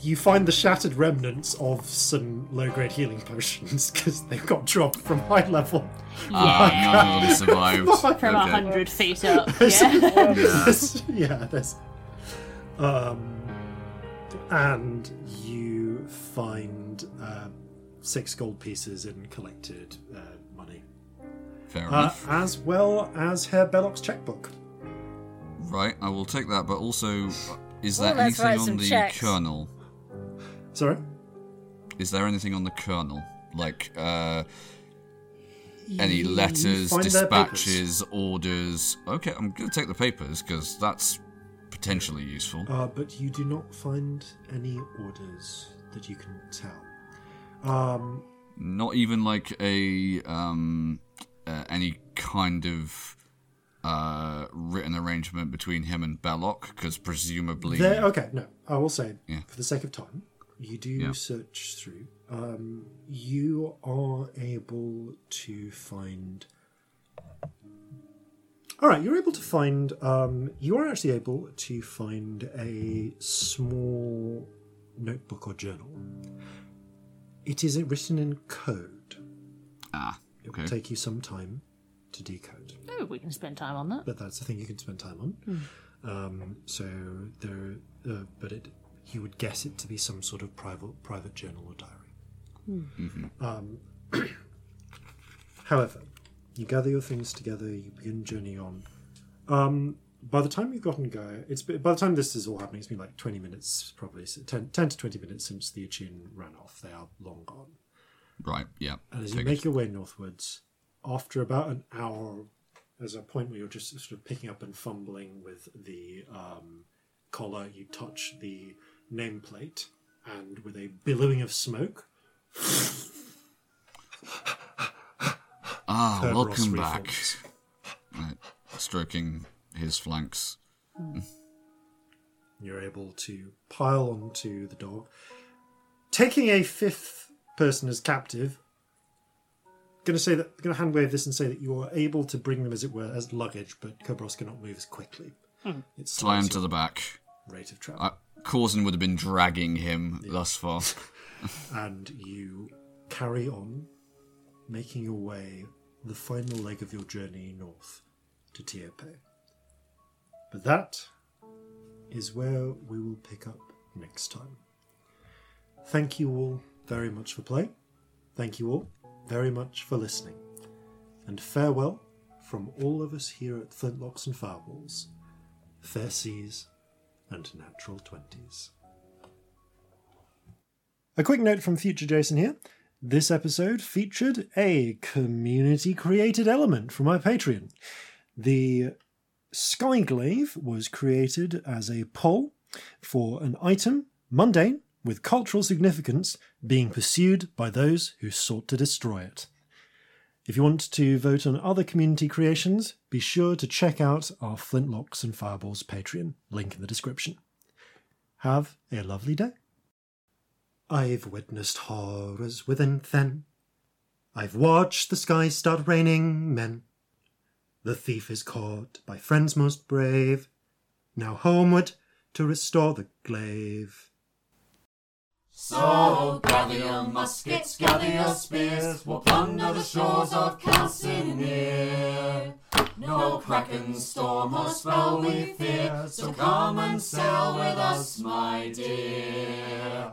you find the shattered remnants of some low-grade healing potions because they got dropped from high level. Ah, none of them survived. From a Okay. hundred feet up. Yeah. There's- yeah, there's. Um, and you find uh, six gold pieces in collected money, Fair uh, enough. as well as Herr Belloc's checkbook. Right, I will take that. But also, uh, is Well, there let's anything write on some the checks. colonel? Sorry. Is there anything on the colonel? Like uh, any You letters, find their papers. dispatches, orders? Okay, I'm going to take the papers because that's potentially useful. Uh, but you do not find any orders that you can tell. Um, Not even like a um, uh, any kind of uh, written arrangement between him and Belloc, because presumably there, okay, no, I will say, Yeah. for the sake of time, you do Yeah. search through. Um, you are able to find. All right, you're able to find. Um, you are actually able to find a small notebook or journal. It is written in code. ah It okay. will take you some time to decode. Oh, we can spend time on that. but that's the thing you can spend time on. Um, so there, uh, but it, you would guess it to be some sort of private private journal or diary. Um, however, you gather your things together, you begin journey on. Um, by the time you've gotten go, it's been- by the time this is all happening, it's been like twenty minutes, probably 10, 10 to twenty minutes since the Achin ran off. They are long gone. Right, yeah. And as you make your way northwards, after about an hour there's a point where you're just sort of picking up and fumbling with the um, collar. You touch the nameplate, and with a billowing of smoke, Ah, Kerberos welcome back. Right, stroking his flanks. You're able to pile onto the dog, taking a fifth person as captive. Going to say that, going to hand wave this and say that you are able to bring them, as it were, as luggage, but Kerberos cannot move as quickly. It's Tie him to the back. rate of travel. Uh, Corzin would have been dragging him thus far. and you carry on, making your way the final leg of your journey north to Tiope. But that is where we will pick up next time. Thank you all very much for playing. Thank you all very much for listening. And farewell from all of us here at Flintlocks and Fireballs, Fair Seas and Natural Twenties. A quick note from Future Jason here. This episode featured a community created element from my Patreon. The Skyglaive was created as a poll for an item, mundane, with cultural significance, being pursued by those who sought to destroy it. If you want to vote on other community creations, be sure to check out our Flintlocks and Fireballs Patreon, link in the description. Have a lovely day. I've witnessed horrors within then. I've watched the sky start raining men. The thief is caught by friends most brave. Now homeward to restore the glaive. So gather your muskets, gather your spears, we'll plunder the shores of Calcinear. No kraken, storm, or spell we fear, so come and sail with us, my dear.